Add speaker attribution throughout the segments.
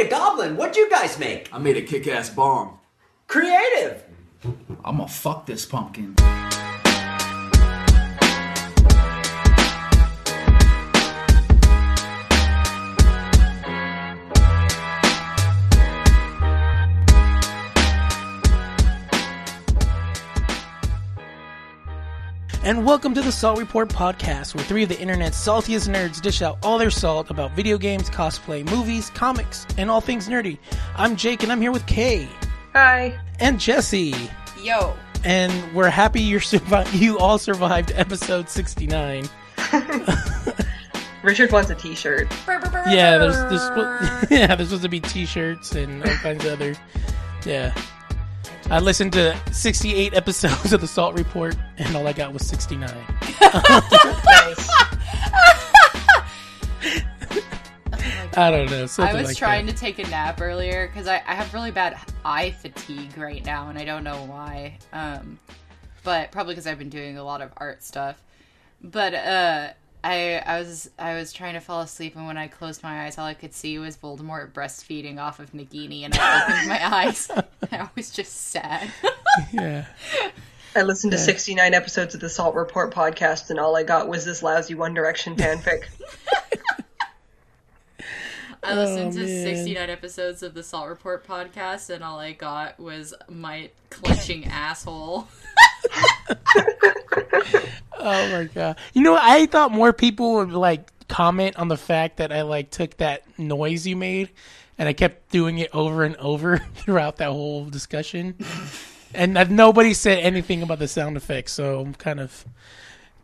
Speaker 1: made a goblin. What'd you guys make?
Speaker 2: I made a kick-ass bomb.
Speaker 1: Creative.
Speaker 3: I'm gonna fuck this pumpkin.
Speaker 4: And welcome to the Salt Report podcast, where three of the internet's saltiest nerds dish out all their salt about video games, cosplay, movies, comics, and all things nerdy. I'm Jake, and I'm here with Kay
Speaker 5: Hi.
Speaker 4: and Jesse,
Speaker 5: Yo.
Speaker 4: and we're happy you're survi- you all survived episode 69.
Speaker 5: Richard wants a t-shirt.
Speaker 4: Yeah, there's there's yeah there's supposed to be T-shirts and all kinds of other yeah. I listened to 68 episodes of the Salt Report, and all I got was 69. I don't know.
Speaker 6: I was
Speaker 4: like
Speaker 6: trying
Speaker 4: that.
Speaker 6: to take a nap earlier because I, I have really bad eye fatigue right now, and I don't know why. Um, but probably because I've been doing a lot of art stuff. But uh, I I was I was trying to fall asleep, and when I closed my eyes, all I could see was Voldemort breastfeeding off of Nagini, and I opened my eyes. and I was just sad.
Speaker 4: Yeah.
Speaker 5: I listened to 69 episodes of the Salt Report podcast, and all I got was this lousy One Direction fanfic.
Speaker 6: I listened oh, to
Speaker 4: Oh, man.
Speaker 6: 69 episodes of the Salt Report podcast, and all I got was my clutching asshole.
Speaker 4: Oh my god. You know, I thought more people would like comment on the fact that I like took that noise you made and I kept doing it over and over throughout that whole discussion. and nobody said anything about the sound effects, so I'm kind of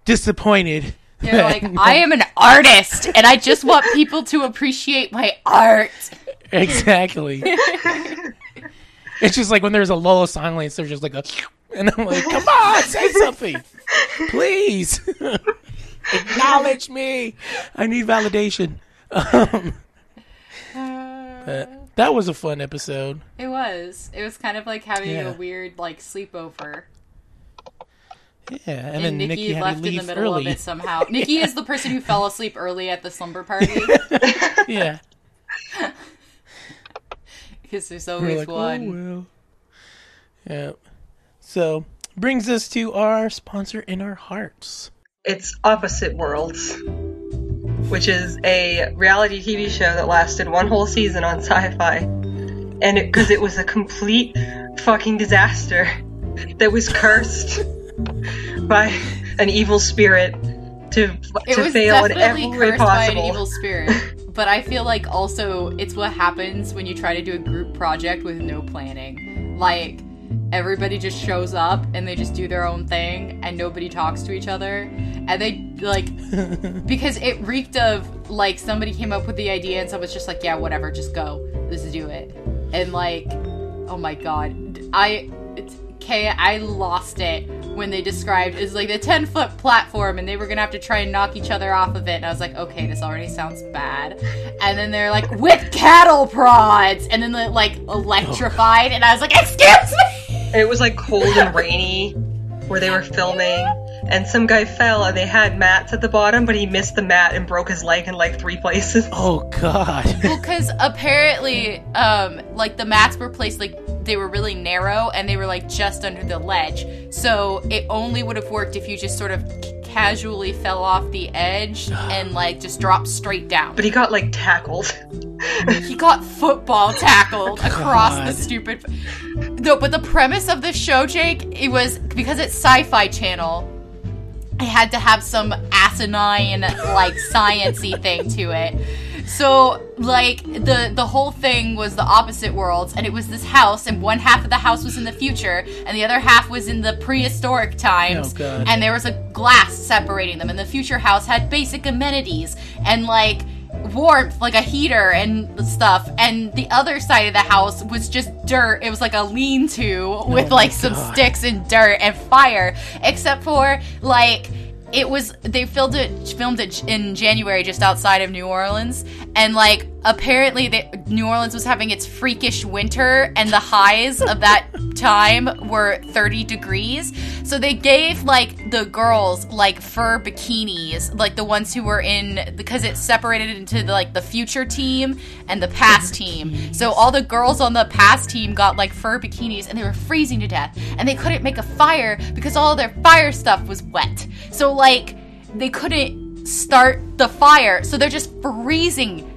Speaker 4: disappointed.
Speaker 6: They're like, I am an artist, and I just want people to appreciate my art.
Speaker 4: exactly. it's just like when there's a lull of silence, there's just like a and I'm like, come on, say something. Please. Acknowledge me. I need validation. Um, but that was a fun episode.
Speaker 6: It was. It was kind of like having
Speaker 4: Yeah.
Speaker 6: a weird like sleepover.
Speaker 4: Yeah, and,
Speaker 6: And,
Speaker 4: then
Speaker 6: Nikki,
Speaker 4: Nikki
Speaker 6: left in the middle
Speaker 4: early.
Speaker 6: of it somehow. Nikki is the person who fell asleep early at the slumber party
Speaker 4: yeah,
Speaker 6: because there's always
Speaker 4: like,
Speaker 6: one.
Speaker 4: oh well. Yeah. So brings us to our sponsor in our hearts.
Speaker 5: It's Opposite Worlds, which is a reality TV show that lasted one whole season on sci-fi, and because it, was a complete fucking disaster that was cursed by an evil spirit to
Speaker 6: It
Speaker 5: to
Speaker 6: was
Speaker 5: fail in
Speaker 6: definitely
Speaker 5: every way
Speaker 6: cursed by an
Speaker 5: possible.
Speaker 6: evil spirit. But I feel like also it's what happens when you try to do a group project with no planning. Like everybody just shows up and they just do their own thing and nobody talks to each other. And they like because it reeked of like somebody came up with the idea and someone's just like, yeah, whatever, just go. Let's do it. And like, oh my god, I, it's, Kay, I lost it when they described it's like the ten foot platform and they were gonna have to try and knock each other off of it. And I was like, okay, this already sounds bad. And then they're like with cattle prods, and then they like electrified, and I was like, excuse me.
Speaker 5: It was like cold and rainy where they were filming and some guy fell and they had mats at the bottom but he missed the mat and broke his leg in like three places
Speaker 4: Oh God.
Speaker 6: Well, because apparently, um, like the mats were placed like they were really narrow and they were like just under the ledge. So it only would have worked if you just sort of casually fell off the edge and like just dropped straight down.
Speaker 5: but he got like tackled
Speaker 6: He got football tackled across the stupid. No, but the premise of this show, Jake, it was because it's Sci-Fi Channel. It had to have some asinine, like sciency thing to it. So, like the the whole thing was the opposite worlds, and it was this house, and one half of the house was in the future, and the other half was in the prehistoric times.
Speaker 4: Oh, God.
Speaker 6: And there was a glass separating them, and the future house had basic amenities and like warmth, like a heater and stuff. And the other side of the house was just dirt. It was like a lean-to oh with
Speaker 4: my
Speaker 6: like some
Speaker 4: God.
Speaker 6: sticks and dirt and fire, except for like it was they filmed it filmed it in January just outside of New Orleans and like apparently they, New Orleans was having its freakish winter, and the highs of that time were 30 degrees. So they gave like the girls like fur bikinis, like the ones who were in because it separated into the, like the future team and the past team. So all the girls on the past team got like fur bikinis, and they were freezing to death, and they couldn't make a fire because all their fire stuff was wet. So like they couldn't start the fire, so they're just freezing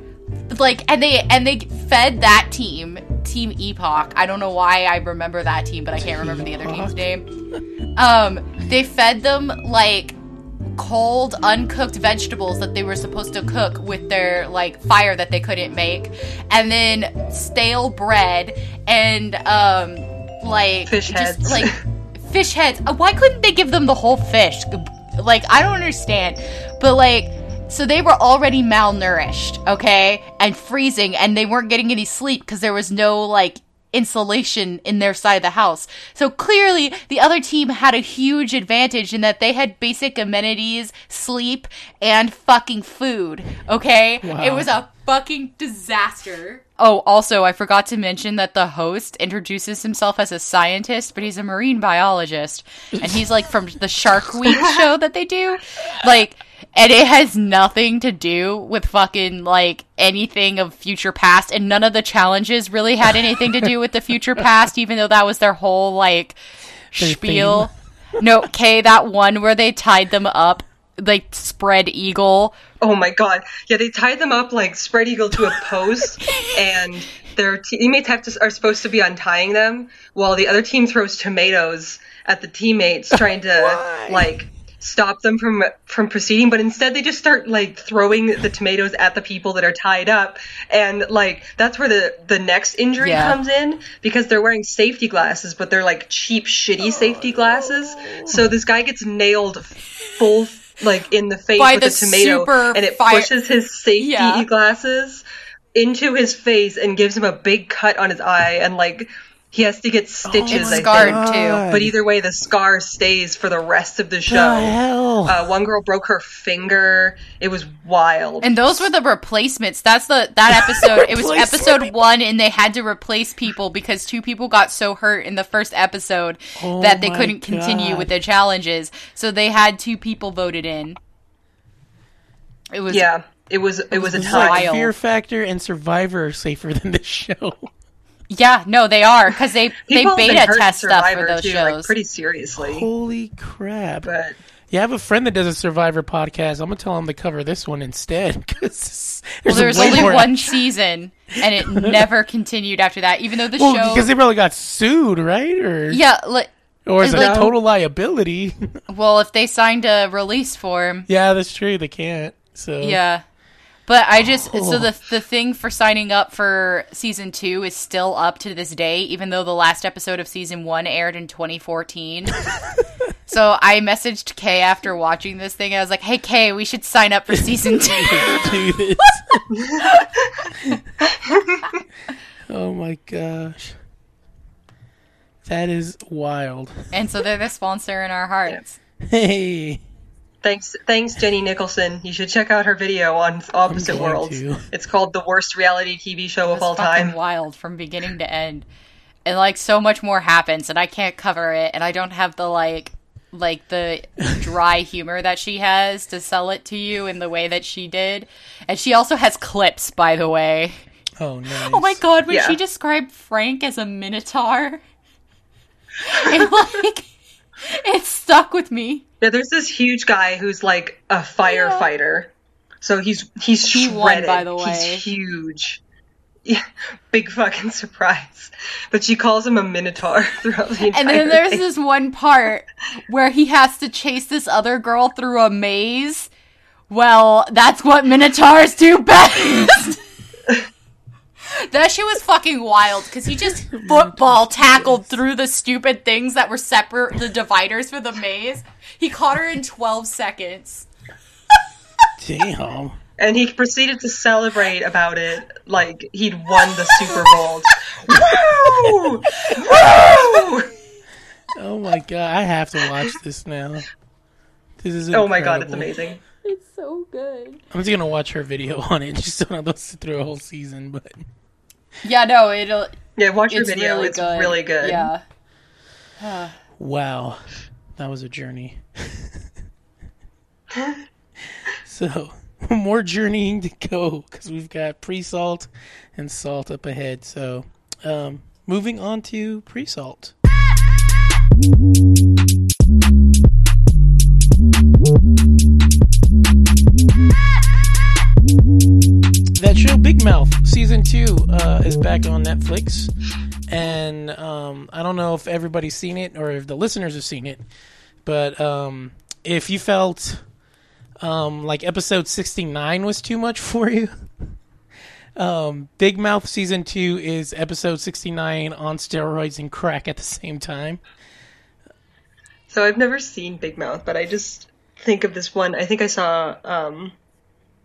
Speaker 6: like and they and they fed that team team epoch. I don't know why i remember that team but i can't remember the other team's name. Um they fed them like cold uncooked vegetables that they were supposed to cook with their like fire that they couldn't make and then stale bread and um like
Speaker 5: Fish
Speaker 6: just,
Speaker 5: heads.
Speaker 6: like fish heads. Uh, why couldn't they give them the whole fish? Like i don't understand. But like so they were already malnourished, okay, and freezing, and they weren't getting any sleep because there was no like insulation in their side of the house. So clearly, the other team had a huge advantage in that they had basic amenities, sleep, and fucking food. Okay,
Speaker 4: Wow.
Speaker 6: it was a fucking disaster. Oh, also, I forgot to mention that the host introduces himself as a scientist, but he's a marine biologist, and he's like from the Shark Week show that they do, like. And it has nothing to do with fucking like anything of future past, and none of the challenges really had anything to do with the future past, even though that was their whole like
Speaker 4: Their
Speaker 6: spiel. No, okay, that one where they tied them up like spread eagle.
Speaker 5: Oh my god. Yeah, they tied them up like spread eagle to a post, and their teammates have to are supposed to be untying them while the other team throws tomatoes at the teammates trying to like stop them from from proceeding but instead they just start like throwing the tomatoes at the people that are tied up and like that's where the the next injury
Speaker 6: Yeah.
Speaker 5: comes in because they're wearing safety glasses but they're like cheap shitty safety glasses so this guy gets nailed full like in the face
Speaker 6: By
Speaker 5: with
Speaker 6: the
Speaker 5: a tomato and it
Speaker 6: fire-
Speaker 5: pushes his safety
Speaker 6: Yeah.
Speaker 5: glasses into his face and gives him a big cut on his eye and like he has to get stitches
Speaker 6: It's
Speaker 5: I
Speaker 6: scarred
Speaker 5: think.
Speaker 6: too.
Speaker 5: but either way the scar stays for the rest of the show
Speaker 4: The hell?
Speaker 5: uh, one girl broke her finger it was wild
Speaker 6: And those were the replacements. That's the that episode. it was episode one, and they had to replace people because two people got so hurt in the first episode
Speaker 4: Oh
Speaker 6: that they couldn't continue with the challenges. So they had two people voted in. It was
Speaker 5: yeah it was it was a
Speaker 4: This is
Speaker 5: time
Speaker 4: like
Speaker 6: wild.
Speaker 4: Fear Factor and Survivor are safer than this show.
Speaker 6: Yeah, no, they are because they they
Speaker 5: People have been
Speaker 6: beta test stuff for those
Speaker 5: too,
Speaker 6: shows.
Speaker 5: like, pretty seriously
Speaker 4: Holy crap!
Speaker 5: but
Speaker 4: Yeah, I have a friend that does a Survivor podcast. I'm gonna tell him to cover this one instead because
Speaker 6: well,
Speaker 4: there's,
Speaker 6: there was
Speaker 4: way
Speaker 6: only
Speaker 4: more
Speaker 6: one season, and it never continued after that. Even though the
Speaker 4: Well,
Speaker 6: show,
Speaker 4: because they probably got sued, right? Or
Speaker 6: yeah, like,
Speaker 4: or is it
Speaker 6: like-
Speaker 4: a total liability?
Speaker 6: well, if they signed a release form,
Speaker 4: yeah, that's true. They can't. So
Speaker 6: Yeah. But I just
Speaker 4: Oh.
Speaker 6: so the the thing for signing up for season 2 is still up to this day even though the last episode of season 1 aired in 2014. so I messaged Kay after watching this thing. I was like, "Hey Kay, we should sign up for season 2."
Speaker 4: do this. oh my gosh, that is wild.
Speaker 6: and so they're the sponsor in our hearts.
Speaker 4: Hey,
Speaker 5: Thanks, thanks, Jenny Nicholson. You should check out her video on Opposite Worlds.
Speaker 4: to.
Speaker 5: It's called "The Worst Reality TV Show of All Time."
Speaker 6: wild from beginning to end. And like so much more happens and I can't cover it and I don't have the like like the dry humor that she has to sell it to you in the way that she did. And she also has clips, by the way.
Speaker 4: oh nice.
Speaker 6: Oh my god, when
Speaker 5: Yeah.
Speaker 6: she described Frank as a minotaur, it like it stuck with me.
Speaker 5: Yeah, there's this huge guy who's like a firefighter. So he's he's
Speaker 6: He won,
Speaker 5: shredded.
Speaker 6: by the way.
Speaker 5: He's huge. Yeah, big fucking surprise. But she calls him a minotaur throughout the entire
Speaker 6: And then there's
Speaker 5: thing.
Speaker 6: this one part where he has to chase this other girl through a maze. Well, that's what minotaurs do best. That shit was fucking wild because he just football tackled through the stupid things that were separate the dividers for the maze. He caught her in 12 seconds.
Speaker 4: Damn.
Speaker 5: and he proceeded to celebrate about it like he'd won the Super Bowl. Woo! Woo!
Speaker 4: Oh my god, I have to watch this now. This is
Speaker 5: Oh my god, it's amazing.
Speaker 6: It's so good.
Speaker 4: I'm just gonna watch her video on it just so I don't have to sit through a whole season. But
Speaker 6: Yeah, no, it'll.
Speaker 5: Yeah, watch your video.
Speaker 6: really
Speaker 5: it's
Speaker 6: good.
Speaker 5: really good.
Speaker 6: Yeah.
Speaker 4: wow, that was a journey. so more journeying to go because we've got pre-salt and salt up ahead. So um, moving on to pre-salt. That show Big Mouth season two uh, is back on Netflix, and um, I don't know if everybody's seen it or if the listeners have seen it, but um, if you felt um, like episode sixty nine was too much for you, um, Big Mouth season two is episode sixty nine on steroids and crack at the same time.
Speaker 5: So I've never seen Big Mouth, but I just think of this one. I think I saw um,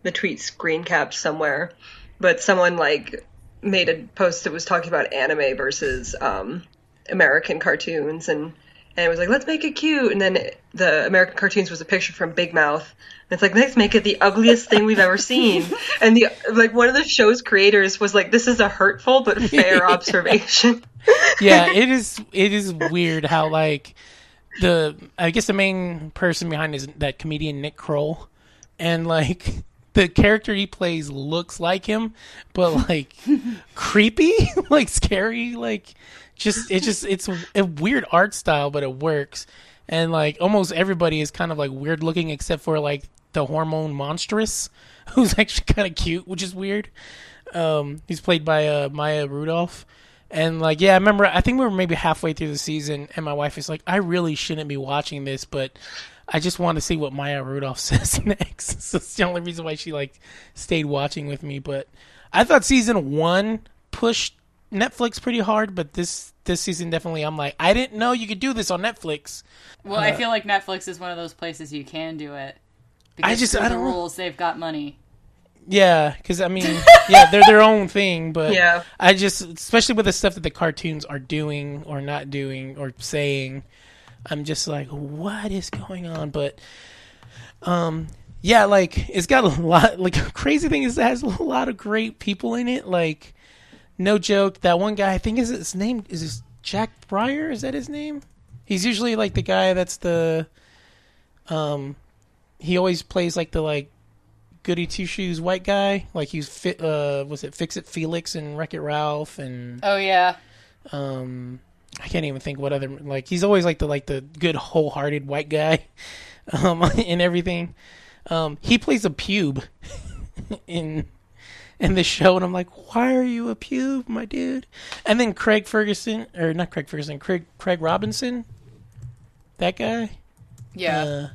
Speaker 5: the tweet screen capped somewhere, but someone like made a post that was talking about anime versus um, American cartoons, and and it was like let's make it cute, and then the American cartoons was a picture from Big Mouth. And it's like let's make it the ugliest thing we've ever seen, and the like one of the show's creators was like this is a hurtful but fair observation.
Speaker 4: yeah, it is. It is weird how like the I guess the main person behind is that comedian Nick Kroll, and like the character he plays looks like him, but like creepy, like scary, like just it just it's a weird art style, but it works. And like almost everybody is kind of like weird looking except for like the hormone monstrous, who's actually kind of cute, which is weird. Um, he's played by uh, Maya Rudolph. And like, yeah, I remember. I think we were maybe halfway through the season, and my wife is like, "I really shouldn't be watching this, but I just want to see what Maya Rudolph says next." so it's the only reason why she like stayed watching with me. But I thought season one pushed Netflix pretty hard, but this this season definitely, I'm like, I didn't know you could do this on Netflix.
Speaker 6: Well, I uh, feel like Netflix is one of those places you can do it. Because
Speaker 4: I just- I
Speaker 6: the
Speaker 4: don't know.
Speaker 6: rules, they've got money.
Speaker 4: Yeah, because I mean, yeah, they're their own thing, but
Speaker 5: Yeah.
Speaker 4: I just, especially with the stuff that the cartoons are doing or not doing or saying, I'm just like, what is going on? But, um, yeah, like it's got a lot. Like crazy thing is, it has a lot of great people in it. Like, no joke, that one guy, I think is his name is Jack Breyer? Is that his name? He's usually like the guy that's the, um, he always plays like the like goody two shoes white guy. Like he's fit. Uh, was it Fix It Felix and Wreck It Ralph and
Speaker 6: Oh yeah,
Speaker 4: um, I can't even think what other like he's always like the like the good wholehearted white guy, um, in everything. Um, he plays a pube in in the show, and I'm like, why are you a pube, my dude? And then Craig Ferguson, or not Craig Ferguson, Craig Craig Robinson, that guy.
Speaker 6: yeah.
Speaker 4: Uh,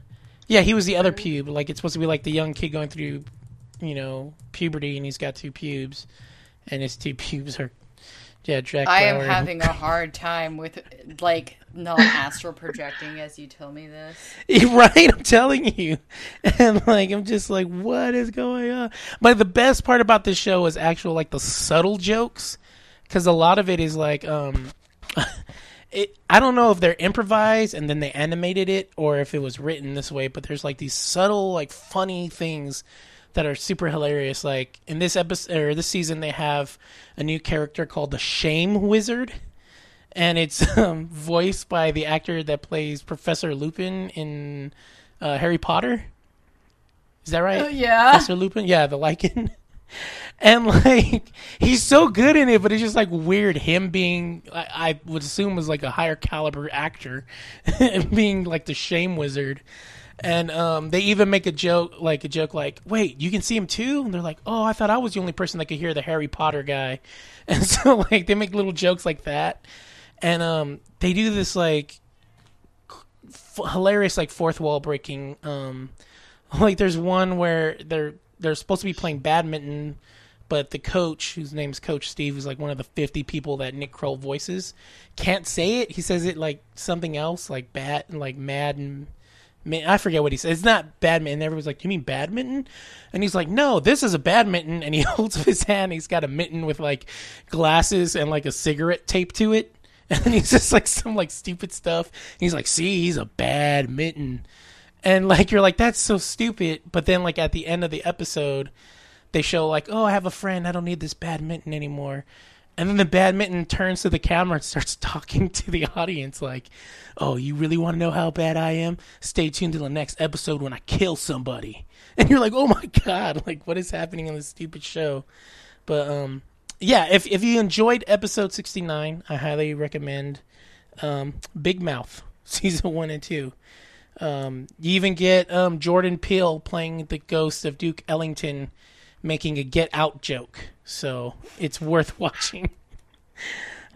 Speaker 4: yeah, he was the other pube. Like it's supposed to be like the young kid going through, you know, puberty, and he's got two pubes, and his two pubes are, yeah, Jack.
Speaker 6: I am
Speaker 4: Bauer
Speaker 6: having a hard time with like not astral projecting as you tell me this.
Speaker 4: right. I'm telling you, and like I'm just like, what is going on? But the best part about this show is actual like the subtle jokes, because a lot of it is like, um, it. I don't know if they're improvised and then they animated it, or if it was written this way. But there's like these subtle, like funny things that are super hilarious. Like in this episode or this season, they have a new character called the Shame Wizard and it's um, voiced by the actor that plays Professor Lupin in uh, Harry Potter. Is that right?
Speaker 6: Oh, yeah.
Speaker 4: Professor Lupin. Yeah, the lycan. And like he's so good in it, but it's just like weird him being I, I would assume was like a higher caliber actor, being like the shame wizard. And um, they even make a joke, like a joke, like, "Wait, you can see him too?" And they're like, "Oh, I thought I was the only person that could hear the Harry Potter guy." And so, like, they make little jokes like that, and um, they do this like f- hilarious, like fourth wall breaking. Um, like, there's one where they're they're supposed to be playing badminton, but the coach, whose name's Coach Steve, who's like one of the 50 people that Nick Kroll voices, can't say it. He says it like something else, like bat and like mad and I forget what he says. It's not badminton. Everyone's like, "You mean badminton?" And he's like, "No, this is a badminton." And he holds up his hand. He's got a mitten with like glasses and like a cigarette taped to it. And he's just like some like stupid stuff. He's like, "See, he's a badminton." and like you're like that's so stupid. But then like at the end of the episode, they show like, oh, I have a friend. I don't need this badminton anymore. And then the badminton turns to the camera and starts talking to the audience like, "Oh, you really want to know how bad I am? Stay tuned to the next episode when I kill somebody." And you're like, "Oh my god, like what is happening in this stupid show?" But um yeah, if if you enjoyed episode 69, I highly recommend um Big Mouth season 1 and 2. Um you even get um Jordan Peele playing the ghost of Duke Ellington making a get out joke. So it's worth watching.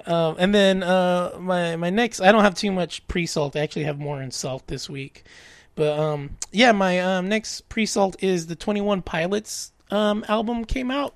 Speaker 4: Um, and then uh, my my next, I don't have too much pre salt. I actually have more in salt this week, but um, yeah, my um, next pre salt is the Twenty One Pilots um, album came out.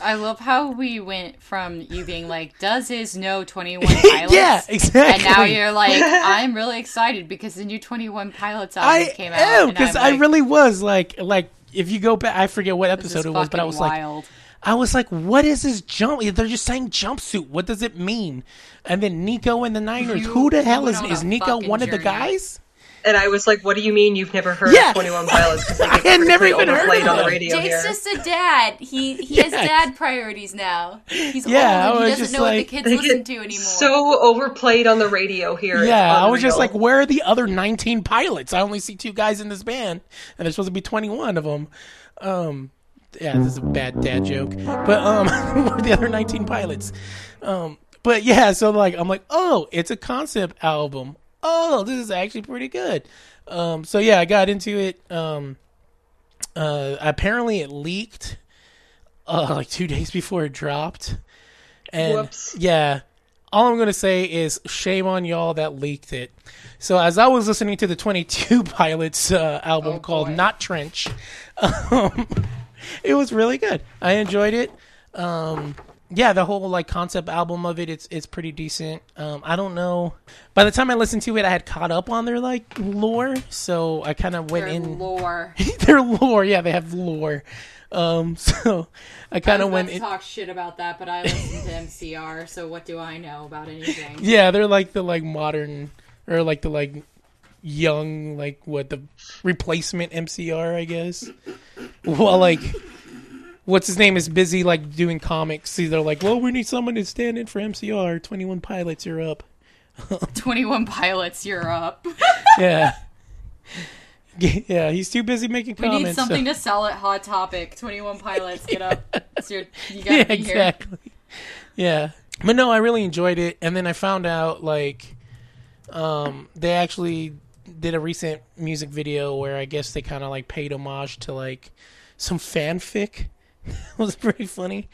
Speaker 6: I love how we went from you being like, "Does his know Twenty One Pilots?"
Speaker 4: yeah, exactly.
Speaker 6: And now you're like, "I'm really excited because the new Twenty One Pilots album
Speaker 4: I
Speaker 6: came out."
Speaker 4: am
Speaker 6: and
Speaker 4: because I
Speaker 6: like,
Speaker 4: really was like like if you go back, I forget what episode it was, but I was like,
Speaker 6: wild.
Speaker 4: I was like, what is this jump? They're just saying jumpsuit. What does it mean? And then Nico and the Niners.
Speaker 6: You-
Speaker 4: Who the hell is is Nico?
Speaker 6: fucking
Speaker 4: One of the guys?
Speaker 5: And I was like, "What do you mean you've never heard
Speaker 4: Yeah.
Speaker 5: of Twenty One Pilots?" Because
Speaker 4: I had never even heard
Speaker 5: overplayed
Speaker 4: of
Speaker 5: on the radio
Speaker 6: Jake's
Speaker 5: here.
Speaker 6: just a dad. He he has dad priorities now. He's
Speaker 4: Yeah, I
Speaker 6: old and
Speaker 4: was
Speaker 6: he doesn't
Speaker 4: just
Speaker 6: know what the kids listen to anymore.
Speaker 5: So overplayed on the radio here.
Speaker 4: Yeah, I was just like, where are the other 19 pilots? I only see two guys in this band, and there's supposed to be 21 of them. Um, yeah, this is a bad dad joke, but um, the other 19 pilots? Um, but yeah, so like, I'm like, oh, it's a concept album. Oh, this is actually pretty good. Um, so yeah, I got into it. Um, uh, apparently it leaked, uh, like two days before it dropped, and
Speaker 5: Whoops.
Speaker 4: yeah, all I'm gonna say is shame on y'all that leaked it. So as I was listening to the 22 Pilots uh, album
Speaker 6: Oh,
Speaker 4: called
Speaker 6: boy.
Speaker 4: Not Trench, um, it was really good. I enjoyed it. Um, yeah, the whole like concept album of it, it's it's pretty decent. Um, I don't know. By the time I listened to it, I had caught up on their like lore, so I kind of went
Speaker 6: Their
Speaker 4: in
Speaker 6: lore.
Speaker 4: their lore. Yeah, they have lore. Um, so I kind of went
Speaker 6: to
Speaker 4: in.
Speaker 6: talk shit about that, but I listen to MCR, so what do I know about anything?
Speaker 4: Yeah, they're like the like modern or like the like young like what the replacement MCR, I guess. Well, like what's his name is busy like doing comics. See, they're like, well, we need someone to stand in for MCR. Twenty One Pilots, you're up.
Speaker 6: 21 pilots, you're up.
Speaker 4: Yeah. Yeah, he's too busy making
Speaker 6: We
Speaker 4: comments.
Speaker 6: We need
Speaker 4: so-
Speaker 6: something to sell at Hot Topic. 21 pilots, get up. It's your, you gotta
Speaker 4: yeah,
Speaker 6: be here.
Speaker 4: exactly. Yeah, but no, I really enjoyed it, and then I found out like, um, they actually did a recent music video where I guess they kind of like paid homage to like some fanfic. it was pretty funny,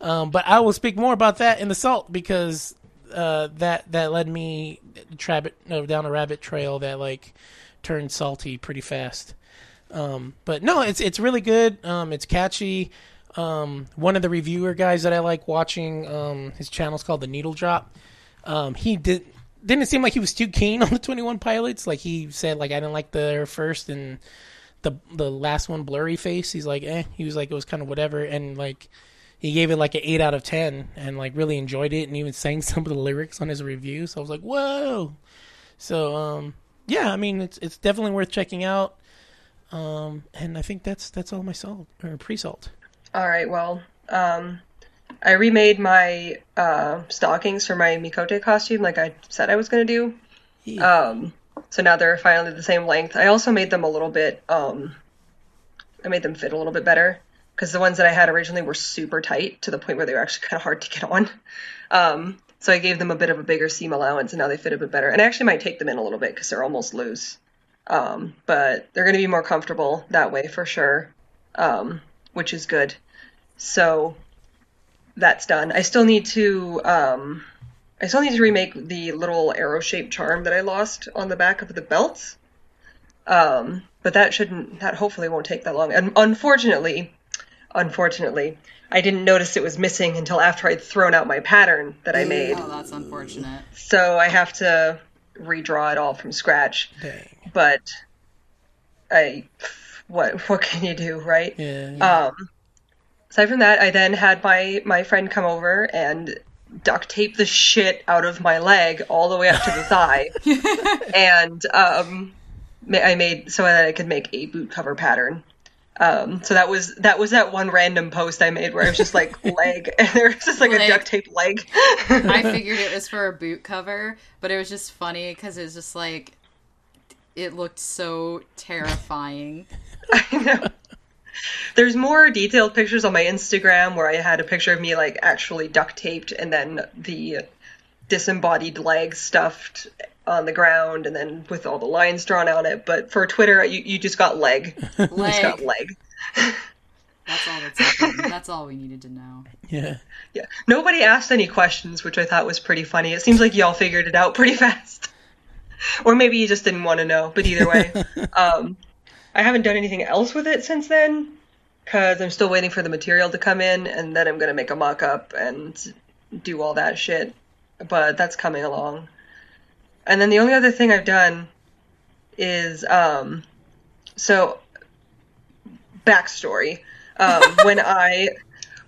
Speaker 4: um, but I will speak more about that in the salt because uh, that that led me tra- no, down a rabbit trail that like turned salty pretty fast. Um, but no, it's it's really good. Um, it's catchy. Um, one of the reviewer guys that I like watching, um, his channel's called the Needle Drop. Um, he did didn't seem like he was too keen on the Twenty One Pilots. Like he said, like I didn't like their first and the the last one, Blurryface. He's like, eh. He was like, it was kind of whatever, and like he gave it like an eight out of ten, and like really enjoyed it, and even sang some of the lyrics on his review. So I was like, whoa. So um, yeah, I mean, it's it's definitely worth checking out. Um, and I think that's that's all my salt or pre-salt.
Speaker 5: All right, well, um, I remade my uh, stockings for my Miqo'te costume, like I said I was gonna do. Um, so now they're finally the same length. I also made them a little bit. Um, I made them fit a little bit better because the ones that I had originally were super tight to the point where they were actually kind of hard to get on. Um, so I gave them a bit of a bigger seam allowance, and now they fit a bit better. And I actually might take them in a little bit because they're almost loose. Um, but they're going to be more comfortable that way for sure, um, which is good. So that's done. I still need to. Um, I still need to remake the little arrow-shaped charm that I lost on the back of the belt. Um, but that shouldn't. That hopefully won't take that long. And unfortunately, unfortunately, I didn't notice it was missing until after I'd thrown out my pattern that I made.
Speaker 6: Oh, that's unfortunate.
Speaker 5: So I have to redraw it all from scratch.
Speaker 4: Dang.
Speaker 5: But I, what what can you do, right?
Speaker 4: Yeah. yeah.
Speaker 5: Um, aside from that, I then had my my friend come over and duct tape the shit out of my leg all the way up to the thigh, and um, I made so that I could make a boot cover pattern. Um, so that was that was that one random post I made where I was just like leg, and there was just like a duct tape leg.
Speaker 6: I figured it was for a boot cover, but it was just funny because it was just like it looked so terrifying.
Speaker 5: I know. There's more detailed pictures on my Instagram where I had a picture of me like actually duct taped and then the disembodied leg stuffed on the ground and then with all the lines drawn on it. But for Twitter, you, you just got leg. You just got
Speaker 6: Leg.
Speaker 5: leg.
Speaker 6: That's all that's. That's all we needed to know.
Speaker 4: Yeah.
Speaker 5: Yeah. Nobody asked any questions, which I thought was pretty funny. It seems like y'all figured it out pretty fast. or maybe you just didn't want to know, but either way. um, I haven't done anything else with it since then, because I'm still waiting for the material to come in, and then I'm going to make a mock up and do all that shit. But that's coming along. And then the only other thing I've done is, um, so, backstory. Um, when I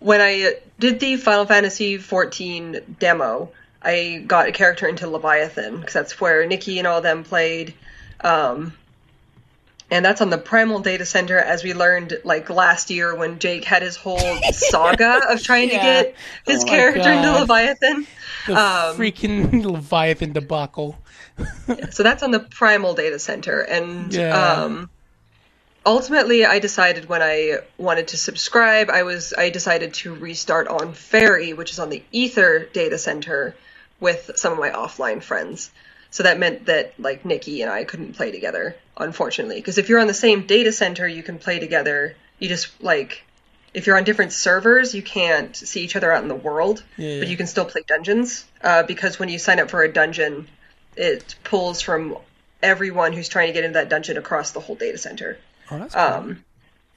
Speaker 5: when I did the Final Fantasy XIV demo, I got a character into Leviathan because that's where Nikki and all them played. Um, and that's on the Primal Data Center, as we learned like last year when Jake had his whole saga of trying
Speaker 4: Yeah.
Speaker 5: to get his
Speaker 4: Oh
Speaker 5: character into Leviathan.
Speaker 4: The
Speaker 5: Um,
Speaker 4: freaking Leviathan debacle.
Speaker 5: So that's on the Primal Data Center, and
Speaker 4: Yeah.
Speaker 5: um, ultimately, I decided when I wanted to subscribe, I was I decided to restart on Faerie, which is on the Aether Data Center, with some of my offline friends. So that meant that like Nikki and I couldn't play together, unfortunately, because if you're on the same data center, you can play together. You just like if you're on different servers, you can't see each other out in the world,
Speaker 4: Yeah.
Speaker 5: but you can still play dungeons. Uh, because when you sign up for a dungeon, it pulls from everyone who's trying to get into that dungeon across the whole data center.
Speaker 4: Oh, that's cool.
Speaker 5: Um,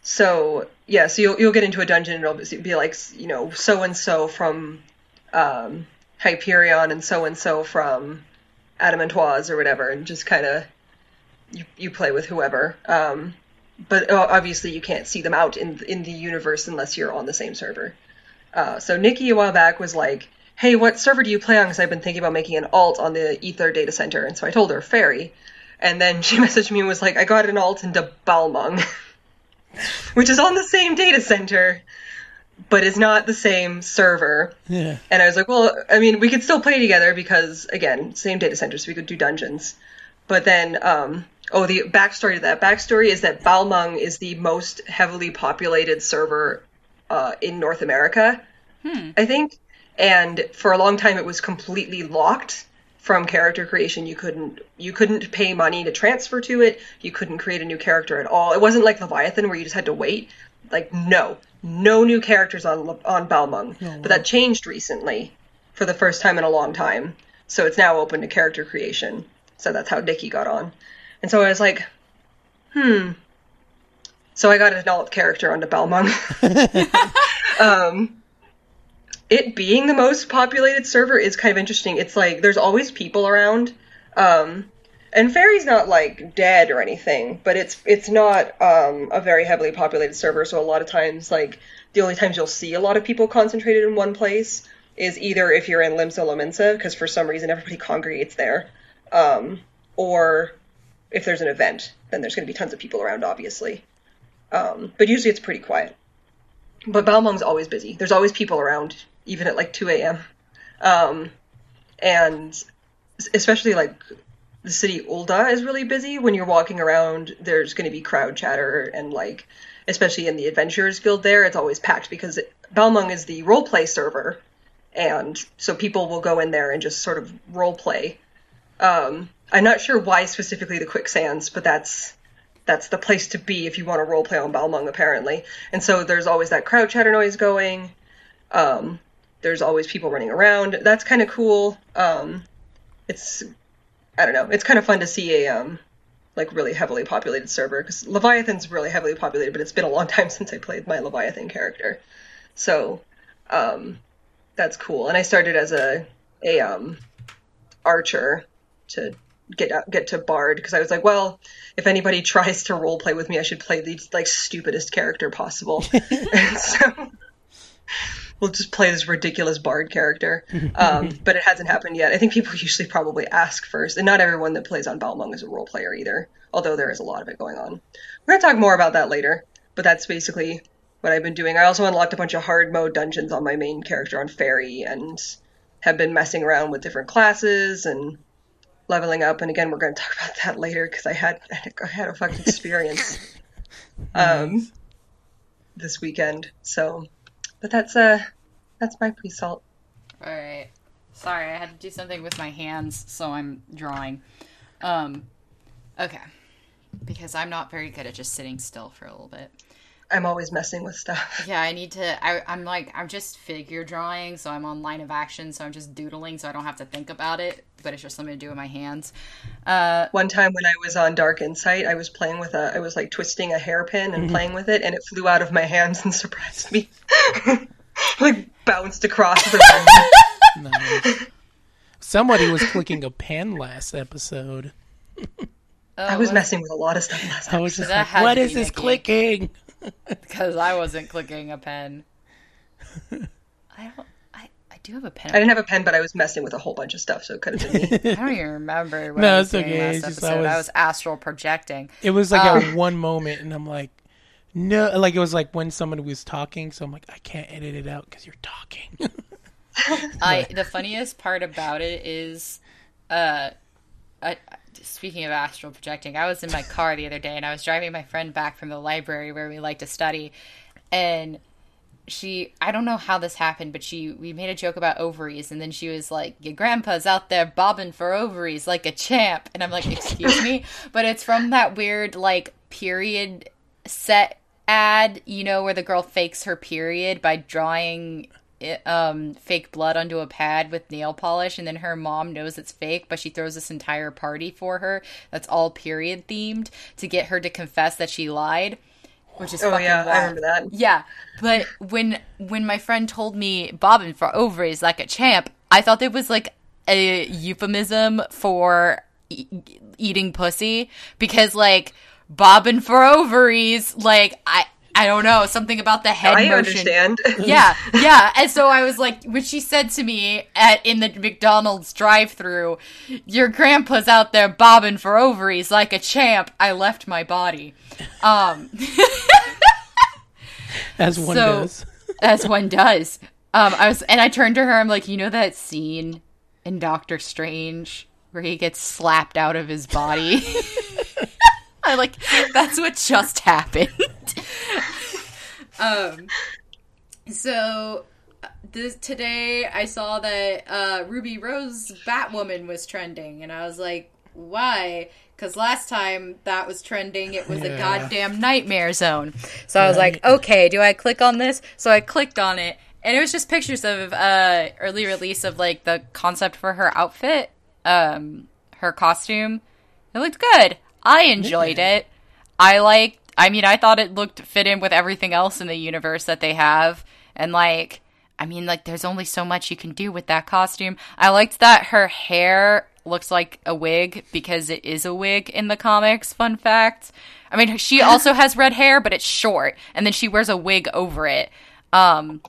Speaker 5: so yeah, so you'll you'll get into a dungeon and it'll be like you know so and so from um, Hyperion and so and so from Adamantoise or whatever, and just kind of you you play with whoever. Um, but uh, obviously you can't see them out in in the universe unless you're on the same server. Uh, so Nikki a while back was like, "Hey, what server do you play on?" Because I've been thinking about making an alt on the Aether data center, and so I told her Faerie, and then she messaged me and was like, "I got an alt into Balmung, which is on the same data center, but it's not the same server."
Speaker 4: yeah.
Speaker 5: And I was like, well, I mean, we could still play together because, again, same data center, so we could do dungeons. But then, um, oh, the backstory to that backstory is that Balmung is the most heavily populated server uh, in North America, I think. And for a long time, it was completely locked from character creation. You couldn't you couldn't pay money to transfer to it. You couldn't create a new character at all. It wasn't like Leviathan where you just had to wait. Like no, no new characters on on Balmung. but that changed recently for the first time in a long time. So it's now open to character creation. So that's how Dicky got on. And so I was like, hmm. So I got an alt character onto Balmung. um, it being the most populated server is kind of interesting. It's like there's always people around. Um, and Faerie's not like dead or anything, but it's it's not um, a very heavily populated server. So a lot of times, like the only times you'll see a lot of people concentrated in one place is either if you're in Limsa Lominsa, because for some reason everybody congregates there, um, or if there's an event, then there's going to be tons of people around, obviously. Um, but usually it's pretty quiet. But Balmung's always busy. There's always people around, even at like 2 a.m. Um, and especially like the city Ul'dah is really busy. When you're walking around, there's going to be crowd chatter and like, especially in the Adventurers Guild there, it's always packed because it, Balmung is the roleplay server, and so people will go in there and just sort of roleplay. Um, I'm not sure why specifically the quicksands, but that's that's the place to be if you want to roleplay on Balmung, apparently. And so there's always that crowd chatter noise going. Um, there's always people running around. That's kind of cool. Um, it's I don't know. It's kind of fun to see a um, like really heavily populated server because Leviathan's really heavily populated, but it's been a long time since I played my Leviathan character. So um, that's cool. And I started as a a um, archer to get get to bard because I was like, well, if anybody tries to roleplay with me, I should play the like stupidest character possible. so we'll just play this ridiculous bard character. Um, but it hasn't happened yet. I think people usually probably ask first, and not everyone that plays on Balmung is a role player either. Although there is a lot of it going on. We're gonna talk more about that later. But that's basically what I've been doing. I also unlocked a bunch of hard mode dungeons on my main character on Faerie, and have been messing around with different classes and leveling up. And again, we're going to talk about that later because I had I had a fucking experience um, this weekend. So, but that's uh that's my pre-salt.
Speaker 6: All right. Sorry, I had to do something with my hands, so I'm drawing. Um, okay. Because I'm not very good at just sitting still for a little bit.
Speaker 5: I'm always messing with stuff.
Speaker 6: Yeah, I need to. I, I'm like, I'm just figure drawing, so I'm on line of action, so I'm just doodling, so I don't have to think about it, but it's just something to do with my hands. Uh,
Speaker 5: One time when I was on Dark Insight, I was playing with a, I was like twisting a hairpin and playing with it, and it flew out of my hands and surprised me. like bounced across the room.
Speaker 4: Nice. Somebody was clicking a pen last episode.
Speaker 5: I was messing with a lot of stuff last
Speaker 4: I
Speaker 5: time.
Speaker 4: was just
Speaker 6: That
Speaker 4: like,
Speaker 6: had
Speaker 4: "What
Speaker 6: to
Speaker 4: is
Speaker 6: be
Speaker 4: this
Speaker 6: Nikki.
Speaker 4: clicking?"
Speaker 6: because I wasn't clicking a pen. I don't. I, I do have a pen.
Speaker 5: I didn't have a pen, but I was messing with a whole bunch of stuff, so it could have been me.
Speaker 6: I don't even remember what
Speaker 4: No,
Speaker 6: I was
Speaker 4: it's
Speaker 6: doing
Speaker 4: okay,
Speaker 6: last
Speaker 4: it's just I
Speaker 6: episode. I
Speaker 4: was-
Speaker 6: was astral projecting.
Speaker 4: It was like
Speaker 6: Um,
Speaker 4: at one moment, and I'm like, "No!" Like it was like when somebody was talking, so I'm like, "I can't edit it out because you're talking."
Speaker 6: I the funniest part about it is, uh, I, speaking of astral projecting, I was in my car the other day and I was driving my friend back from the library where we like to study, and she I don't know how this happened, but she we made a joke about ovaries, and then she was like, "Your grandpa's out there bobbing for ovaries like a champ," and I'm like, "Excuse me," but it's from that weird like period set ad, you know, where the girl fakes her period by drawing um fake blood onto a pad with nail polish and then her mom knows it's fake but she throws this entire party for her that's all period themed to get her to confess that she lied which is
Speaker 5: Oh yeah, I remember that.
Speaker 6: Yeah, but when when my friend told me bobbing for ovaries like a champ, I thought it was like a euphemism for e- eating pussy because like bobbing for ovaries, like I I don't know something about the head
Speaker 5: I
Speaker 6: motion.
Speaker 5: understand.
Speaker 6: Yeah, yeah. And so I was like, when she said to me at in the McDonald's drive-through, "Your grandpa's out there bobbing for ovaries like a champ," I left my body. Um.
Speaker 4: As one
Speaker 6: So-
Speaker 4: does.
Speaker 6: as one does. Um, I was, and I turned to her. I'm like, you know that scene in Doctor Strange where he gets slapped out of his body. I like that's what just happened. Um, so this today I saw that uh, Ruby Rose Batwoman was trending, and I was like, why? Because last time that was trending, it was a goddamn nightmare zone. So I was like, okay, do I click on this? So I clicked on it, and it was just pictures of uh, early release of like the concept for her outfit, um, her costume. It looked good. I enjoyed it. I liked. I mean, I thought it looked fit in with everything else in the universe that they have, and like, I mean, like, there's only so much you can do with that costume. I liked that her hair looks like a wig because it is a wig in the comics. Fun fact. I mean, she also has red hair, but it's short, and then she wears a wig over it. Um,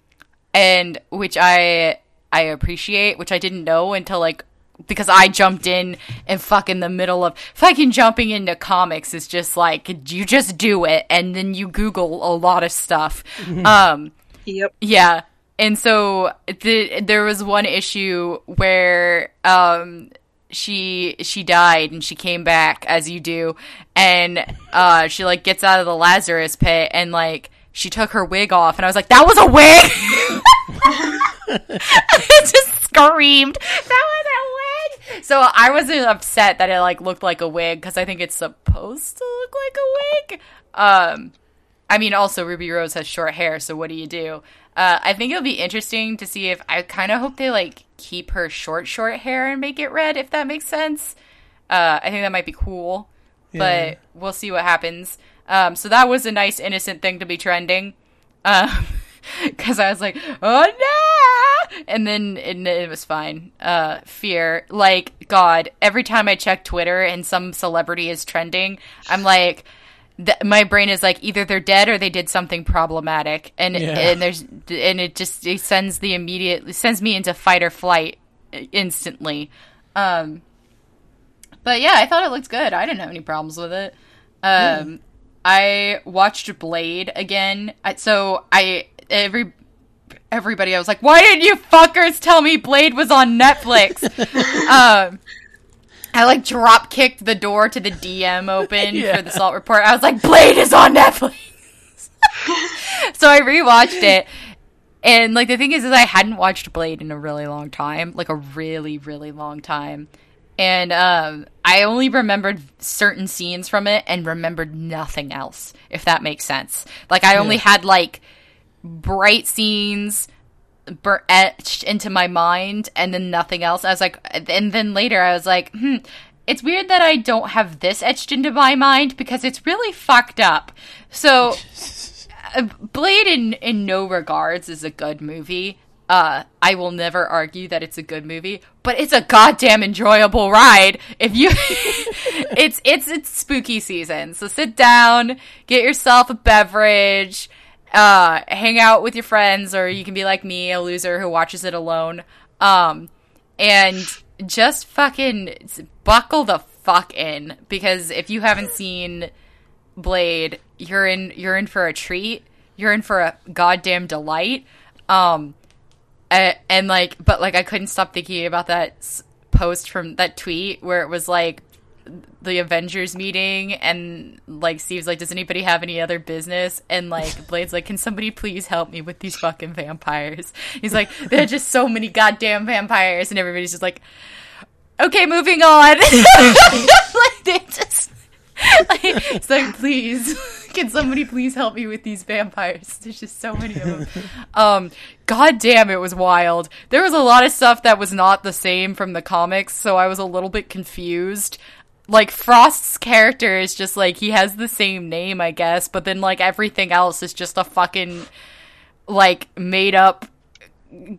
Speaker 6: and which I I appreciate, which I didn't know until like because I jumped in and fuck in the middle of fucking jumping into comics is just like you just do it and then you Google a lot of stuff. um,
Speaker 5: Yep.
Speaker 6: yeah. And so the, there was one issue where um she she died and she came back as you do and uh she like gets out of the Lazarus pit and like she took her wig off and I was like that was a wig. I just screamed that was a wig. So I wasn't upset that it like looked like a wig cuz I think it's supposed to look like a wig. Um I mean, also Ruby Rose has short hair, so what do you do? Uh, I think it'll be interesting to see if I kind of hope they like keep her short, short hair and make it red, if that makes sense. Uh, I think that might be cool,
Speaker 4: Yeah.
Speaker 6: but we'll see what happens. Um, so that was a nice, innocent thing to be trending. Um, because I was like, oh no! And then and it was fine. Uh, fear. Like, God, every time I check Twitter and some celebrity is trending, I'm like, th- my brain is like either they're dead or they did something problematic, and
Speaker 4: Yeah.
Speaker 6: and there's and it just it sends the immediate it sends me into fight or flight instantly. Um, but yeah, I thought it looked good. I didn't have any problems with it. Um, I watched Blade again. I, so I every everybody I was like, why didn't you fuckers tell me Blade was on Netflix? um, I like drop kicked the door to the DM open
Speaker 4: Yeah.
Speaker 6: for the Salt Report. I was like, Blade is on Netflix. so I rewatched it. And like the thing is, is I hadn't watched Blade in a really long time, like a really, really long time. And um, I only remembered certain scenes from it and remembered nothing else, if that makes sense. Like I only had like bright scenes bur- etched into my mind and then nothing else. I was like, and then later I was like, hmm, it's weird that I don't have this etched into my mind because it's really fucked up. So, uh, Blade in in no regards is a good movie. Uh, I will never argue that it's a good movie, but it's a goddamn enjoyable ride. If you, it's it's it's spooky season, so sit down, get yourself a beverage, uh, hang out with your friends, or you can be like me, a loser who watches it alone. Um, and just fucking buckle the fuck in because if you haven't seen Blade, you're in you're in for a treat. You're in for a goddamn delight. Um, a- and like, but like, I couldn't stop thinking about that post from that tweet where it was like the Avengers meeting, and like Steve's like, "Does anybody have any other business?" And like Blade's like, "Can somebody please help me with these fucking vampires?" He's like, "There are just so many goddamn vampires," and everybody's just like, "Okay, moving on." like they just. Like, it's like, please, can somebody please help me with these vampires? There's just so many of them. Um, God damn, it was wild. There was a lot of stuff that was not the same from the comics, so I was a little bit confused. Like Frost's character is just like he has the same name, I guess, but then like everything else is just a fucking like made up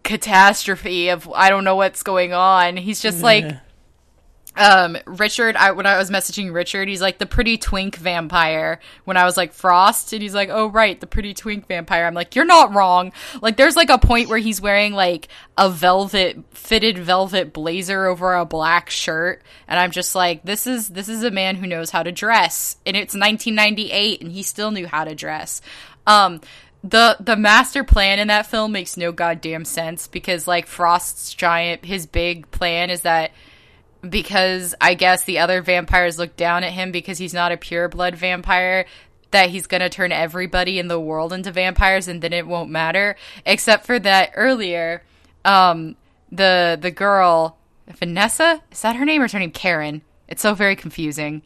Speaker 6: catastrophe of I don't know what's going on. He's just like um Richard I when I was messaging Richard he's like the pretty twink vampire. When I was like Frost? And he's like oh right the pretty twink vampire. I'm like you're not wrong. Like there's like a point where he's wearing like a velvet fitted velvet blazer over a black shirt. And I'm just like this is this is a man who knows how to dress. And it's 1998 and he still knew how to dress. Um the the master plan in that film makes no goddamn sense because like Frost's giant his big plan is that because I guess the other vampires look down at him because he's not a pureblood vampire that he's going to turn everybody in the world into vampires and then it won't matter. Except for that earlier um the the girl Vanessa? Is that her name or is her name Karen? It's so very confusing.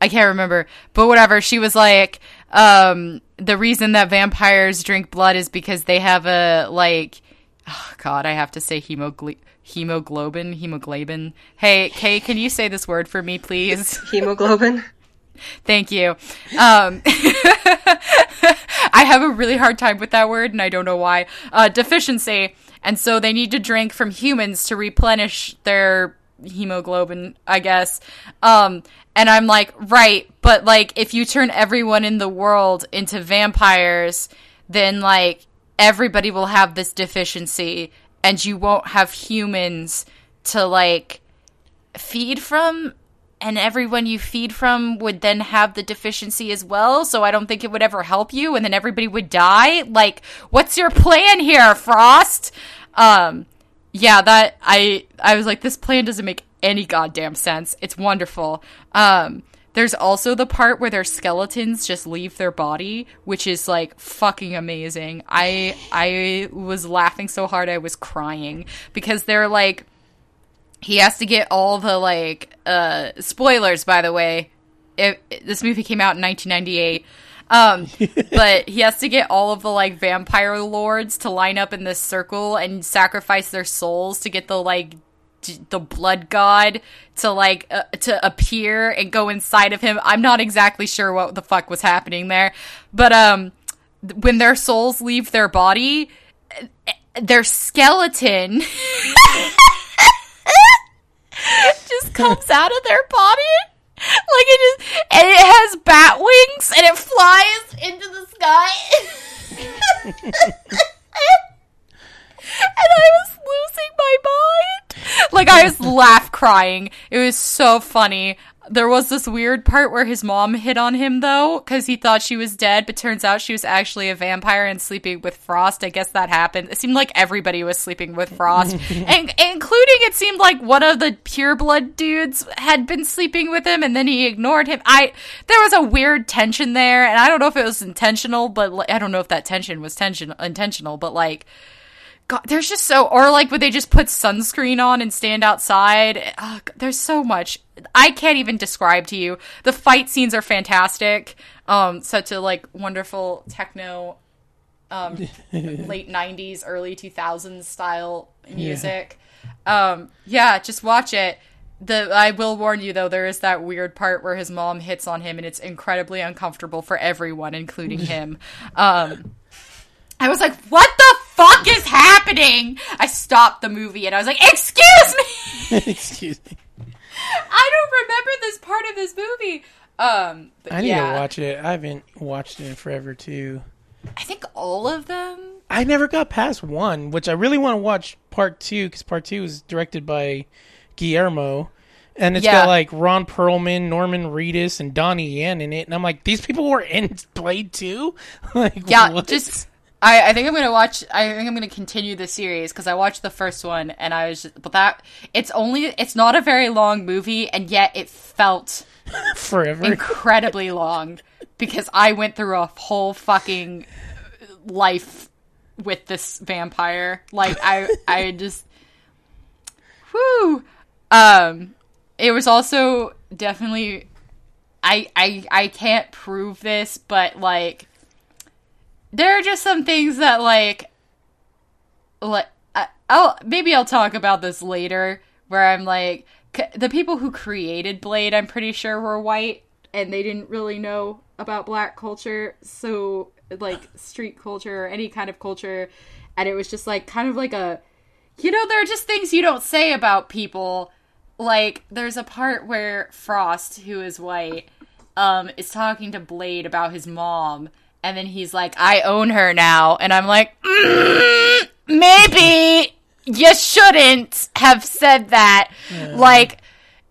Speaker 6: I can't remember, but whatever. She was like, um, the reason that vampires drink blood is because they have a like, oh God, I have to say hemogl- hemoglobin, hemoglobin. Hey, Kay, can you say this word for me, please?
Speaker 5: Hemoglobin.
Speaker 6: Thank you. Um, I have a really hard time with that word, and I don't know why. Uh, deficiency, and so they need to drink from humans to replenish their hemoglobin, I guess. Um, and I'm like, right, but like, if you turn everyone in the world into vampires, then like everybody will have this deficiency, and you won't have humans to like feed from and everyone you feed from would then have the deficiency as well so i don't think it would ever help you and then everybody would die? Like what's your plan here frost? Um yeah that i i was like this plan doesn't make any goddamn sense. It's wonderful. Um there's also the part where their skeletons just leave their body which is like fucking amazing. I i was laughing so hard i was crying. Because they're like he has to get all the like uh spoilers by the way. It, this movie came out in 1998 um but he has to get all of the like vampire lords to line up in this circle and sacrifice their souls to get the like the blood god to like uh, to appear and go inside of him. I'm not exactly sure what the fuck was happening there. But um when their souls leave their body uh, their skeleton just comes out of their body. Like it just and it has bat wings and it flies into the sky. and I was losing my mind. Like I was laugh crying. It was so funny. There was this weird part where his mom hit on him though, because he thought she was dead, but turns out she was actually a vampire and sleeping with Frost. I guess that happened. It seemed like everybody was sleeping with Frost, and including it seemed like one of the pureblood dudes had been sleeping with him, and then he ignored him. I there was a weird tension there, and I don't know if it was intentional, but like, I don't know if that tension was tension intentional, but like God, there's just so, or like would they just put sunscreen on and stand outside? Ugh, there's so much. I can't even describe to you. The fight scenes are fantastic. Um, such a like wonderful techno, um, late '90s, early 2000s style music. Yeah. Um, yeah, just watch it. The I will warn you though, there is that weird part where his mom hits on him, and it's incredibly uncomfortable for everyone, including him. Um, I was like, "What the fuck is happening?" I stopped the movie and I was like, "Excuse me."
Speaker 4: Excuse me.
Speaker 6: I don't remember this part of this movie. Um, but
Speaker 4: I need
Speaker 6: yeah.
Speaker 4: to watch it. I haven't watched it in forever too.
Speaker 6: I think all of them.
Speaker 4: I never got past one, which I really want to watch part two because part two is directed by Guillermo, and it's
Speaker 6: Yeah.
Speaker 4: got like Ron Perlman, Norman Reedus, and Donnie Yen in it. And I'm like, these people were in Blade too. like,
Speaker 6: Yeah,
Speaker 4: what?
Speaker 6: just I, I think I'm gonna watch. I think I'm gonna continue the series because I watched the first one and I was, just, but that it's only it's not a very long movie and yet it felt
Speaker 4: forever.
Speaker 6: incredibly long because I went through a whole fucking life with this vampire. Like I, I just, whoo. Um, it was also definitely. I I I can't prove this, but like, there are just some things that like, like I'll maybe I'll talk about this later. Where I'm like, the people who created Blade, I'm pretty sure were white, and they didn't really know about black culture, so like street culture or any kind of culture, and it was just like kind of like a, you know, there are just things you don't say about people. Like there's a part where Frost, who is white, um, is talking to Blade about his mom, and then he's like, "I own her now," and I'm like, mm, maybe you shouldn't have said that. Like,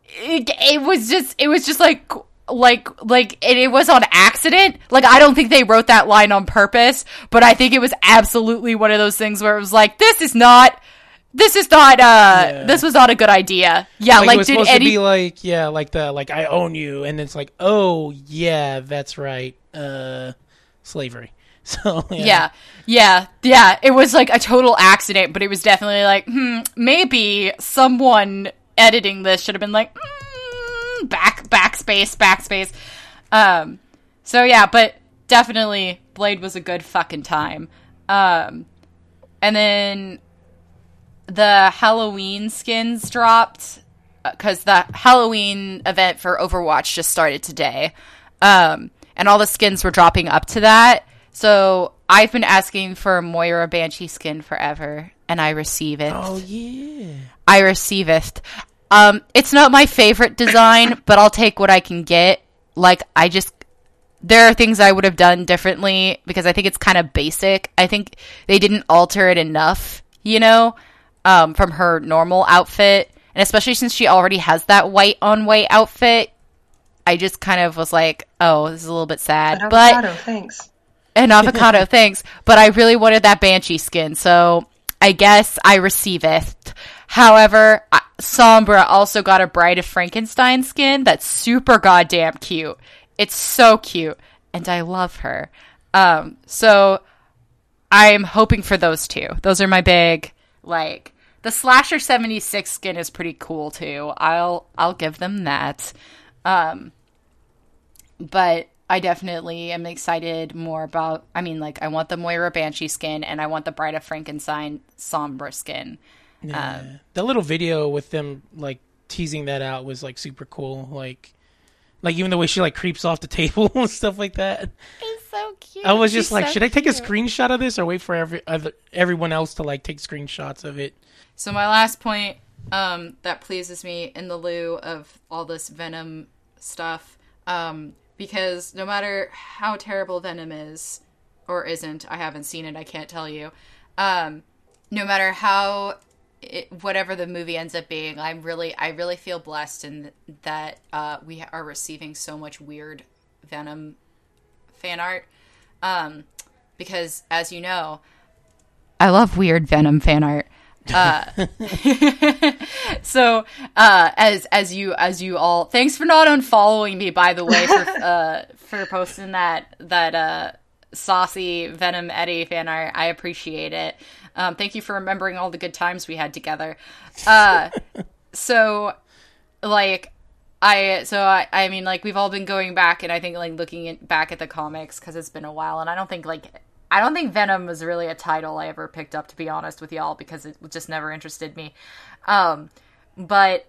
Speaker 6: it, it was just, it was just like. Like, like, and it was on accident. Like, I don't think they wrote that line on purpose, but I think it was absolutely one of those things where it was like, this is not, this is not, uh, this was not a good idea. Yeah,
Speaker 4: like,
Speaker 6: like,
Speaker 4: it was
Speaker 6: did
Speaker 4: supposed
Speaker 6: any,
Speaker 4: to be like yeah like the like i own you and it's like oh yeah that's right uh slavery so yeah,
Speaker 6: Yeah, yeah, yeah. It was like a total accident, but it was definitely like, hmm, maybe someone editing this should have been like, mm, back, backspace, backspace. Um, so yeah, but definitely Blade was a good fucking time. Um, and then the Halloween skins dropped because the Halloween event for Overwatch just started today. Um, and all the skins were dropping up to that. So I've been asking for a Moira Banshee skin forever, and I receive it.
Speaker 4: oh yeah
Speaker 6: I receive it. Um, it's not my favorite design, but I'll take what I can get. Like, I just, there are things I would have done differently because I think it's kind of basic. I think they didn't alter it enough, you know, um, from her normal outfit. And especially since she already has that white on white outfit, I just kind of was like, oh, this is a little bit sad.
Speaker 5: But
Speaker 6: But
Speaker 5: avocado, thanks.
Speaker 6: an avocado, thanks. But I really wanted that banshee skin, so I guess I receive it. However, Sombra also got a Bride of Frankenstein skin that's super goddamn cute. It's so cute, and I love her. Um, so I'm hoping for those two. Those are my big like. The Slasher 76 skin is pretty cool too. I'll I'll give them that. Um, but I definitely am excited more about. I mean, like I want the Moira Banshee skin, and I want the Bride of Frankenstein Sombra skin. Um,
Speaker 4: the little video with them like teasing that out was like super cool like like even the way she like creeps off the table and stuff like that
Speaker 6: it's so cute.
Speaker 4: i was just
Speaker 6: She's
Speaker 4: like
Speaker 6: so
Speaker 4: should i take a screenshot of this or wait for every other everyone else to like take screenshots of it
Speaker 6: So my last point um, that pleases me in the lieu of all this Venom stuff. Um, because no matter how terrible Venom is or isn't, I haven't seen it. I can't tell you. Um, no matter how it, whatever the movie ends up being, I'm really I really feel blessed in that uh, we are receiving so much weird Venom fan art. Um, because as you know, I love weird Venom fan art. Uh, so uh, as as you as you all thanks for not unfollowing me by the way for uh, for posting that that uh, saucy Venom Eddie fan art. I appreciate it. Um, thank you for remembering all the good times we had together. Uh, so like I so I I mean like we've all been going back and I think like looking at, back at the comics because it's been a while and I don't think like I don't think Venom was really a title I ever picked up to be honest with y'all because it just never interested me. Um, but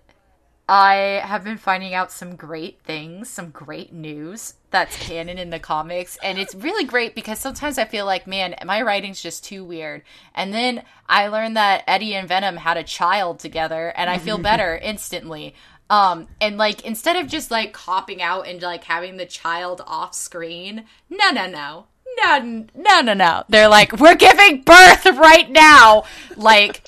Speaker 6: I have been finding out some great things, some great news that's canon in the comics, and it's really great because sometimes I feel like, man, my writing's just too weird. And then I learned that Eddie and Venom had a child together, and I feel better instantly. Um, and like instead of just like copping out and like having the child off screen, no, no, no, no, no, no, no. They're like, we're giving birth right now. Like,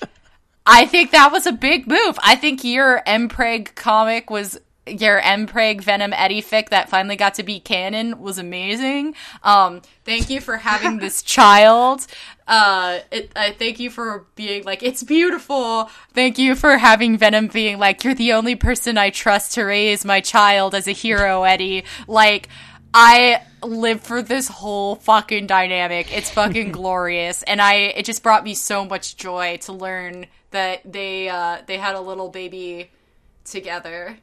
Speaker 6: I think that was a big move. I think your Mpreg comic was your Mpreg Venom Eddie fic that finally got to be canon was amazing. Um, thank you for having this child. Uh, it, I thank you for being like, it's beautiful. Thank you for having Venom being like, you're the only person I trust to raise my child as a hero, Eddie. Like, I live for this whole fucking dynamic. It's fucking glorious, and I it just brought me so much joy to learn that they uh, they had a little baby together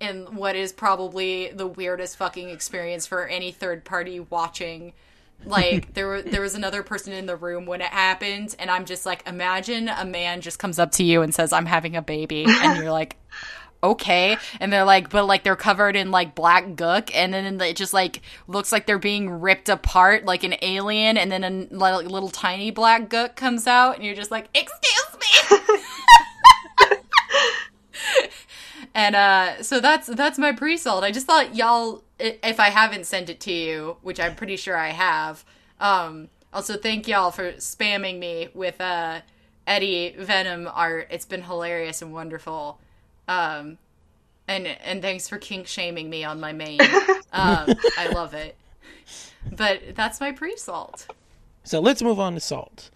Speaker 6: in what is probably the weirdest fucking experience for any third party watching. Like there were there was another person in the room when it happened, and I'm just like, imagine a man just comes up to you and says, "I'm having a baby," and you're like, okay and they're like but like they're covered in like black gook and then it just like looks like they're being ripped apart like an alien and then a like, little tiny black gook comes out and you're just like excuse me. And uh so that's that's my pre-salt i just thought y'all if i haven't sent it to you which i'm pretty sure i have um also thank y'all for spamming me with uh eddie venom art. It's been hilarious and wonderful um and and thanks for kink shaming me on my main um i love it but that's my pre-salt
Speaker 4: So let's move on to salt.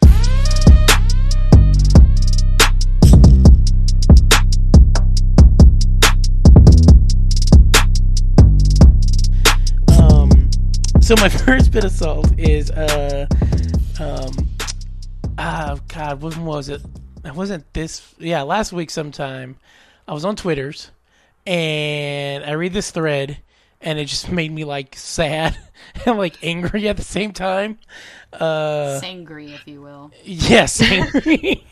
Speaker 4: Um, so my first bit of salt is uh, um, ah, God, when was it? It wasn't this. Yeah, last week sometime. I was on Twitter's and I read this thread and it just made me like sad and like angry at the same time. Uh,
Speaker 6: sangry if you will
Speaker 4: Yes, angry.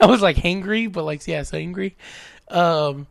Speaker 4: I was like hangry, but like yes, angry. Um,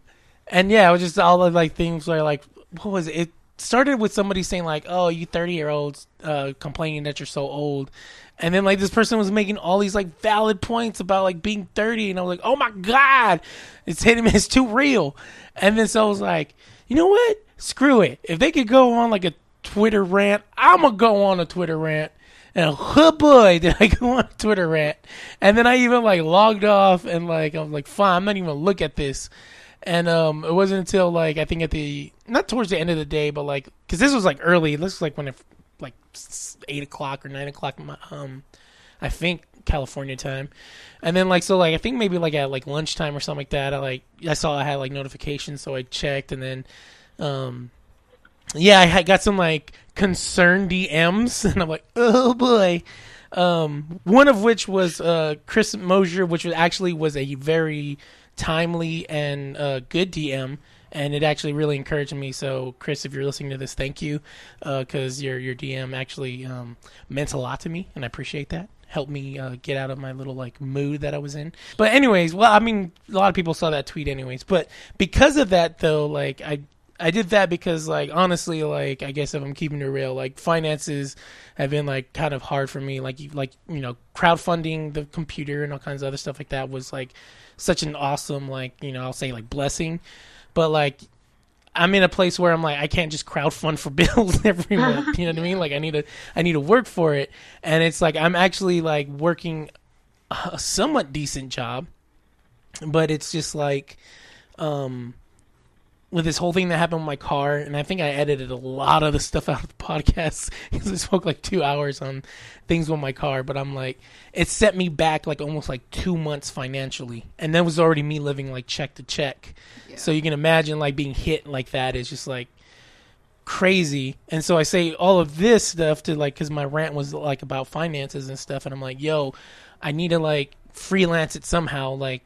Speaker 4: and yeah, it was just all the like things where like what was it? It started with somebody saying like, "Oh, you thirty year olds uh, complaining that you're so old," and then like this person was making all these like valid points about like being thirty, and I was like, "Oh my god, it's hitting me, it's too real." And then so I was like, you know what? Screw it. If they could go on like a Twitter rant, I'm gonna go on a Twitter rant. And oh boy, did I go on a Twitter rant. And then I even like logged off and like I was like, fine, I'm not even gonna look at this. And um, it wasn't until like I think at the not towards the end of the day, but like because this was like early. This was like when it like eight o'clock or nine o'clock. Um, I think California time. And then like so like I think maybe like at like lunchtime or something like that. I like I saw I had like notifications, so I checked, and then um, yeah, I got some like concerned DMs, and I'm like, oh boy. Um, one of which was uh, Chris Mosier, which was actually was a very timely and uh, good DM, and it actually really encouraged me. So, Chris, if you're listening to this, thank you, because your your DM actually um, meant a lot to me, and I appreciate that. Helped me uh, get out of my little like mood that I was in. But anyways, well, I mean, a lot of people saw that tweet anyways. But because of that, though, like I I did that because like honestly like I guess if I'm keeping it real like finances have been like kind of hard for me like you- like you know crowdfunding the computer and all kinds of other stuff like that was like such an awesome like you know I'll say like blessing but like I'm in a place where I'm like I can't just crowdfund for bills every month. You know what I mean? Like I need to I need to work for it, and it's like I'm actually like working a somewhat decent job, but it's just like um with this whole thing that happened with my car, and I think I edited a lot of the stuff out of the podcast because I spoke like two hours on things with my car. But I'm like, it set me back like almost like two months financially, and that was already me living like check to check. So you can imagine like being hit like that is just like crazy. And so I say all of this stuff to like because my rant was like about finances and stuff, and I'm like, yo, I need to like freelance it somehow. Like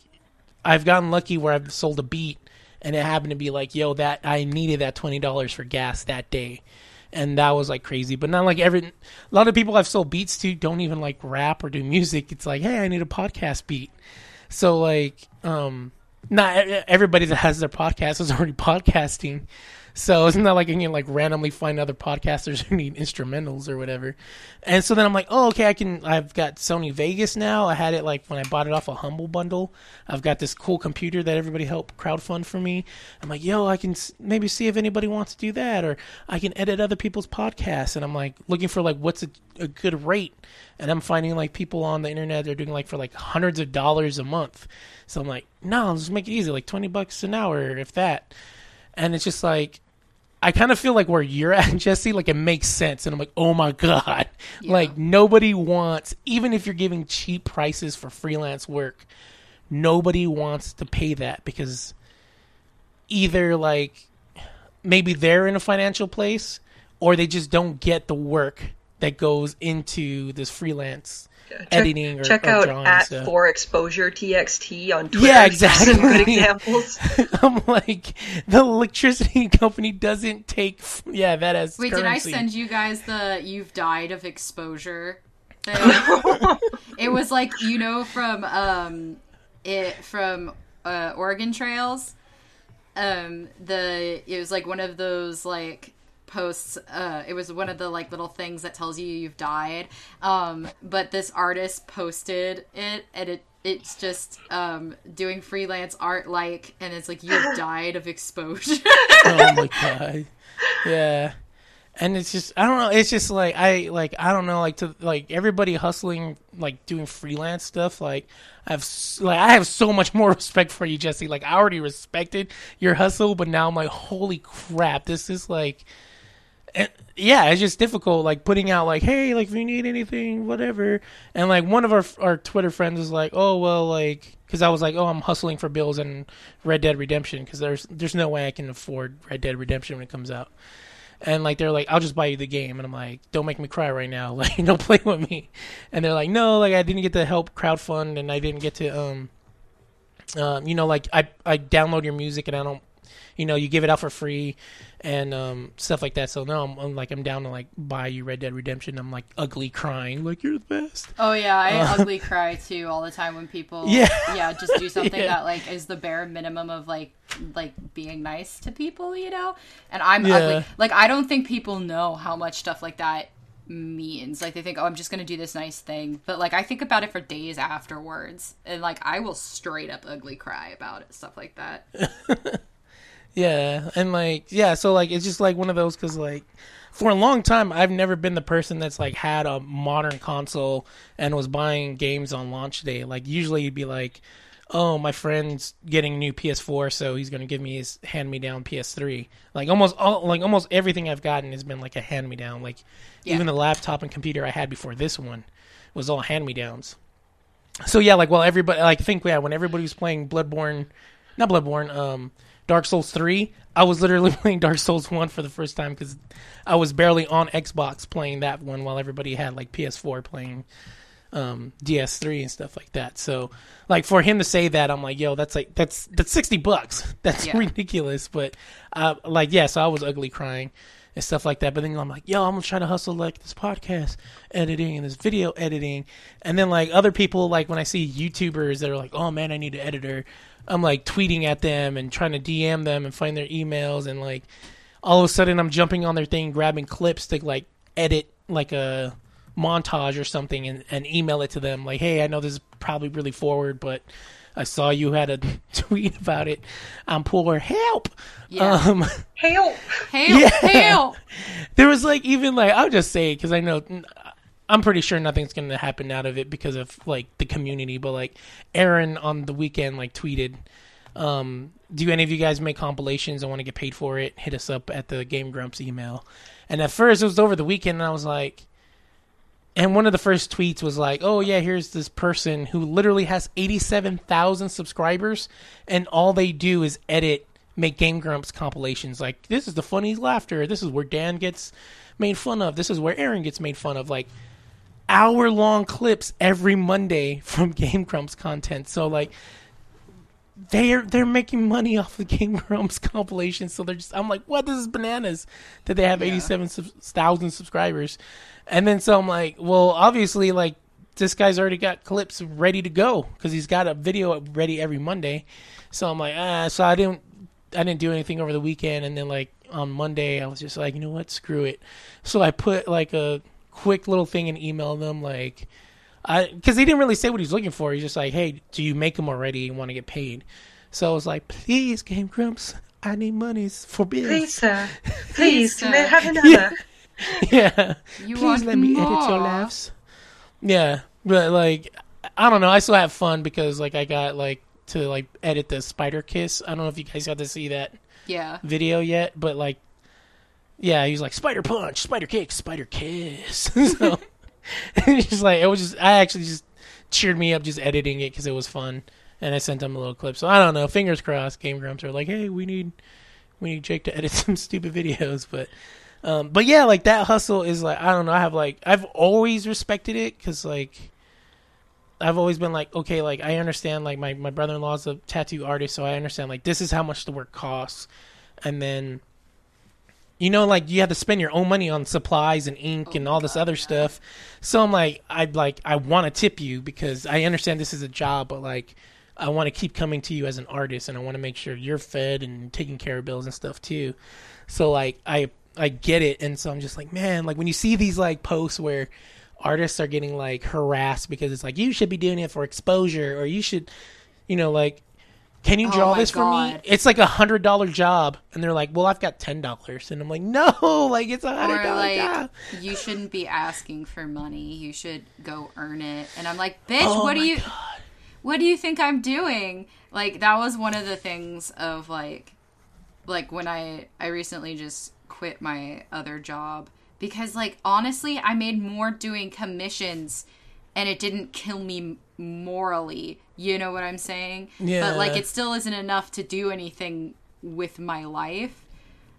Speaker 4: I've gotten lucky where I've sold a beat and it happened to be like, yo, that I needed that twenty dollars for gas that day. And that was like crazy, but not like every. A lot of people I've sold beats to don't even like rap or do music. It's like, hey, I need a podcast beat. So like, um, not everybody that has their podcast is already podcasting. So it's not like I can like randomly find other podcasters who need instrumentals or whatever. And so then I'm like, oh, okay, I can. I've got Sony Vegas now. I had it like when I bought it off a Humble Bundle. I've got this cool computer that everybody helped crowdfund for me. I'm like, yo, I can maybe see if anybody wants to do that, or I can edit other people's podcasts. And I'm like looking for like what's a, a good rate, and I'm finding like people on the internet they're doing like for like hundreds of dollars a month. So I'm like, no, let's make it easy, like twenty bucks an hour, if that. And it's just like I kind of feel like where you're at, Jesse, like it makes sense. And I'm like, oh my God. Like nobody wants, even if you're giving cheap prices for freelance work, nobody wants to pay that because either like maybe they're in a financial place or they just don't get the work that goes into this freelance
Speaker 5: Check,
Speaker 4: editing or,
Speaker 5: check
Speaker 4: or
Speaker 5: out
Speaker 4: drawing
Speaker 5: at
Speaker 4: stuff.
Speaker 5: for exposure txt on Twitter.
Speaker 4: Yeah,
Speaker 5: Some good examples.
Speaker 4: I'm like, the electricity company doesn't take, yeah, that as
Speaker 6: Wait, did I send you guys the "You've died of exposure" thing? it was like you know from um, it from uh, Oregon Trails. Um, the it was like one of those like posts uh it was one of the like little things that tells you you've died. Um but this artist posted it and it it's just um doing freelance art like and it's like you've died of exposure.
Speaker 4: Oh my god. Yeah. And it's just i don't know it's just like i like i don't know like to like everybody hustling like doing freelance stuff like i have like i have so much more respect for you jesse. Like i already respected your hustle but now i'm like holy crap this is like and, yeah, it's just difficult, like putting out like, hey, like if you need anything, whatever. And like one of our our Twitter friends was like, oh well, like because I was like, oh, I'm hustling for bills and Red Dead Redemption because there's there's no way I can afford Red Dead Redemption when it comes out. And like they're like, I'll just buy you the game, and I'm like, don't make me cry right now, like don't play with me. And they're like, no, like I didn't get to help crowdfund, and I didn't get to um, um, you know, like I I download your music and I don't you know, you give it out for free and um, stuff like that. So no, I'm, I'm like, I'm down to like buy you Red Dead Redemption. I'm like ugly crying, like you're the best.
Speaker 6: Oh yeah, I ugly cry too all the time when people
Speaker 4: Yeah.
Speaker 6: yeah just do something
Speaker 4: Yeah.
Speaker 6: that like is the bare minimum of like like being nice to people, you know. And I'm
Speaker 4: Yeah.
Speaker 6: ugly. Like I don't think people know how much stuff like that means. Like they think, oh, I'm just gonna do this nice thing, but like I think about it for days afterwards, and like I will straight up ugly cry about it, stuff like that.
Speaker 4: Yeah, and like yeah, so like it's just like one of those because like for a long time I've never been the person that's like had a modern console and was buying games on launch day. Like usually you'd be like, oh my friend's getting a new PS4, so he's gonna give me his hand me down PS3. Like almost all like almost everything I've gotten has been like a hand me down. Like
Speaker 6: Yeah.
Speaker 4: even the laptop and computer I had before this one was all hand me downs. So yeah, like well everybody like think yeah when everybody was playing Bloodborne, not Bloodborne, um, Dark Souls three, I was literally playing Dark Souls one for the first time because I was barely on Xbox playing that one while everybody had like PS4 playing um, DS3 and stuff like that. So like for him to say that, I'm like, yo, that's like that's that's sixty bucks. That's
Speaker 6: Yeah.
Speaker 4: ridiculous. But uh, like yeah, so I was ugly crying and stuff like that. But then I'm like, yo, I'm gonna try to hustle like this podcast editing and this video editing, and then like other people, like when I see YouTubers that are like, oh man, I need an editor, I'm like tweeting at them and trying to DM them and find their emails, and like all of a sudden I'm jumping on their thing, grabbing clips to like edit like a montage or something and, and email it to them like hey i know this is probably really forward but I saw you had a tweet about it. I'm poor. Help.
Speaker 6: Yeah.
Speaker 4: Um,
Speaker 5: help.
Speaker 6: Hail,
Speaker 4: Yeah.
Speaker 6: hail.
Speaker 4: there was like even like I'll just say because I know I'm pretty sure nothing's gonna happen out of it because of like the community. But like Arin on the weekend like tweeted, um, "Do any of you guys make compilations? I want to get paid for it. Hit us up at the Game Grumps email." And at first it was over the weekend, and I was like. And one of the first tweets was like, "Oh yeah, here's this person who literally has 87,000 subscribers, and all they do is edit, make Game Grumps compilations. Like this is the funny laughter. This is where Dan gets made fun of. This is where Arin gets made fun of. Like hour long clips every Monday from Game Grumps content. So like they're they're making money off the Game Grumps compilation. So they're just I'm like, what? This is bananas that they have
Speaker 6: Yeah.
Speaker 4: eighty seven thousand subscribers. And then so I'm like, well, obviously like this guy's already got clips ready to go because he's got a video ready every Monday. So I'm like, ah. So I didn't I didn't do anything over the weekend, and then like on Monday I was just like, you know what, screw it. So I put like a quick little thing and email them like. Because he didn't really say what he's looking for. He's just like, "Hey, do you make them already and want to get paid?" So I was like, "Please, Game Grumps, I need monies for bills."
Speaker 5: Please, sir. Please,
Speaker 6: sir.
Speaker 5: can I have another?
Speaker 4: Yeah. yeah.
Speaker 6: You
Speaker 4: Please let me edit your
Speaker 6: more.
Speaker 4: laughs. Yeah, but like, I don't know. I still have fun because like I got like to like edit the spider kiss. I don't know if you guys got to see that
Speaker 6: Yeah.
Speaker 4: video yet, but like, yeah, he was like spider punch, spider kick, spider kiss. so just like it was just. I actually just cheered me up just editing it because it was fun, and I sent him a little clip. So I don't know. Fingers crossed. Game Grumps are like, hey, we need we need Jake to edit some stupid videos, but. Um, but yeah, like that hustle is like I don't know. I have like I've always respected it because like I've always been like okay, like I understand like my my brother in law's a tattoo artist, so I understand like this is how much the work costs, and then you know like you have to spend your own money on supplies and ink
Speaker 6: Oh
Speaker 4: and all this
Speaker 6: God,
Speaker 4: other
Speaker 6: yeah.
Speaker 4: stuff. So I'm like I like I want to tip you because I understand this is a job, but like I want to keep coming to you as an artist, and I want to make sure you're fed and taking care of bills and stuff too. So like I I get it, and so I'm just like, man, like when you see these like posts where artists are getting like harassed because it's like you should be doing it for exposure, or you should, you know, like, can you
Speaker 6: Oh
Speaker 4: draw
Speaker 6: my
Speaker 4: this for me? It's like a hundred dollar job, and they're like, well, I've got ten dollars, and I'm like, no, like it's a hundred dollar
Speaker 6: like,
Speaker 4: job.
Speaker 6: you shouldn't be asking for money. You should go earn it. And I'm like, oh bitch,
Speaker 4: Oh
Speaker 6: what do you, what do you think I'm doing? Like that was one of the things of like, like when I I recently just quit my other job because like honestly, I made more doing commissions, and it didn't kill me morally. You know what I'm saying? But like, it still isn't enough to do anything with my life.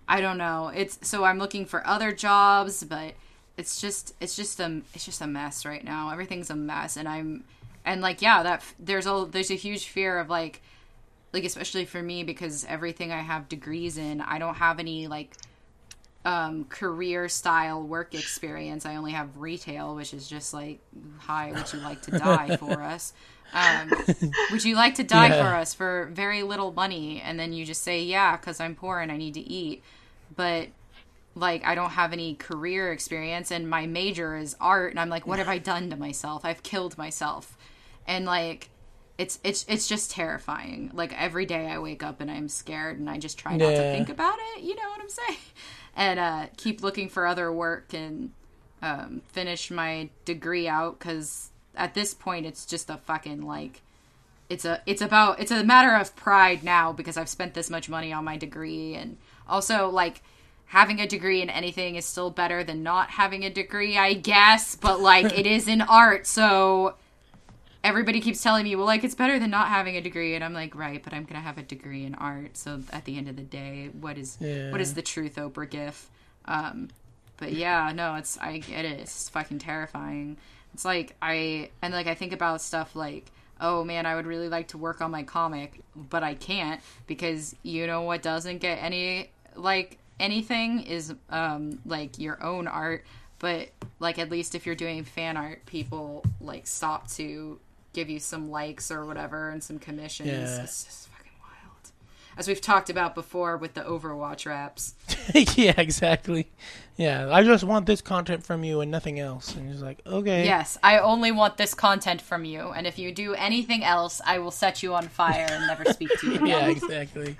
Speaker 6: I don't know. It's so I'm looking for other jobs, but it's just it's just a it's just a mess right now. Everything's a mess, and I'm and like yeah, that there's a there's a huge fear of like like especially for me because everything I have degrees in, I don't have any like um career style work experience. I only have retail, which is just like hi, would you like to die for us? Um, would you like to die
Speaker 4: Yeah.
Speaker 6: for us for very little money? And then you just say yeah because I'm poor and I need to eat. But like I don't have any career experience and my major is art and I'm like what have I done to myself? I've killed myself. And like it's it's it's just terrifying. Like every day I wake up and I'm scared and I just try not to think about it, you know what I'm saying? And uh keep looking for other work and um finish my degree out cuz at this point it's just a fucking like it's a it's about it's a matter of pride now because I've spent this much money on my degree. And also like having a degree in anything is still better than not having a degree, I guess, but like it is in art, so everybody keeps telling me, "Well, like it's better than not having a degree." And I'm like, "Right, but I'm going to have a degree in art." So at the end of the day, what is
Speaker 4: Yeah.
Speaker 6: what is the truth, Oprah Gif? Um but yeah, no, it's I get it. It's fucking terrifying. It's like I and like I think about stuff like, oh man, I would really like to work on my comic, but I can't because you know what doesn't get any like anything is um like your own art, but like at least if you're doing fan art, people like stop to give you some likes or whatever and some commissions.
Speaker 4: Yeah.
Speaker 6: It's just fucking wild. as we've talked about before with the Overwatch raps.
Speaker 4: yeah, exactly. Yeah, I just want this content from you and nothing else. And he's like, okay.
Speaker 6: Yes, I only want this content from you, and if you do anything else, I will set you on fire and never speak to you. Again.
Speaker 4: yeah, exactly.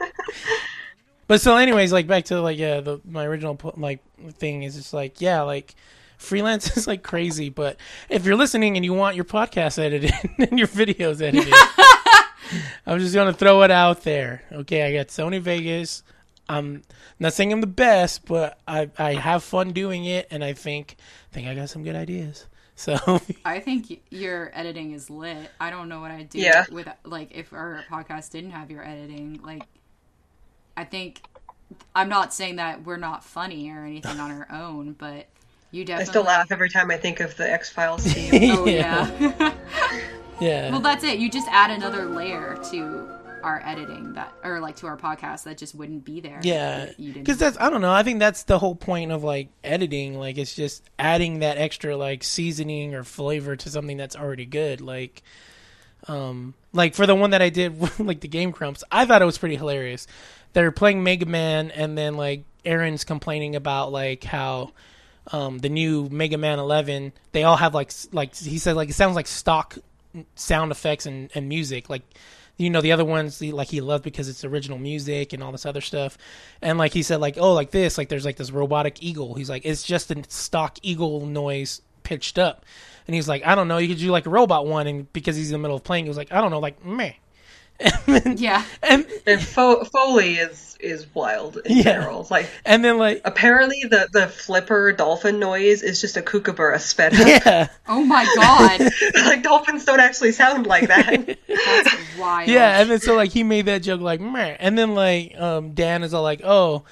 Speaker 4: but so, anyways, like back to like yeah, the my original like thing is just like yeah, like freelance is like crazy. But if you're listening and you want your podcast edited and your videos edited, I'm just gonna throw it out there. Okay, I got Sony Vegas. I'm not saying I'm the best, but I I have fun doing it, and I think think I got some good ideas. So
Speaker 6: I think your editing is lit. I don't know what I'd do
Speaker 5: Yeah.
Speaker 6: with like if our podcast didn't have your editing. Like, I think I'm not saying that we're not funny or anything on our own, but you
Speaker 5: I still laugh every time I think of the X Files team.
Speaker 6: Oh yeah.
Speaker 4: yeah.
Speaker 6: well, that's it. You just add another layer to our editing that, or like to our podcast that just wouldn't be there.
Speaker 4: Yeah,
Speaker 6: you didn't-
Speaker 4: because that's I don't know. I think that's the whole point of like editing. Like it's just adding that extra like seasoning or flavor to something that's already good. Like, um, like for the one that I did, like the Game Grumps, I thought it was pretty hilarious. They're playing Mega Man, and then like Arin's complaining about like how. Um, the new Mega Man 11, they all have like like he said like it sounds like stock sound effects and, and music. Like you know the other ones like he loved because it's original music and all this other stuff. And like he said like oh like this like there's like this robotic eagle. He's like it's just a stock eagle noise pitched up. And he's like i don't know you could do like a robot one and because he's in the middle of playing he was like i don't know like meh
Speaker 6: yeah.
Speaker 4: and
Speaker 5: and Fo- Foley is is wild in
Speaker 4: Yeah.
Speaker 5: general. Like
Speaker 4: and then like
Speaker 5: apparently the the flipper dolphin noise is just a kookaburra sped up.
Speaker 4: yeah
Speaker 6: Oh my god,
Speaker 5: like dolphins don't actually sound like that.
Speaker 6: that's wild.
Speaker 4: Yeah, and then so like he made that joke like meh. and then like um Dan is all like, oh,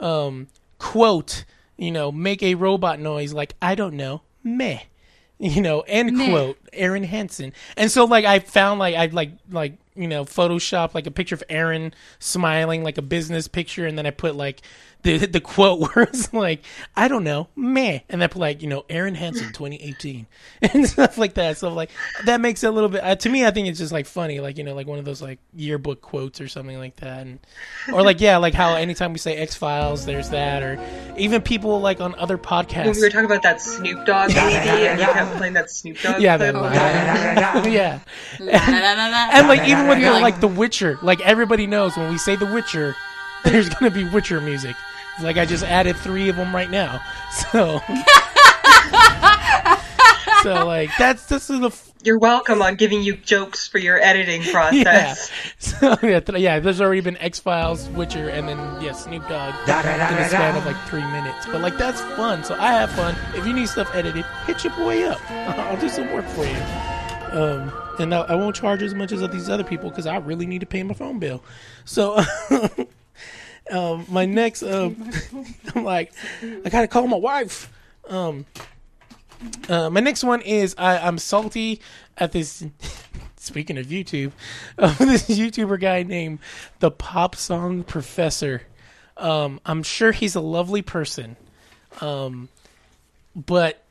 Speaker 4: um, quote, you know, make a robot noise like I don't know, meh. You know, end
Speaker 6: Meh.
Speaker 4: quote, Arin Hanson. And so like I found like I like like you know Photoshop like a picture of Arin smiling like a business picture, and then I put like the the quote where it's like I don't know, meh, and I put like you know Arin Hanson 2018 and stuff like that. So like that makes it a little bit uh, to me. I think it's just like funny, like you know, like one of those like yearbook quotes or something like that, and or like yeah, like how anytime we say X Files, there's that, or even people like on other
Speaker 5: when
Speaker 4: podcasts.
Speaker 5: we were talking about that Snoop Dogg movie and you kept playing that Snoop Dogg
Speaker 4: yeah,
Speaker 5: clip.
Speaker 4: that, yeah, and like even with
Speaker 6: You're like-
Speaker 4: like The Witcher, like everybody knows when we say The Witcher, there's gonna be Witcher music. Like I just added three of them right now, so. So like that's this is the f-
Speaker 5: You're welcome on giving you jokes for your editing
Speaker 4: yeah.
Speaker 5: process.
Speaker 4: So yeah, th- yeah. There's already been X Files, Witcher, and then yeah, Snoop Dogg in the span of like three minutes. But like that's fun. So I have fun. If you need stuff edited, hit your boy up. I'll do some work for you. Um, and I, I won't charge as much as these other people because I really need to pay my phone bill. So. Um, my next, um, I'm like, I gotta call my wife. Um, uh, my next one is I, I'm salty at this. Speaking of YouTube, uh, this YouTuber guy named the Pop Song Professor. Um, I'm sure he's a lovely person, um, but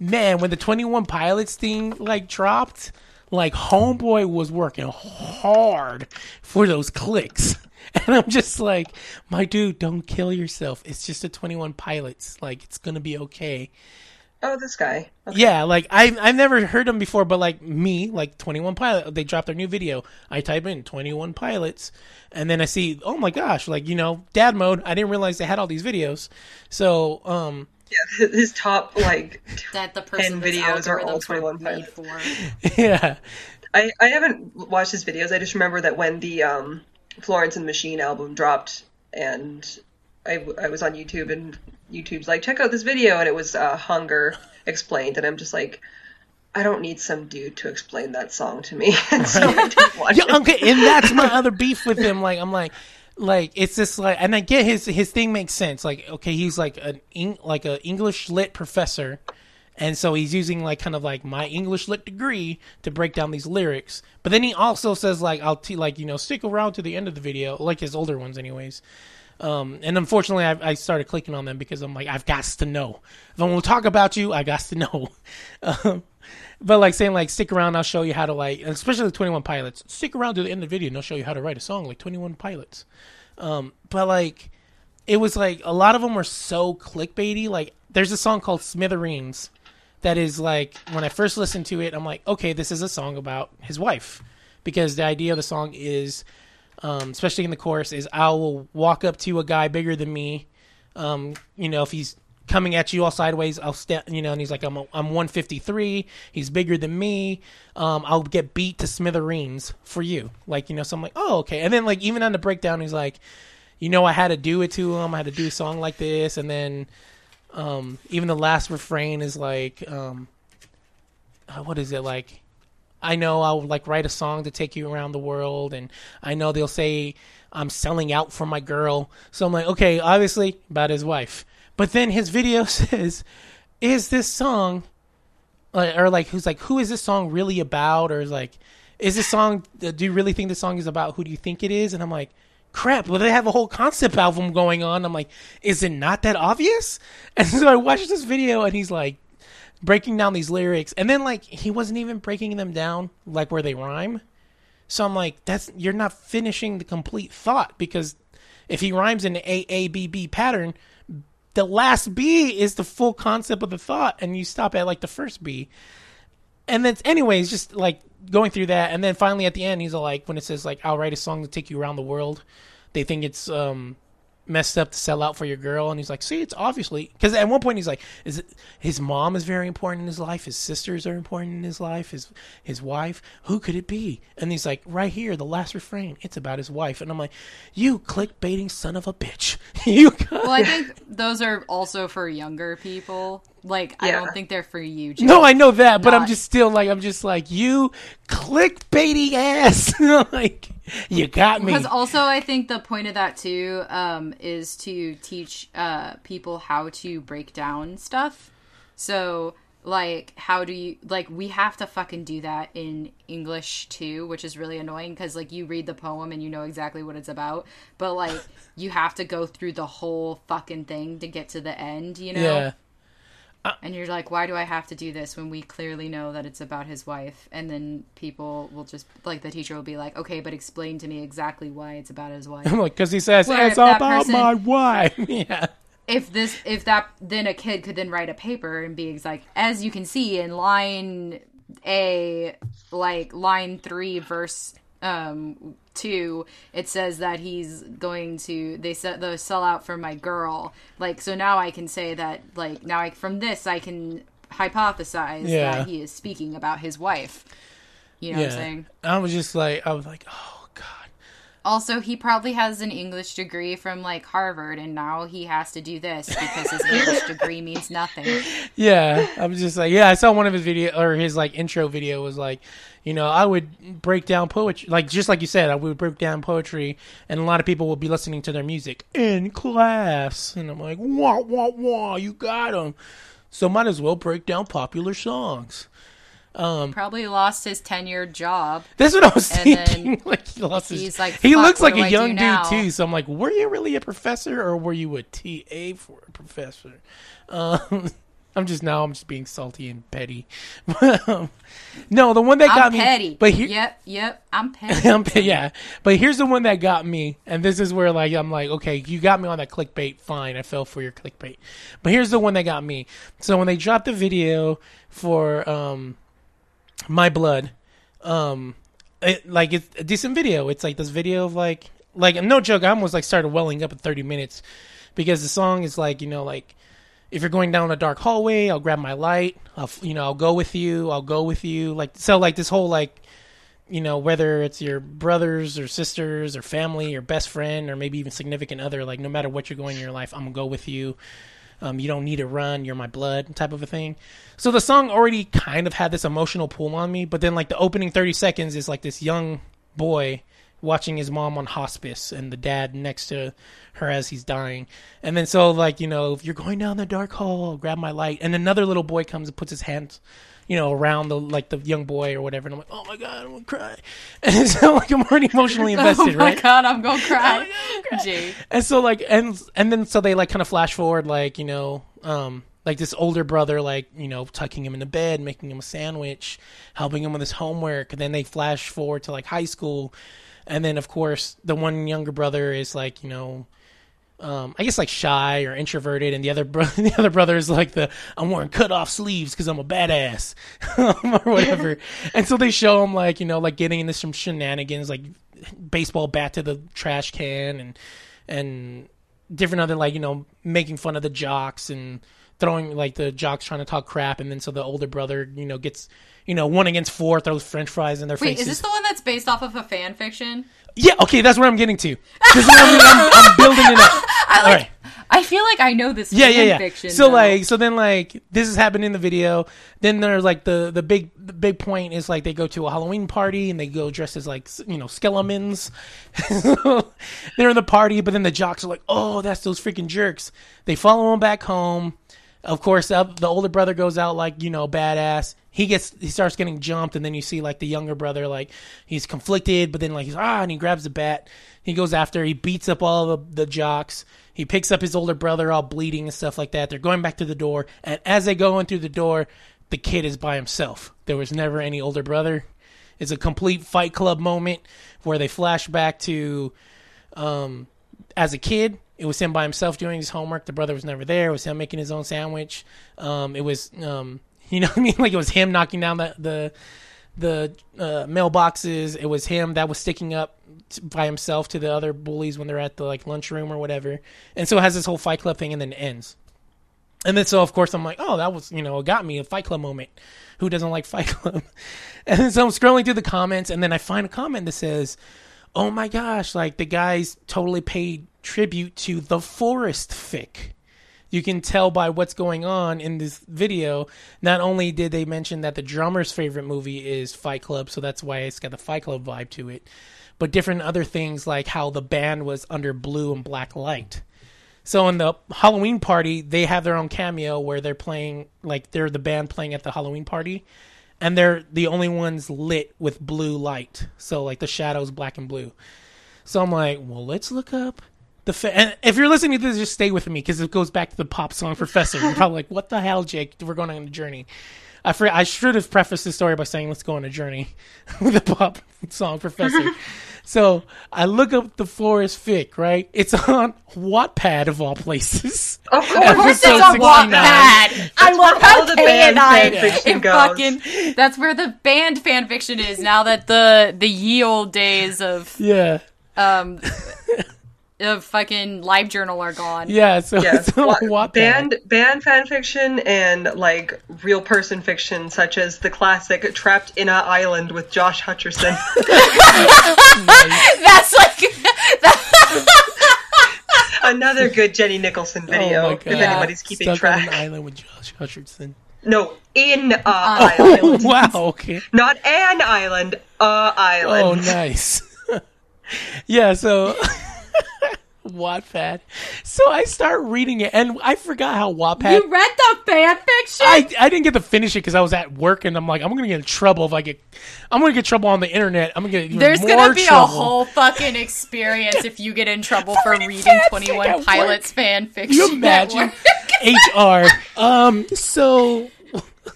Speaker 4: man, when the Twenty One Pilots thing like dropped, like Homeboy was working hard for those clicks. And I'm just like, my dude, don't kill yourself. It's just a 21 Pilots. Like, it's gonna be okay.
Speaker 5: Oh, this guy. Okay.
Speaker 4: Yeah, like I've I've never heard them before, but like me, like Twenty One Pilot, they dropped their new video. I type in Twenty One Pilots, and then I see, oh my gosh, like you know, dad mode. I didn't realize they had all these videos. So, um,
Speaker 5: Yeah, his top like
Speaker 6: that the person
Speaker 5: Ten videos are all 21
Speaker 6: made
Speaker 5: pilots.
Speaker 4: yeah,
Speaker 5: I, I haven't watched his videos. I just remember that when the um, Florence and the Machine album dropped, and I, I was on YouTube, and YouTube's like, check out this video, and it was uh, Hunger explained, and I'm just like, I don't need some dude to explain that song to me, and so I didn't watch
Speaker 4: yeah,
Speaker 5: it.
Speaker 4: okay, and that's my other beef with him. Like, I'm like, like it's just like, and I get his his thing makes sense. Like, okay, he's like an like a English lit professor, and so he's using like kind of like my English lit degree to break down these lyrics. But then he also says like, I'll t- like you know stick around to the end of the video, like his older ones, anyways. Um, and unfortunately, I, I started clicking on them because I'm like, I've got to know. If I'm to talk about you, I got to know. Um, but like saying like stick around, I'll show you how to like, especially the Twenty One Pilots. Stick around to the end of the video, and I'll show you how to write a song like Twenty One Pilots. Um, but like, it was like a lot of them were so clickbaity. Like, there's a song called Smithereens that is like when I first listened to it, I'm like, okay, this is a song about his wife because the idea of the song is, um, especially in the chorus, is I will walk up to a guy bigger than me. Um, you know, if he's coming at you all sideways, I'll step, you know, and he's like, I'm, I'm 153. He's bigger than me. Um, I'll get beat to smithereens for you. Like, you know, so I'm like, oh, okay. And then, like, even on the breakdown, he's like, you know, I had to do it to him. I had to do a song like this. And then, um, even the last refrain is like, um, uh, what is it like? I know I'll like write a song to take you around the world, and I know they'll say I'm selling out for my girl. So I'm like, okay, obviously about his wife. But then his video says, "Is this song, or like, who's like, who is this song really about?" Or is like, "Is this song? Do you really think this song is about? Who do you think it is?" And I'm like, crap, well, they have a whole concept album going on. I'm like, is it not that obvious? And so I watched this video and he's like breaking down these lyrics. And then like he wasn't even breaking them down like where they rhyme. So I'm like, that's you're not finishing the complete thought because if he rhymes in A A B B pattern, the last B is the full concept of the thought, and you stop at like the first B. And then, anyways, just like going through that, and then finally at the end, he's like, when it says like, "I'll write a song to take you around the world," they think it's um messed up to sell out for your girl and he's like see it's obviously because at one point he's like is it his mom is very important in his life his sisters are important in his life his his wife who could it be? And he's like right here the last refrain it's about his wife. And i'm like you clickbaiting son of a bitch. You
Speaker 6: well i think those are also for younger people like yeah. I don't think they're for you. Joe.
Speaker 4: No, I know that, but Not... I'm just still like I'm just like you clickbaity ass. like you got me.
Speaker 6: Because also I think the point of that too um, is to teach uh, people how to break down stuff. So like how do you like we have to fucking do that in english too which is really annoying because like you read the poem and you know exactly what it's about but like you have to go through the whole fucking thing to get to the end you know yeah uh, and you're like, why do I have to do this when we clearly know that it's about his wife? And then people will just like the teacher will be like, okay, but explain to me exactly why it's about his wife.
Speaker 4: I'm like, because he says Where it's about person, my wife. yeah.
Speaker 6: If this, if that, then a kid could then write a paper and be like, as you can see in line A, like line three, verse um two it says that he's going to they set the sell out for my girl like so now i can say that like now i from this i can hypothesize yeah. that he is speaking about his wife you know yeah. what i'm saying
Speaker 4: i was just like i was like oh
Speaker 6: also, he probably has an English degree from like Harvard, and now he has to do this because his English degree means nothing.
Speaker 4: Yeah, I'm just like, yeah, I saw one of his video or his like intro video was like, you know, I would break down poetry, like just like you said, I would break down poetry, and a lot of people will be listening to their music in class, and I'm like, wah wah wah, you got them. So might as well break down popular songs. Um,
Speaker 6: Probably lost his tenured job.
Speaker 4: That's what I was thinking. like he lost he's his. Like, he looks like a young dude now? too. So I'm like, were you really a professor or were you a TA for a professor? Um, I'm just now. I'm just being salty and petty. um, no, the one that
Speaker 6: I'm
Speaker 4: got
Speaker 6: petty.
Speaker 4: me.
Speaker 6: But here, yep, yep, I'm petty. I'm
Speaker 4: pe- yeah, but here's the one that got me, and this is where like I'm like, okay, you got me on that clickbait. Fine, I fell for your clickbait. But here's the one that got me. So when they dropped the video for um my Blood. Um, it, like it's a decent video. It's like this video of like like no joke. I almost like started welling up at 30 minutes because the song is like you know like if you're going down a dark hallway, I'll grab my light. I'll you know I'll go with you. I'll go with you. Like so like this whole like you know whether it's your brothers or sisters or family or best friend or maybe even significant other like no matter what you're going in your life i'm gonna go with you um, you don't need to run, you're my blood type of a thing. So the song already kind of had this emotional pull on me, but then like the opening 30 seconds is like this young boy watching his mom on hospice and the dad next to her as he's dying. And then so like, you know, if you're going down the dark hall, grab my light. And another little boy comes and puts his hands you know, around the like the young boy or whatever, and I'm like, oh my god, I'm gonna cry, and so like I'm already emotionally invested, right?
Speaker 6: oh my
Speaker 4: right?
Speaker 6: god, I'm gonna cry, oh Gee.
Speaker 4: And so like and and then so they like kind of flash forward, like you know, um, like this older brother, like you know, tucking him in the bed, making him a sandwich, helping him with his homework. And then they flash forward to like high school, and then of course the one younger brother is like you know um, I guess like shy or introverted, and the other bro- the other brother is like the I'm wearing cut off sleeves because I'm a badass or whatever. and so they show him like you know like getting into some shenanigans, like baseball bat to the trash can, and and different other like you know making fun of the jocks and throwing like the jocks trying to talk crap, and then so the older brother you know gets you know one against four throws French fries in their face.
Speaker 6: Wait,
Speaker 4: faces.
Speaker 6: is this the one that's based off of a fan fiction?
Speaker 4: Yeah, okay, that's where I'm getting to. 'Cause I'm, I'm, I'm building it up.
Speaker 6: I like.
Speaker 4: right.
Speaker 6: I feel like I know this
Speaker 4: yeah, yeah, yeah.
Speaker 6: fiction.
Speaker 4: so
Speaker 6: though.
Speaker 4: like, so then like this is happening in the video. Then there's like the the big the big point is like they go to a Halloween party and they go dressed as like you know skeletons. They're in the party, but then the jocks are like, oh, that's those freaking jerks. They follow them back home. Of course, uh, the older brother goes out like you know badass. He gets he starts getting jumped, and then you see like the younger brother like he's conflicted, but then like he's ah, and he grabs the bat. He goes after. He beats up all the the jocks. He picks up his older brother, all bleeding and stuff like that. They're going back to the door, and as they go in through the door, the kid is by himself. There was never any older brother. It's a complete Fight Club moment where they flash back to um, as a kid, it was him by himself doing his homework. The brother was never there. It was him making his own sandwich. Um, it was, um, you know I mean? Like it was him knocking down the the, the uh, mailboxes. It was him that was sticking up by himself to the other bullies when they're at the like lunchroom or whatever. And so it has this whole Fight Club thing, and then ends. And then so of course I'm like, oh, that was you know, it got me a Fight Club moment. Who doesn't like Fight Club? And so I'm scrolling through the comments, and then I find a comment that says, "Oh my gosh, like the guys totally paid tribute to the Forest fic." You can tell by what's going on in this video. Not only did they mention that the drummer's favorite movie is Fight Club, so that's why it's got the Fight Club vibe to it, but different other things like how the band was under blue and black light. So in the Halloween party, they have their own cameo where they're playing like they're the band playing at the Halloween party, and they're the only ones lit with blue light. So like the shadows black and blue. So I'm like, well, let's look up the. And if you're listening to this, just stay with me because it goes back to the pop song Professor. You're probably like, what the hell, Jake? We're going on a journey. I for- I should have prefaced this story by saying, let's go on a journey with the pop song Professor. So I look up the Forest Fic, right? It's on Wattpad of all places.
Speaker 5: Of course,
Speaker 6: Of course, it's on
Speaker 4: 69.
Speaker 6: Wattpad. I love how
Speaker 5: the band
Speaker 6: and I
Speaker 5: fanfiction
Speaker 6: it
Speaker 5: goes.
Speaker 6: fucking. That's where the band fan fiction is now that the the ye old days of
Speaker 4: Yeah,
Speaker 6: um of fucking live journal are gone.
Speaker 4: yeah. So
Speaker 5: Yes,
Speaker 4: it's on
Speaker 5: wa-
Speaker 4: Wattpad.
Speaker 5: band band fan fiction and like real person fiction, such as the classic "Trapped in a Island" with Josh Hutcherson.
Speaker 6: That's like that,
Speaker 5: Another good Jenny Nicholson
Speaker 4: Oh
Speaker 5: video.
Speaker 4: my
Speaker 5: if
Speaker 4: God.
Speaker 5: anybody's keeping
Speaker 4: Stuck on
Speaker 5: track.
Speaker 4: an island with Josh Hutcherson.
Speaker 5: No, in a
Speaker 6: Uh,
Speaker 4: Oh
Speaker 5: island,
Speaker 4: wow! Okay.
Speaker 5: not an island, a island.
Speaker 4: Oh, nice. yeah, so Wattpad. So I start reading it, and I forgot how Wattpad.
Speaker 6: you read the fan fiction.
Speaker 4: I, I didn't get to finish it because I was at work, and I'm like, I'm gonna get in trouble if I get. I'm gonna get trouble on the internet. I'm gonna get
Speaker 6: There's gonna be
Speaker 4: trouble.
Speaker 6: a whole fucking experience if you get in trouble for
Speaker 4: reading
Speaker 6: reading 21 Pilots
Speaker 4: work.
Speaker 6: fan fiction.
Speaker 4: you imagine. HR? Um, so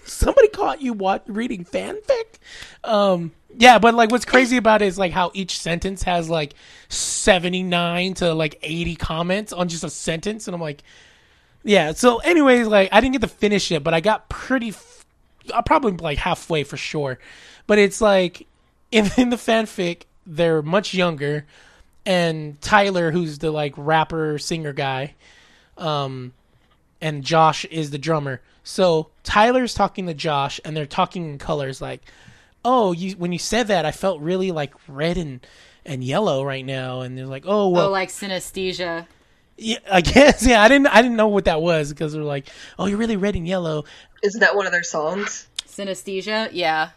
Speaker 4: somebody caught you what reading fanfic? Um, yeah, but like what's crazy about it is like how each sentence has like seventy nine to like eighty comments on just a sentence, and I'm like, yeah. So, anyways, like I didn't get to finish it, but I got pretty. F- I'm probably like halfway for sure, but it's like in, in the fanfic they're much younger, and Tyler, who's the like rapper singer guy, um, and Josh is the drummer. So Tyler's talking to Josh, and they're talking in colors like, "Oh, you when you said that, I felt really like red and and yellow right now." And they're like, "Oh, well,
Speaker 6: Oh, like synesthesia.
Speaker 4: yeah, I guess yeah. I didn't I didn't know what that was because they're like, "Oh, you're really red and yellow."
Speaker 5: Isn't that one of their songs?
Speaker 6: Synesthesia, yeah.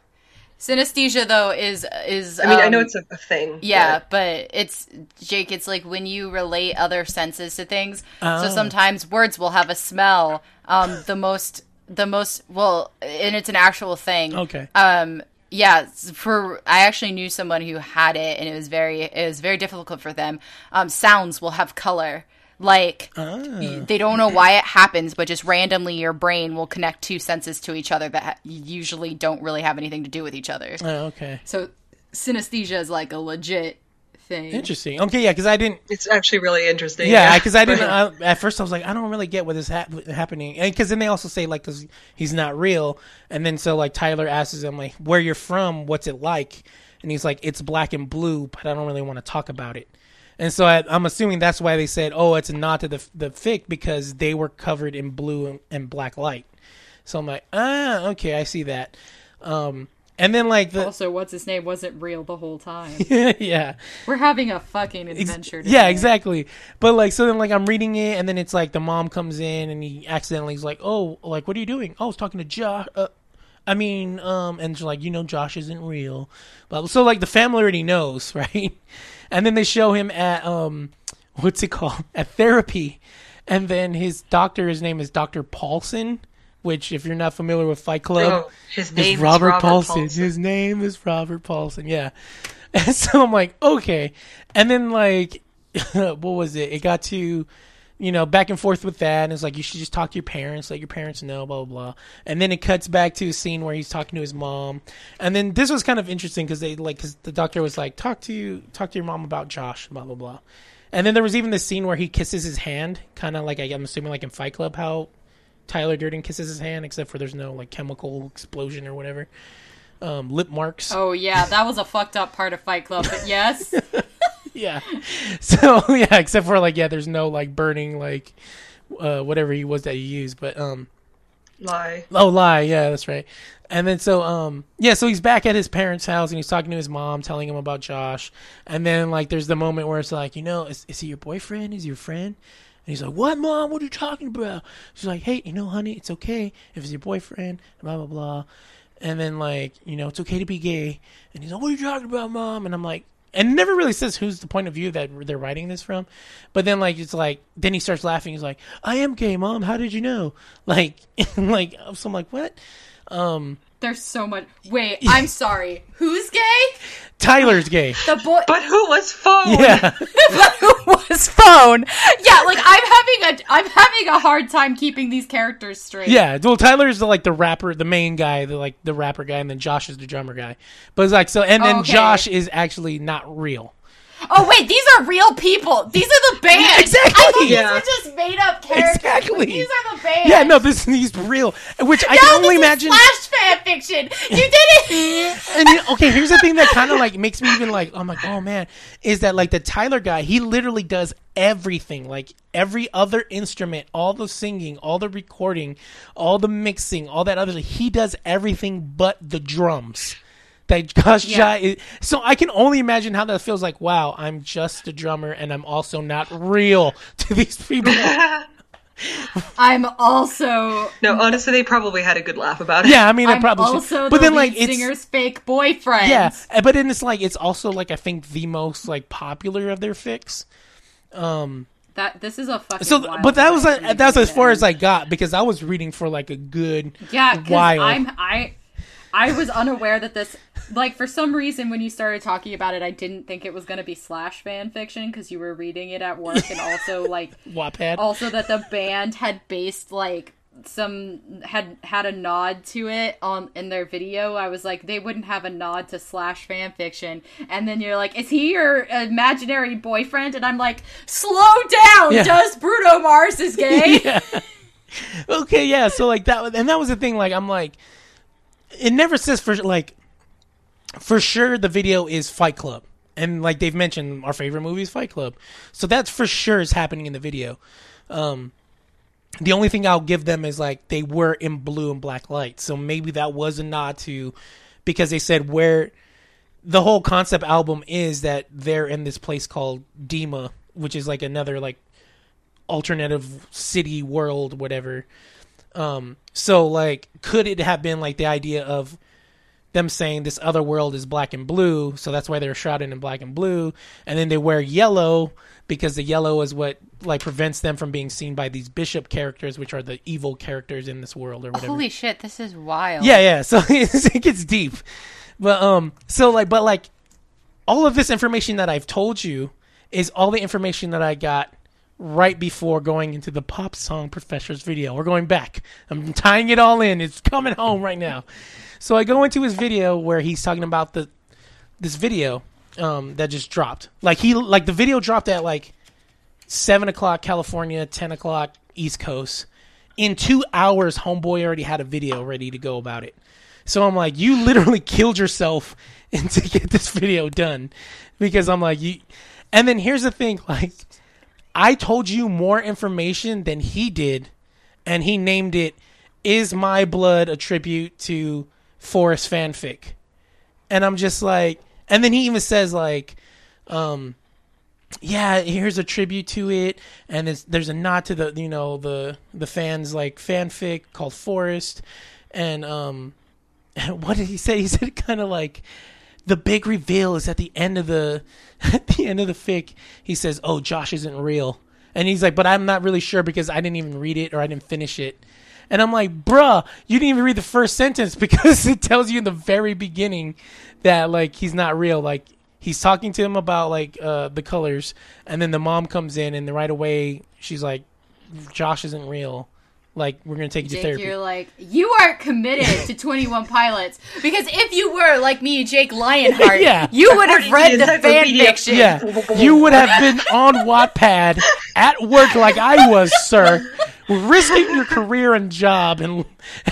Speaker 6: Synesthesia though is is.
Speaker 5: I mean, I know
Speaker 6: um,
Speaker 5: it's a, a thing.
Speaker 6: Yeah,
Speaker 5: but-
Speaker 6: but it's Jake. It's like when you relate other senses to things.
Speaker 4: Oh.
Speaker 6: So sometimes words will have a smell. Um, the most, the most well, and it's an actual thing.
Speaker 4: Okay.
Speaker 6: Um, yeah. For I actually knew someone who had it, and it was very, it was very difficult for them. Um, sounds will have color. Like y- they don't know why it happens, but just randomly your brain will connect two senses to each other that usually don't really have anything to do with each other.
Speaker 4: Oh, okay.
Speaker 6: So synesthesia is like a legit thing.
Speaker 4: Interesting. Okay, yeah, because I didn't.
Speaker 5: It's actually really interesting.
Speaker 4: Yeah, because I didn't. I, at first, I was like, I don't really get what is hap- happening, because then they also say like, because he's not real, and then so like Tyler asks him like, where you're from, what's it like, and he's like, it's black and blue, but I don't really want to talk about it. And so I, I'm assuming that's why they said, oh, it's a nod to the the fic because they were covered in blue and, and black light. So I'm like, ah, okay, I see that. Um, and then like the
Speaker 6: Also, what's his name wasn't real the whole time.
Speaker 4: yeah.
Speaker 6: We're having a fucking
Speaker 4: Ex-
Speaker 6: adventure.
Speaker 4: yeah, exactly. But like, so then like I'm reading it, and then it's like the mom comes in, and he accidentally is like, "Oh, like what are you doing?" Oh, I was talking to Josh. Uh, I mean, um, and she's like, you know, Josh isn't real. But so like the family already knows, right? And then they show him at um, what's it called? At therapy, and then his doctor, his name is Doctor Paulson. Which, if you're not familiar with Fight Club,
Speaker 5: his
Speaker 4: is
Speaker 5: name is
Speaker 4: Robert,
Speaker 5: Robert
Speaker 4: Paulson.
Speaker 5: Paulson.
Speaker 4: His name is Robert Paulson. Yeah. And so I'm like, okay. And then like, what was it? It got to, you know, back and forth with that, and it's like you should just talk to your parents, let your parents know, blah blah blah. And then it cuts back to a scene where he's talking to his mom, and then this was kind of interesting because they like, cause the doctor was like, talk to you, talk to your mom about Josh, blah blah blah. And then there was even the scene where he kisses his hand, kind of like I'm assuming like in Fight Club how Tyler Durden kisses his hand, except for there's no like chemical explosion or whatever. Um, lip marks.
Speaker 6: Oh yeah, that was a fucked up part of Fight Club. But yes,
Speaker 4: Yeah. So yeah, except for like yeah, there's no like burning like uh whatever he was that he used, but um
Speaker 5: Lie.
Speaker 4: oh lie, yeah, that's right. And then so um yeah, so he's back at his parents' house and he's talking to his mom, telling him about Josh. And then like there's the moment where it's like, you know, is, is he your boyfriend? Is he your friend? And he's like, What mom? What are you talking about? She's like, Hey, you know, honey, it's okay if it's your boyfriend, blah blah blah. And then like, you know, it's okay to be gay. And he's like, What are you talking about, mom? And I'm like and never really says who's the point of view that they're writing this from. But then like it's like then he starts laughing. He's like, "I am gay, mom. How did you know?" Like, like so I'm like, "What?" Um,
Speaker 6: there's so much. Wait, I'm sorry. Who's gay?
Speaker 4: Tyler's gay.
Speaker 6: The boy
Speaker 5: But who was phone?
Speaker 4: Yeah, but
Speaker 6: who was phone. Yeah, like I'm having a I'm having a hard time keeping these characters straight.
Speaker 4: yeah. Well, Tyler's the, like the rapper, the main guy, the like the rapper guy, and then Josh is the drummer guy. But it's like so, and then
Speaker 6: Oh, okay.
Speaker 4: Josh is actually not real.
Speaker 6: Oh wait, these are real people. These are the band.
Speaker 4: Exactly.
Speaker 6: I thought
Speaker 5: Yeah.
Speaker 6: these were just made up characters.
Speaker 4: Exactly.
Speaker 6: These are the band.
Speaker 4: Yeah, no, this he's real. Which I
Speaker 6: No,
Speaker 4: can only
Speaker 6: this
Speaker 4: imagine.
Speaker 6: is slash fan fiction. You did it.
Speaker 4: and you- okay, here's the thing that kind of like makes me even like, oh I'm like, oh man, is that like the Tyler guy? He literally does everything, like every other instrument, all the singing, all the recording, all the mixing, all that other. He does everything but the drums. That Josh
Speaker 6: Yeah.
Speaker 4: Jai is, so I can only imagine how that feels like. Wow, I'm just a drummer, and I'm also not real to these people.
Speaker 6: I'm also
Speaker 5: No, honestly, they probably had a good laugh about it.
Speaker 4: yeah, I mean, I
Speaker 6: I'm
Speaker 4: probably should.
Speaker 6: also
Speaker 4: but
Speaker 6: the
Speaker 4: then like
Speaker 6: lead
Speaker 4: it's
Speaker 6: singer's fake boyfriend.
Speaker 4: Yeah, uh, but then it's like it's also like I think the most like popular of their fix.
Speaker 6: Um, that this is a fucking.
Speaker 4: So,
Speaker 6: wild
Speaker 4: but that was
Speaker 6: ride
Speaker 4: like,
Speaker 6: from
Speaker 4: that's as far as I got because I was reading for like a good
Speaker 6: Yeah, because
Speaker 4: while.
Speaker 6: I'm I I was unaware that this like for some reason when you started talking about it, I didn't think it was gonna be slash fan fiction because you were reading it at work, and also like
Speaker 4: Wattpad.
Speaker 6: also that the band had based like some had had a nod to it on in their video. I was like, they wouldn't have a nod to slash fan fiction. And then you're like, is he your imaginary boyfriend? And I'm like, slow down.
Speaker 4: Yeah.
Speaker 6: Does Bruno Mars is gay?
Speaker 4: yeah. okay, yeah. So like that, was- and that was the thing. Like I'm like, it never says for like, for sure the video is Fight Club, and like they've mentioned, our favorite movie is Fight Club, so that's for sure is happening in the video. Um, the only thing I'll give them is like they were in blue and black light, so maybe that was a nod to because they said where the whole concept album is that they're in this place called Dema, which is like another like alternative city world, whatever. Um, so like, could it have been like the idea of them saying this other world is black and blue, so that's why they're shrouded in black and blue, and then they wear yellow because the yellow is what like prevents them from being seen by these bishop characters, which are the evil characters in this world or whatever.
Speaker 6: Holy shit, this is wild.
Speaker 4: Yeah, yeah. So it gets deep, but um, so like, but like, all of this information that I've told you is all the information that I got right before going into the pop song professor's video. We're going back. I'm tying it all in. It's coming home right now. So I go into his video where he's talking about the this video um, that just dropped. Like he like the video dropped at like seven o'clock California, ten o'clock East Coast. In two hours, Homeboy already had a video ready to go about it. So I'm like, you literally killed yourself to get this video done because I'm like you. And then here's the thing, like I told you more information than he did, and he named it "Is My Blood a Tribute to Forest Fanfic?" And I'm just like, and then he even says like, um, yeah, here's a tribute to it, and there's, a nod to the you know the the fans like fanfic called Forest, and um, what did he say? He said kind of like the big reveal is at the end of the at the end of the fic. He says, "Oh, Josh isn't real," and he's like, "But I'm not really sure because I didn't even read it or I didn't finish it." And I'm like, "Bruh, you didn't even read the first sentence because it tells you in the very beginning that like he's not real. Like he's talking to him about like uh, the colors, and then the mom comes in and right away she's like, "Josh isn't real." Like we're gonna take you to therapy.
Speaker 6: you're like, you aren't committed to 21 Pilots. Because if you were, like me, Jake Lionheart,
Speaker 4: Yeah.
Speaker 6: you would have read the fan fiction.
Speaker 4: Yeah, you would have been on Wattpad at work like I was, sir, risking your career and job and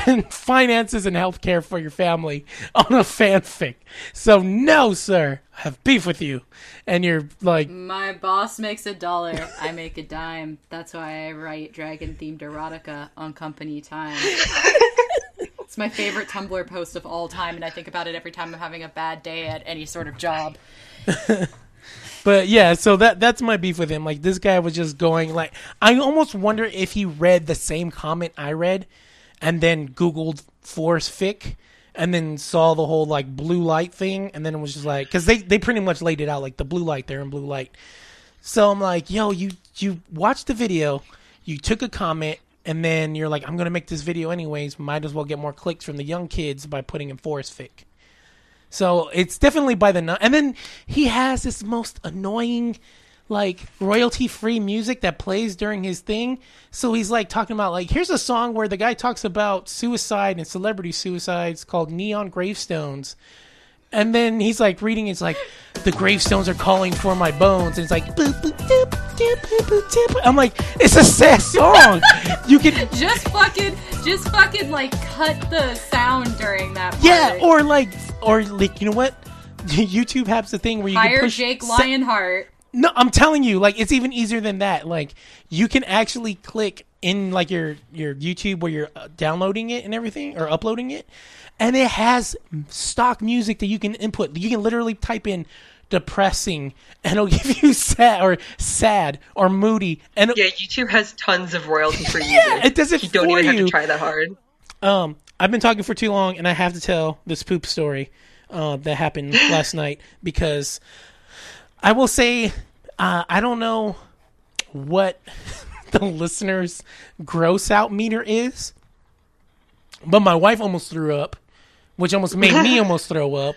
Speaker 4: and finances and healthcare for your family on a fanfic. So no, sir, I have beef with you. And you're like,
Speaker 6: My boss makes a dollar, I make a dime. That's why I write dragon themed erotica on company time. it's my favorite Tumblr post of all time, and I think about it every time I'm having a bad day at any sort of job.
Speaker 4: But yeah. So that that's my beef with him. Like this guy was just going like, I almost wonder if he read the same comment I read, and then Googled Forest Fic. And then saw the whole like blue light thing, and then it was just like, because they they pretty much laid it out like the blue light there in blue light. So I'm like, yo, you you watched the video, you took a comment, and then you're like, I'm gonna make this video anyways. Might as well get more clicks from the young kids by putting in Forest Fic. So it's definitely by the and then he has this most annoying like royalty free music that plays during his thing. So he's like talking about like here's a song where the guy talks about suicide and celebrity suicides called Neon Gravestones. And then he's like reading, it's like, the gravestones are calling for my bones. And it's like, boop, boop, doop, doop, boop, boop, doop. I'm like, it's a sad song. you can,
Speaker 6: Just fucking, just fucking like cut the sound during that. Part.
Speaker 4: yeah, or like, or like, you know what? YouTube has the thing where you can
Speaker 6: hire
Speaker 4: push
Speaker 6: Jake Lionheart.
Speaker 4: No, I'm telling you, like it's even easier than that. Like you can actually click in like your your YouTube where you're uh, downloading it and everything or uploading it, and it has stock music that you can input. You can literally type in depressing and it'll give you sad or sad or moody and
Speaker 5: Yeah, YouTube has tons of royalty free
Speaker 4: yeah,
Speaker 5: music.
Speaker 4: it does it
Speaker 5: you don't even have to try that hard.
Speaker 4: Um, I've been talking for too long, and I have to tell this poop story uh, that happened last night because I will say uh, I don't know what the listeners' gross out meter is, but my wife almost threw up, which almost made me almost throw up.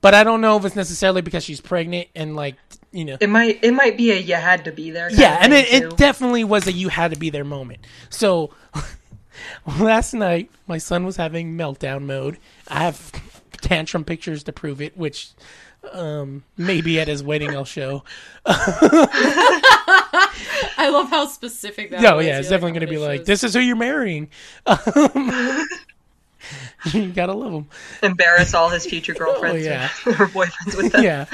Speaker 4: But I don't know if it's necessarily because she's pregnant and like you know
Speaker 5: It might it might be a you had to be there. kind
Speaker 4: yeah,
Speaker 5: of
Speaker 4: and
Speaker 5: thing,
Speaker 4: it,
Speaker 5: too.
Speaker 4: it definitely was a you had to be there moment. So last night, my son was having meltdown mode. I have tantrum pictures to prove it, which um, maybe at his wedding I'll show.
Speaker 6: I love how specific that.
Speaker 4: No,
Speaker 6: was.
Speaker 4: yeah, it's
Speaker 6: You're
Speaker 4: definitely going to be
Speaker 6: "Oh,
Speaker 4: like,
Speaker 6: this
Speaker 4: this is who you're marrying. Um, you gotta love him.
Speaker 5: embarrass all his future girlfriends
Speaker 4: Oh, yeah.
Speaker 5: or, or boyfriends with them.
Speaker 4: Yeah.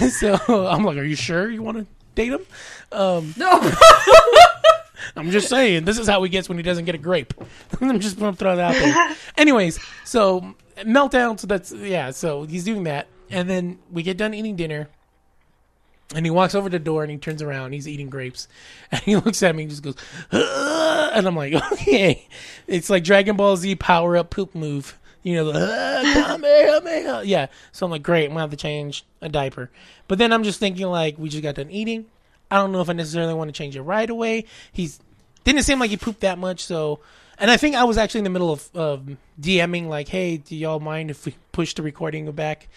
Speaker 4: and so I'm like, are you sure you want to date him? Um,
Speaker 6: No,
Speaker 4: I'm just saying, this is how he gets when he doesn't get a grape. I'm just gonna throw that out there. Anyways, so meltdown. So that's yeah. So he's doing that, and then we get done eating dinner, and he walks over to the door and he turns around. He's eating grapes, and he looks at me and just goes, "Ugh," and I'm like, okay, it's like Dragon Ball Z power up poop move. You know, the yeah. So I'm like, great, I'm gonna have to change a diaper. But then I'm just thinking, like, we just got done eating. I don't know if I necessarily want to change it right away. He's didn't seem like he pooped that much, so. And I think I was actually in the middle of of DMing like, "Hey, do y'all mind if we push the recording back?"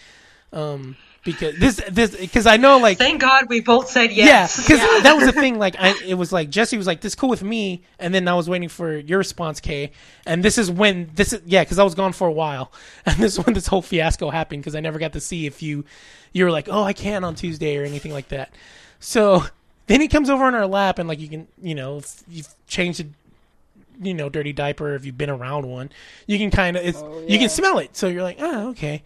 Speaker 4: Um, because this this because I know like
Speaker 5: Thank God we both said
Speaker 4: yeah,
Speaker 5: yes.
Speaker 4: because that was the thing. Like, I, it was like Jesse was like, "This cool with me," and then I was waiting for your response, Kay. And this is when this is yeah, because I was gone for a while, and this is when this whole fiasco happened because I never got to see if you you were like, "Oh, I can on Tuesday" or anything like that. So then he comes over on our lap, and like you can you know if you've changed a you know dirty diaper if you've been around one, you can kind of it's
Speaker 6: Oh,
Speaker 4: you can smell it. So you're like, "Oh, okay."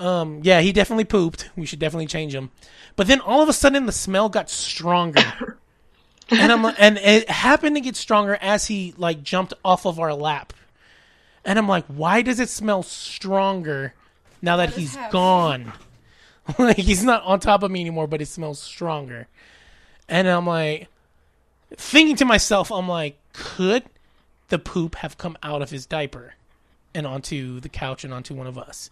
Speaker 4: Um, yeah, he definitely pooped. We should definitely change him. But then all of a sudden, the smell got stronger, and I'm and it happened to get stronger as he like jumped off of our lap, and I'm like, why does it smell stronger now that he's
Speaker 6: happening?
Speaker 4: gone? like he's not on top of me anymore, but it smells stronger, and I'm like, thinking to myself, I'm like, could the poop have come out of his diaper and onto the couch and onto one of us?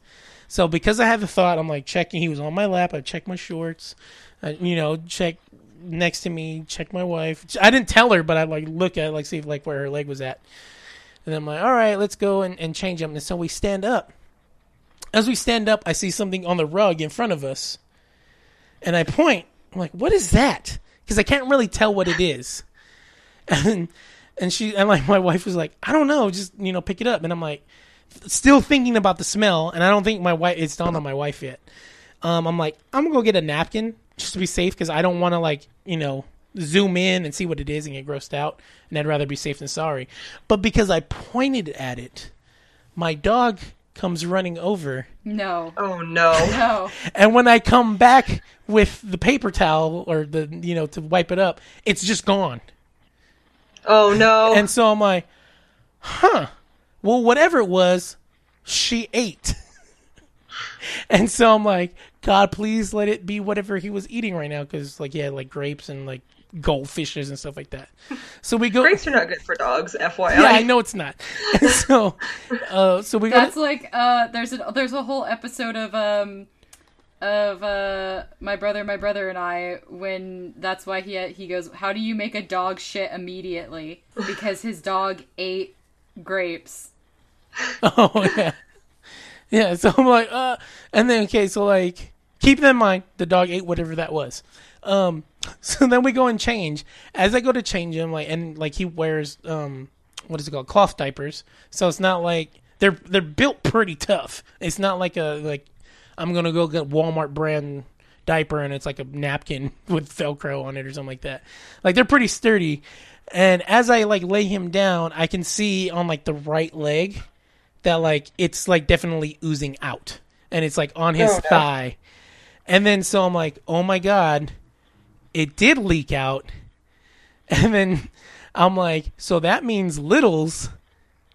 Speaker 4: So because I had the thought, I'm like checking. He was on my lap. I checked my shorts. I, you know, check next to me. Check my wife. I didn't tell her, but I like look at like see if, like where her leg was at. And I'm like, all right, let's go and, and change them. And so we stand up. As we stand up, I see something on the rug in front of us, and I point. I'm like, what is that? Because I can't really tell what it is. And and she and like my wife was like, I don't know, just you know, pick it up. And I'm like, still thinking about the smell, and I don't think my wife it's dawned on my wife yet. Um, I'm like, I'm gonna go get a napkin just to be safe because I don't want to like you know zoom in and see what it is and get grossed out, and I'd rather be safe than sorry. But because I pointed at it, my dog comes running over,
Speaker 6: No.
Speaker 5: oh no.
Speaker 6: No.
Speaker 4: and when I come back with the paper towel or the you know to wipe it up, it's just gone.
Speaker 5: Oh no.
Speaker 4: And so I'm like, huh. Well, whatever it was, she ate. and so I'm like, God, please let it be whatever he was eating right now. Because, like, he had, like, grapes and, like, goldfishes and stuff like that. So we go.
Speaker 5: Grapes are not good for dogs, FYI.
Speaker 4: yeah, I know it's not. And so, uh, so we go.
Speaker 6: That's like uh there's a there's a whole episode of um of uh my brother my brother and I when that's why he he goes how do you make a dog shit immediately because his dog ate grapes.
Speaker 4: Oh yeah, yeah. So I'm like, uh, and then okay, so like, keep that in mind. The dog ate whatever that was. Um, so then we go and change. As I go to change him, like, and like he wears um, what is it called, cloth diapers. So it's not like they're they're built pretty tough. It's not like a like I'm gonna go get Walmart brand diaper and it's like a napkin with Velcro on it or something like that. Like they're pretty sturdy. And as I like lay him down, I can see on like the right leg that like it's like definitely oozing out and it's like on his
Speaker 5: Oh, no.
Speaker 4: thigh. And then so I'm like, "Oh my god, it did leak out." And then I'm like, "So that means Littles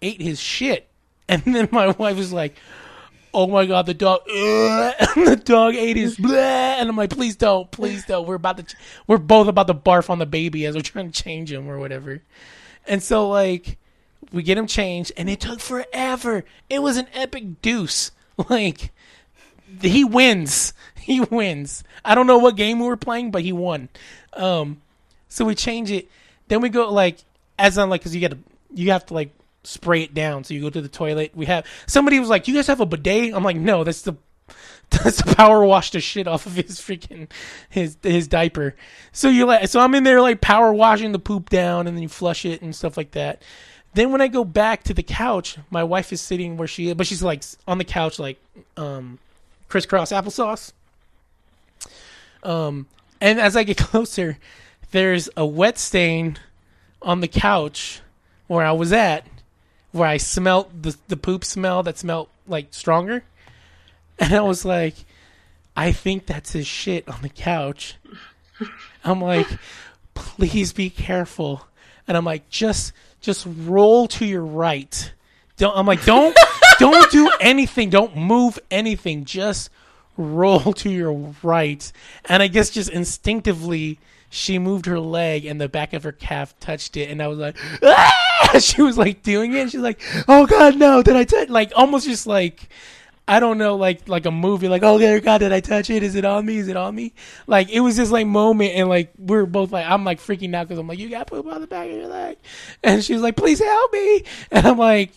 Speaker 4: ate his shit." And then my wife was like, "Oh my god, the dog!" The dog ate his. And I'm like, "Please don't, please don't. We're about to, we're both about to barf on the baby as we're trying to change him or whatever." And so like, we get him changed, and it took forever. It was an epic deuce. Like, he wins. He wins. I don't know what game we were playing, but he won. Um, so we change it. Then we go like as I'm like because you got to you have to like spray it down. So you go to the toilet. We have somebody was like, "You guys have a bidet?" I'm like, "No, that's the that's the power wash the shit off of his freaking his his diaper." So you like so I'm in there like power washing the poop down, and then you flush it and stuff like that. Then when I go back to the couch, my wife is sitting where she is, but she's like on the couch like um crisscross applesauce. Um, and as I get closer, there's a wet stain on the couch where I was at, where I smelt the the poop smell that smelled like stronger, and I was like, I think that's his shit on the couch. I'm like, please be careful, and I'm like, just just roll to your right. Don't I'm like, don't don't do anything, don't move anything, just roll to your right. And I guess just instinctively she moved her leg and the back of her calf touched it and I was like ah! she was like doing it and she's like, Oh god no, did I touch like almost just like I don't know, like like a movie, like oh dear God, did I touch it? Is it on me? Is it on me? Like it was this like moment, and like we are both like I'm like freaking out because I'm like you got poop on the back of your leg, and she's like please help me, and I'm like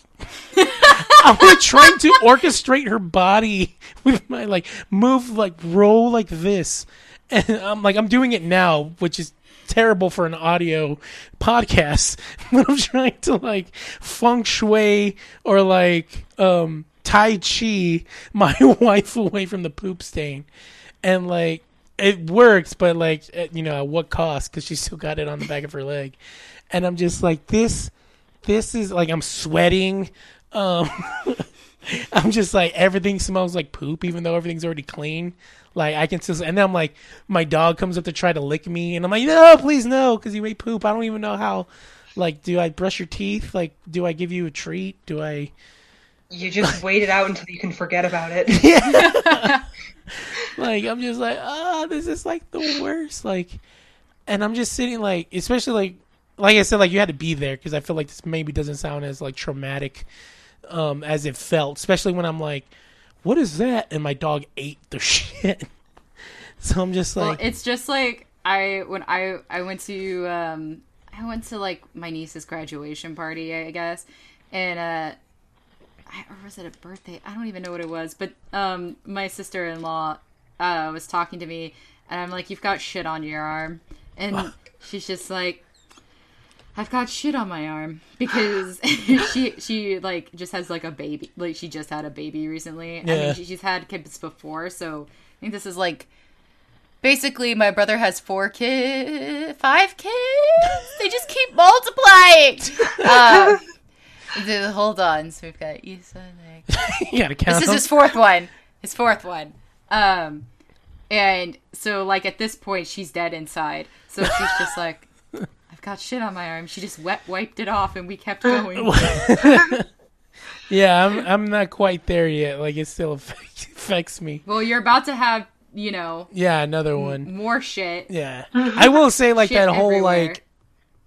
Speaker 4: I'm like trying to orchestrate her body with my like move like roll like this, and I'm like I'm doing it now, which is terrible for an audio podcast. But I'm trying to like feng shui or like um tai chi my wife away from the poop stain, and like it works, but like you know at what cost? Because she still got it on the back of her leg, and I'm just like this. This is like I'm sweating. Um, I'm just like everything smells like poop, even though everything's already clean. Like I can still, and then I'm like, my dog comes up to try to lick me, and I'm like, no, please no, because you ate poop. I don't even know how. Like, do I brush your teeth? Like, do I give you a treat? Do I?
Speaker 5: You just wait it out until you can forget about it.
Speaker 4: Yeah. like I'm just like, ah, oh, this is like the worst. Like, and I'm just sitting like, especially like, like I said, like you had to be there because I feel like this maybe doesn't sound as like traumatic um, as it felt, especially when I'm like, what is that? And my dog ate the shit. so I'm just like,
Speaker 6: well, it's just like I when I I went to um I went to like my niece's graduation party, I guess, and uh. I, or was it a birthday? I don't even know what it was, but um, my sister-in-law uh, was talking to me, and I'm like, "You've got shit on your arm," and she's just like, I've got shit on my arm because she she like just has like a baby like she just had a baby recently. Yeah. I mean she, she's had kids before, so I think this is like basically my brother has four kids, five kids. they just keep multiplying. um, the, hold on, so we've got Issa.
Speaker 4: Like, you gotta count.
Speaker 6: This is his fourth one. His fourth one. Um, and so like at this point she's dead inside, so she's just like I've got shit on my arm. She just wet wiped it off, and we kept going.
Speaker 4: yeah, I'm I'm not quite there yet. Like it still affects me.
Speaker 6: Well, you're about to have you know.
Speaker 4: Yeah, another one.
Speaker 6: More shit.
Speaker 4: Yeah, I will say like that whole everywhere. like.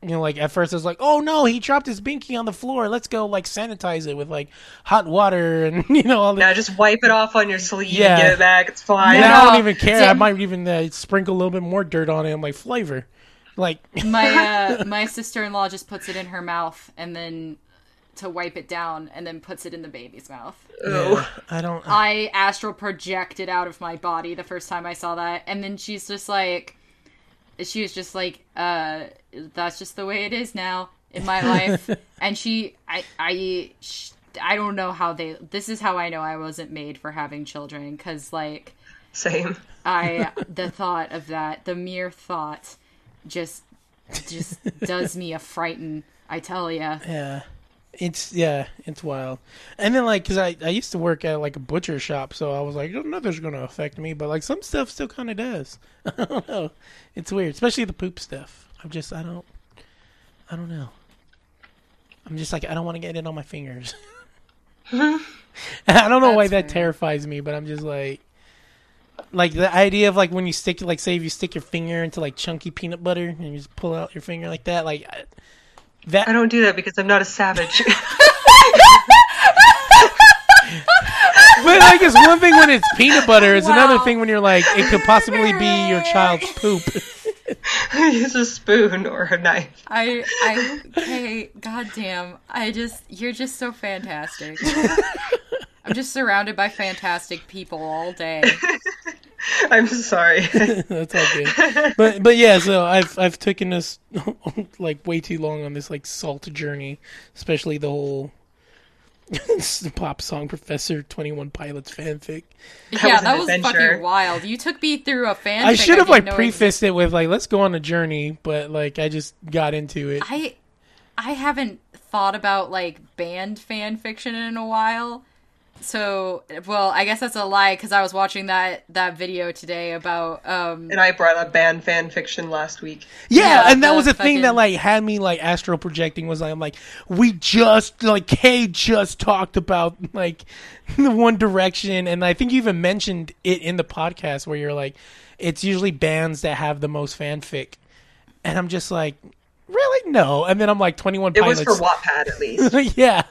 Speaker 4: You know, like at first it's like, oh no, he dropped his binky on the floor. Let's go like sanitize it with like hot water and you know all
Speaker 5: that. Yeah, just wipe it off on your sleeve yeah. and get it back. It's fine.
Speaker 4: Yeah, I don't even care. I might even uh, sprinkle a little bit more dirt on it and like flavor. Like
Speaker 6: my uh, my sister in law just puts it in her mouth and then to wipe it down and then puts it in the baby's mouth.
Speaker 4: Yeah, I don't.
Speaker 6: I astral projected out of my body the first time I saw that, and then she's just like, she was just like, uh, "That's just the way it is now in my life." and she, I, I, she, I don't know how they. This is how I know I wasn't made for having children because, like,
Speaker 5: same.
Speaker 6: I the thought of that, the mere thought just just does me a frighten. I tell ya.
Speaker 4: Yeah. It's yeah, it's wild. And then like, cause I I used to work at like a butcher shop, so I was like, oh, nothing's gonna affect me, but like some stuff still kind of does. I don't know. It's weird, especially the poop stuff. I'm just I don't I don't know. I'm just like I don't want to get it on my fingers. I don't know That's why that terrifies me, but I'm just like like the idea of like when you stick like say if you stick your finger into like chunky peanut butter and you just pull out your finger like that like
Speaker 5: that I don't do that because I'm not a savage.
Speaker 4: but like it's one thing when it's peanut butter it's wow. another thing when you're like it could possibly be your child's poop.
Speaker 5: Use a spoon or a knife.
Speaker 6: I i hey goddamn. I just you're just so fantastic I'm just surrounded by fantastic people all day.
Speaker 5: I'm sorry.
Speaker 4: That's all good. But but yeah, so I've I've taken this like way too long on this like salt journey, especially the whole pop song professor 21 pilots fanfic
Speaker 6: that yeah was that was adventure. fucking wild you took me through a fanfic
Speaker 4: i should have like prefaced it with like let's go on a journey but like i just got into it
Speaker 6: i i haven't thought about like band fan fiction in a while so well i guess that's a lie because i was watching that that video today about um
Speaker 5: and i brought up band fan fiction last week.
Speaker 4: Yeah, yeah and that was a fucking... thing that like had me like astral projecting was like i'm like we just like kay just talked about like the one direction and i think you even mentioned it in the podcast where you're like it's usually bands that have the most fanfic. And i'm just like really? No. And then i'm like 21
Speaker 5: it
Speaker 4: pilots.
Speaker 5: was for wattpad at least.
Speaker 4: Yeah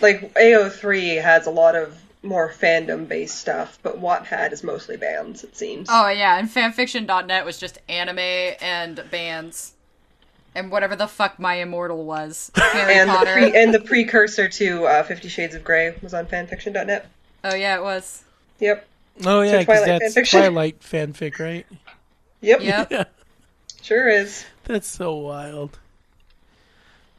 Speaker 5: like AO3 has a lot of more fandom based stuff, but Wattpad is mostly bands, it seems.
Speaker 6: Oh yeah, and fanfiction.net was just anime and bands. And whatever the fuck my immortal was. Harry
Speaker 5: and the, pre- and the precursor to uh, Fifty Shades of Grey was on fanfiction.net.
Speaker 6: oh yeah, it was.
Speaker 5: Yep.
Speaker 4: Oh yeah, because
Speaker 5: Twilight
Speaker 4: that's
Speaker 5: fanfiction.
Speaker 4: Twilight fanfic, right?
Speaker 5: Yep.
Speaker 6: Yep.
Speaker 4: Yeah,
Speaker 5: Sure is.
Speaker 4: that's so wild.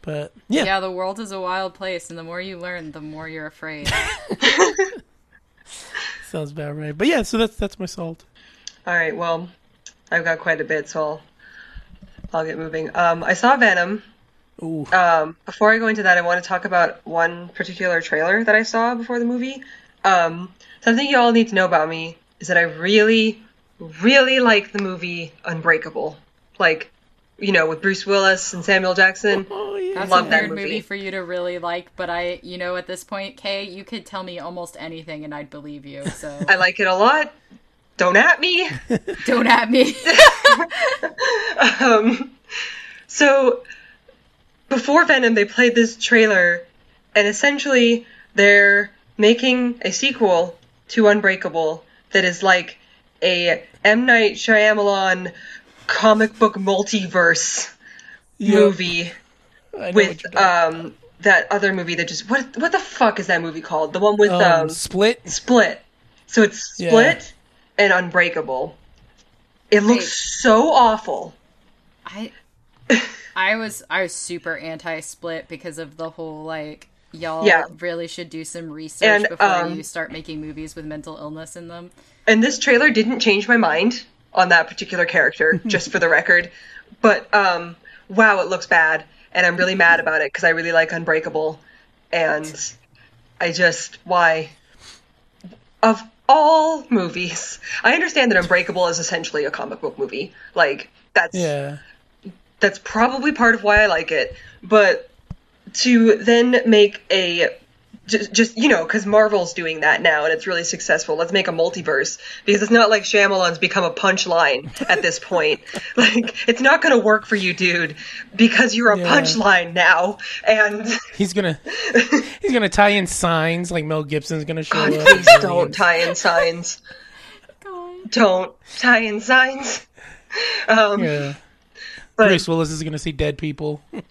Speaker 4: But
Speaker 6: Yeah.
Speaker 4: yeah,
Speaker 6: the world is a wild place, and the more you learn, the more you're afraid.
Speaker 4: sounds about right. But yeah, so that's that's my salt.
Speaker 5: All right. Well, I've got quite a bit, so I'll, I'll get moving. Um, I saw Venom.
Speaker 4: Ooh,
Speaker 5: Um, before I go into that, I want to talk about one particular trailer that I saw before the movie. Um, something you all need to know about me is that I really, really like the movie Unbreakable. Like, you know, with Bruce Willis and Samuel Jackson.
Speaker 4: oh yeah.
Speaker 6: That's
Speaker 5: Love
Speaker 6: a
Speaker 5: that
Speaker 6: weird
Speaker 5: movie.
Speaker 6: movie. for you to really like, but I, you know, at this point, Kay, you could tell me almost anything and I'd believe you. So
Speaker 5: I like it a lot. Don't at me.
Speaker 6: don't at me.
Speaker 5: Um, so before Venom, they played this trailer, and essentially they're making a sequel to Unbreakable that is like a M Night Shyamalan comic book multiverse
Speaker 4: Yep,
Speaker 5: movie
Speaker 4: I know what
Speaker 5: with um that other movie that just what what the fuck is that movie called? The one with um,
Speaker 4: um, Split.
Speaker 5: Split. So it's
Speaker 4: Yeah.
Speaker 5: Split and Unbreakable. It looks
Speaker 6: Wait.
Speaker 5: so awful.
Speaker 6: I, I was, I was super anti-split because of the whole like. Y'all
Speaker 5: Yeah.
Speaker 6: really should do some research
Speaker 5: And,
Speaker 6: before
Speaker 5: um,
Speaker 6: you start making movies with mental illness in them.
Speaker 5: and this trailer didn't change my mind on that particular character just for the record but um wow it looks bad and i'm really mad about it because i really like unbreakable and i just why of all movies i understand that unbreakable is essentially a comic book movie like that's
Speaker 4: Yeah.
Speaker 5: that's probably part of why I like it. But to then make a just, just you know, because Marvel's doing that now and it's really successful. Let's make a multiverse because it's not like Shyamalan's become a punchline at this point. like it's not going to work for you, dude, because you're a
Speaker 4: Yeah.
Speaker 5: punchline now. And
Speaker 4: He's gonna he's gonna tie in signs like Mel Gibson's gonna show
Speaker 5: God,
Speaker 4: up.
Speaker 5: please don't tie in signs. Don't tie in signs. Um,
Speaker 4: Yeah.
Speaker 5: but
Speaker 4: Bruce Willis is gonna see dead people.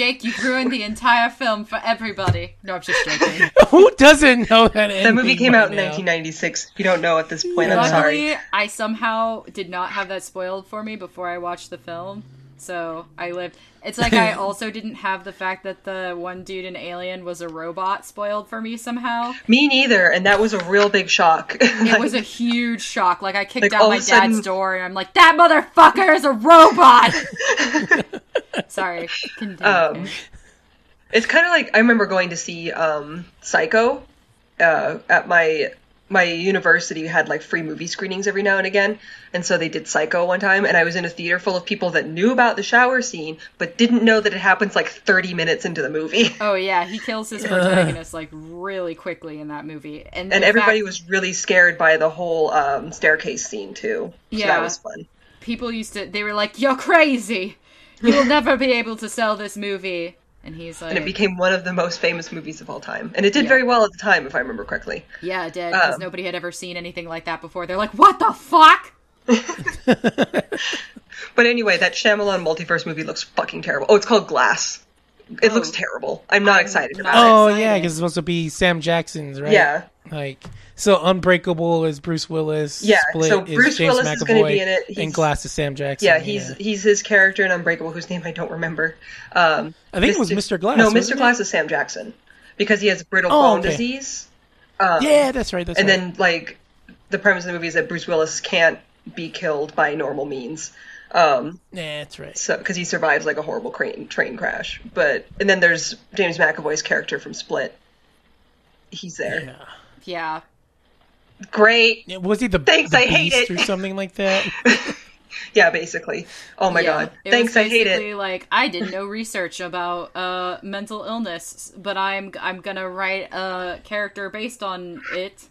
Speaker 6: Jake, you've ruined the entire film for everybody. No, I'm just joking.
Speaker 4: Who doesn't know that?
Speaker 5: The movie came
Speaker 4: by
Speaker 5: out in
Speaker 4: now?
Speaker 5: 1996. If you don't know at this point, I'm sorry.
Speaker 6: Luckily, I somehow did not have that spoiled for me before I watched the film. So I lived. It's like I also didn't have the fact that the one dude in Alien was a robot spoiled for me somehow.
Speaker 5: Me neither, and that was a real big shock.
Speaker 6: It was a huge shock. Like I kicked
Speaker 5: Like,
Speaker 6: out my
Speaker 5: of a sudden-
Speaker 6: dad's door and I'm like, that motherfucker is a robot. Sorry.
Speaker 5: Um, it's kind of like I remember going to see um, Psycho uh, at my my university had like free movie screenings every now and again, and so they did Psycho one time, and I was in a theater full of people that knew about the shower scene but didn't know that it happens like 30 minutes into the movie.
Speaker 6: oh yeah, he kills his protagonist like really quickly in that movie, and
Speaker 5: And everybody
Speaker 6: fact,
Speaker 5: was really scared by the whole um, staircase scene too. So
Speaker 6: Yeah.
Speaker 5: that was fun.
Speaker 6: people used to. They were like, "You're crazy. You will never be able to sell this movie." And he's like,
Speaker 5: And it became one of the most famous movies of all time. And it did
Speaker 6: Yeah.
Speaker 5: very well at the time, if I remember correctly.
Speaker 6: "Yeah, it did," because
Speaker 5: Um,
Speaker 6: nobody had ever seen anything like that before. They're like, "What the fuck?"
Speaker 5: But anyway, that Shyamalan multiverse movie looks fucking terrible. Oh, it's called Glass. It
Speaker 6: Oh.
Speaker 5: looks terrible. I'm not
Speaker 6: I'm
Speaker 5: excited
Speaker 6: not-
Speaker 5: about it.
Speaker 4: Oh yeah, because it's supposed to be Sam Jackson's, right?
Speaker 5: Yeah.
Speaker 4: Like so, Unbreakable is Bruce Willis.
Speaker 5: Yeah,
Speaker 4: Split
Speaker 5: so
Speaker 4: is
Speaker 5: Bruce
Speaker 4: James
Speaker 5: Willis
Speaker 4: McAvoy,
Speaker 5: is gonna be in it. He's-
Speaker 4: and Glass is Sam Jackson.
Speaker 5: Yeah, he's he's his character in Unbreakable, whose name I don't remember. Um,
Speaker 4: I think it was Mr. Glass.
Speaker 5: No, Mr. Glass is Sam Jackson because he has brittle
Speaker 4: Oh,
Speaker 5: bone
Speaker 4: okay.
Speaker 5: disease. Um,
Speaker 4: Yeah, that's right. That's
Speaker 5: and
Speaker 4: right.
Speaker 5: then like the premise of the movie is that Bruce Willis can't be killed by normal means. Um,
Speaker 4: yeah, that's right.
Speaker 5: so because he survives like a horrible train train crash. But and then there's James McAvoy's character from Split. He's there.
Speaker 4: Yeah.
Speaker 6: Yeah,
Speaker 5: Great.
Speaker 4: Yeah, Was he the,
Speaker 5: Thanks,
Speaker 4: the
Speaker 5: I hate
Speaker 4: beast
Speaker 5: it.
Speaker 4: or something like that?
Speaker 5: Yeah, basically. Oh my
Speaker 6: Yeah.
Speaker 5: god. Thanks, I hate it.
Speaker 6: Like I did no research about uh, mental illness, but I'm I'm gonna write a character based on it,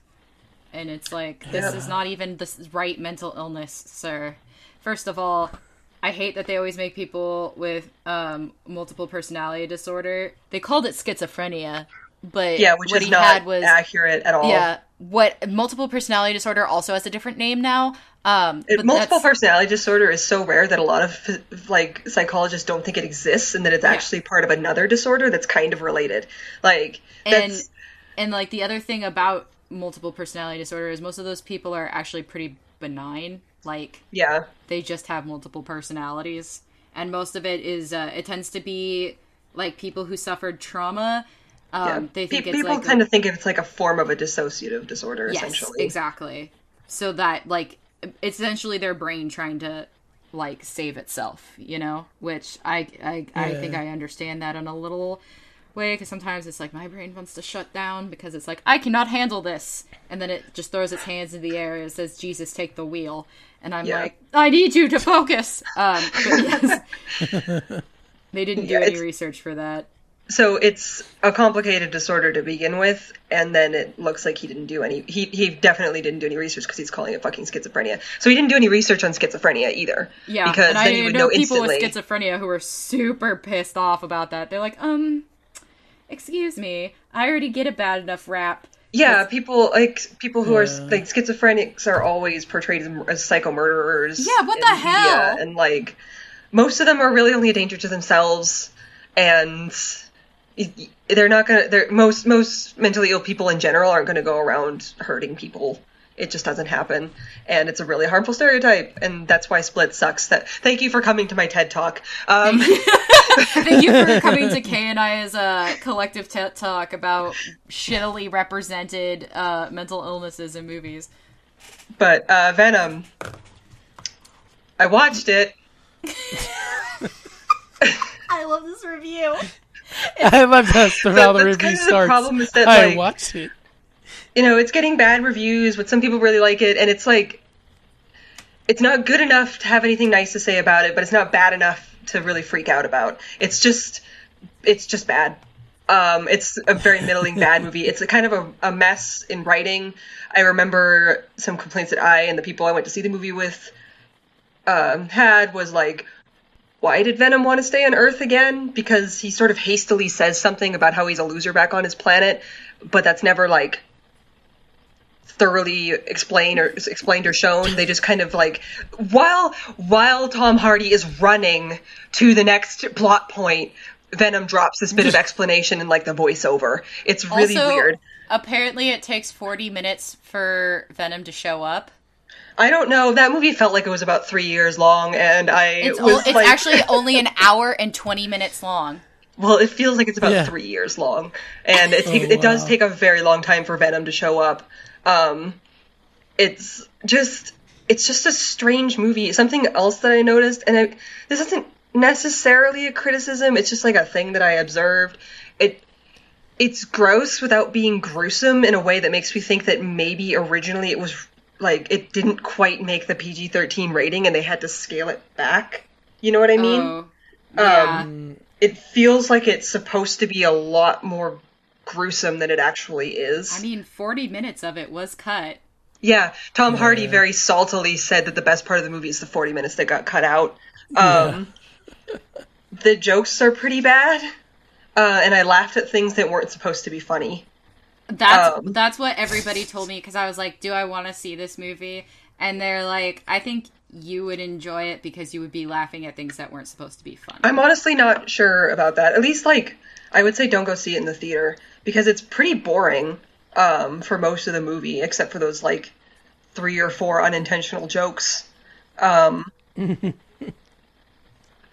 Speaker 6: and it's like this
Speaker 5: Yeah.
Speaker 6: is not even the right mental illness, sir. First of all, I hate that they always make people with um, multiple personality disorder. They called it schizophrenia, but
Speaker 5: Yeah, which
Speaker 6: what
Speaker 5: is
Speaker 6: he
Speaker 5: not
Speaker 6: had was
Speaker 5: accurate at all.
Speaker 6: yeah. What multiple personality disorder also has a different name now. Um,
Speaker 5: It-
Speaker 6: but
Speaker 5: multiple personality disorder is so rare that a lot of like psychologists don't think it exists and that it's actually part of another disorder that's kind of related. Like
Speaker 6: and and like the other thing about multiple personality disorder is most of those people are actually pretty benign. Like
Speaker 5: yeah.
Speaker 6: they just have multiple personalities and most of it is uh, it tends to be like people who suffered trauma um,
Speaker 5: yeah.
Speaker 6: they think
Speaker 5: Pe-
Speaker 6: it's
Speaker 5: people
Speaker 6: like a-
Speaker 5: tend to think it's like a form of a dissociative disorder
Speaker 6: yes
Speaker 5: essentially.
Speaker 6: exactly. So that like it's essentially their brain trying to like save itself you know? Which i i, I think i understand that in a little way because sometimes it's like my brain wants to shut down because it's like i cannot handle this. And then it just throws its hands in the air and says jesus take the wheel. And i'm
Speaker 5: Yeah.
Speaker 6: like i need you to focus. Um but yes. They didn't do
Speaker 5: Yeah,
Speaker 6: any
Speaker 5: it's-
Speaker 6: research for that
Speaker 5: So it's a complicated disorder to begin with, and then it looks like he didn't do any. He he definitely didn't do any research because he's calling it fucking schizophrenia. So he didn't do any research on schizophrenia either.
Speaker 6: Yeah,
Speaker 5: because
Speaker 6: and
Speaker 5: then
Speaker 6: I
Speaker 5: you would
Speaker 6: know
Speaker 5: know
Speaker 6: people
Speaker 5: instantly.
Speaker 6: with schizophrenia who are super pissed off about that. They're like, um, excuse me, I already get a bad enough rap.
Speaker 5: Yeah, people like people who are like schizophrenics are always portrayed as, as psycho murderers.
Speaker 6: Yeah, what
Speaker 5: in
Speaker 6: the
Speaker 5: media,
Speaker 6: hell?
Speaker 5: And like most of them are really only a danger to themselves, and y- y- they're not gonna. They're most most mentally ill people in general aren't gonna go around hurting people. It just doesn't happen, and it's a really harmful stereotype, and that's why Split sucks. That thank you for coming to my TED talk. Um,
Speaker 6: Thank you for coming to K and I as a collective TED talk about shittily represented uh, mental illnesses in movies.
Speaker 5: but uh, Venom, I watched it.
Speaker 6: I love this review.
Speaker 4: I love that stuff how the
Speaker 5: that's
Speaker 4: review
Speaker 5: kind of the problem is that,
Speaker 4: I
Speaker 5: like-
Speaker 4: watched it.
Speaker 5: you know, it's getting bad reviews, but some people really like it, and it's like, it's not good enough to have anything nice to say about it, but it's not bad enough to really freak out about. It's just, it's just bad. Um, it's a very middling bad movie. It's a kind of a, a mess in writing. I remember some complaints that I and the people I went to see the movie with um, had was like, why did Venom want to stay on Earth again? Because he sort of hastily says something about how he's a loser back on his planet, but that's never like thoroughly explained or explained or shown. They just kind of like while while Tom Hardy is running to the next plot point, Venom drops this bit of explanation in like the voiceover. It's really
Speaker 6: also,
Speaker 5: weird.
Speaker 6: Apparently, it takes 40 minutes for Venom to show up.
Speaker 5: I don't know. That movie felt like it was about three years long, and I
Speaker 6: It's,
Speaker 5: was
Speaker 6: o- it's
Speaker 5: like,
Speaker 6: actually only an hour and 20 minutes long.
Speaker 5: Well, it feels like it's about
Speaker 4: Yeah.
Speaker 5: three years long, and it, it
Speaker 4: Oh,
Speaker 5: does take a very long time for Venom to show up. Um, it's just it's just a strange movie. Something else that I noticed, and I, this isn't necessarily a criticism. It's just like a thing that I observed. It it's gross without being gruesome in a way that makes me think that maybe originally it was like it didn't quite make the PG thirteen rating, and they had to scale it back. You know what I mean?
Speaker 6: Oh, yeah.
Speaker 5: it feels like it's supposed to be a lot more gruesome than it actually is.
Speaker 6: I mean, 40 minutes of it was cut.
Speaker 5: yeah, Tom Hardy very saltily said that the best part of the movie is the 40 minutes that got cut out. Um, the jokes are pretty bad, uh, and I laughed at things that weren't supposed to be funny.
Speaker 6: That's
Speaker 5: Um,
Speaker 6: that's what everybody told me because I was like, "Do I want to see this movie?" And they're like, "I think you would enjoy it because you would be laughing at things that weren't supposed to be fun."
Speaker 5: I'm honestly not sure about that. At least, like, I would say don't go see it in the theater because it's pretty boring um, for most of the movie, except for those like three or four unintentional jokes. Um,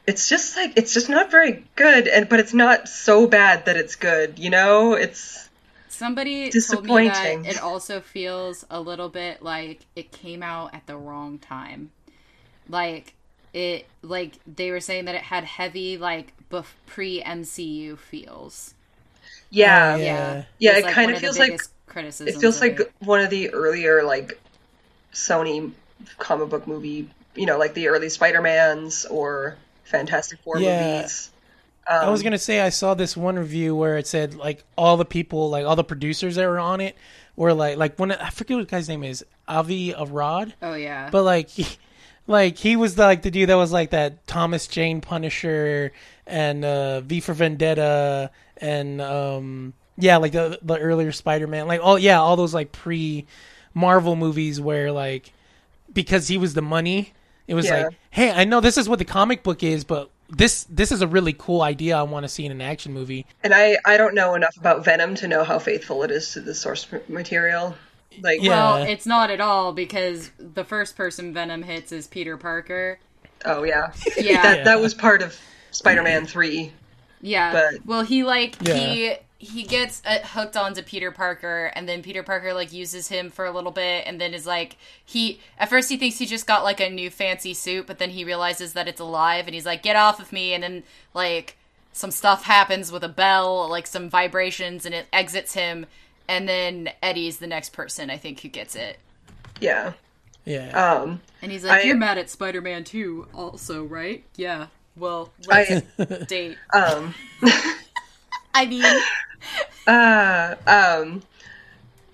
Speaker 5: it's just like it's just not very good, and but it's not so bad that it's good. You know, it's
Speaker 6: Somebody told me that it also feels a little bit like it came out at the wrong time. Like it like they were saying that it had heavy like bef- pre MCU feels.
Speaker 5: yeah, yeah.
Speaker 4: Yeah.
Speaker 5: Yeah,
Speaker 6: was,
Speaker 5: it
Speaker 6: like,
Speaker 5: kinda
Speaker 6: one of the
Speaker 5: feels like-
Speaker 6: biggest criticisms
Speaker 5: It feels like
Speaker 6: it.
Speaker 5: one of the earlier like Sony comic book movie, you know, like the early Spider Mans or Fantastic Four
Speaker 4: Yeah.
Speaker 5: movies.
Speaker 4: I
Speaker 5: Um,
Speaker 4: was gonna say I saw this one review where it said like all the people, like all the producers that were on it, were like like one I forget what the guy's name is, Avi Arad,
Speaker 6: Oh yeah.
Speaker 4: but like he, like he was the, like the dude that was like that Thomas Jane Punisher and uh, V for Vendetta and um yeah, like the the earlier Spider-Man, like oh yeah, all those like pre Marvel movies where like because he was the money, it was
Speaker 5: Yeah.
Speaker 4: like, hey, I know this is what the comic book is, but this this is a really cool idea I want to see in an action movie.
Speaker 5: And I, I don't know enough about Venom to know how faithful it is to the source material. Like,
Speaker 4: Yeah.
Speaker 6: Well, it's not at all because the first person Venom hits is Peter Parker.
Speaker 5: oh yeah,
Speaker 6: Yeah.
Speaker 5: that that was part of Spider-Man three.
Speaker 6: Yeah.
Speaker 5: But-
Speaker 6: well, he like
Speaker 4: Yeah.
Speaker 6: he he gets uh, hooked onto Peter Parker, and then Peter Parker like uses him for a little bit, and then is like he at first he thinks he just got like a new fancy suit, but then he realizes that it's alive, and he's like, "Get off of me!" And then like some stuff happens with a bell, like some vibrations, and it exits him. And then Eddie's the next person I think who gets it,
Speaker 5: Yeah.
Speaker 4: Yeah,
Speaker 5: Um.
Speaker 6: and he's like,
Speaker 5: I-
Speaker 6: "You're mad at Spider-Man too, also, right? Yeah. Well,
Speaker 5: I
Speaker 6: let's date."
Speaker 5: um.
Speaker 6: I mean,
Speaker 5: Uh, um,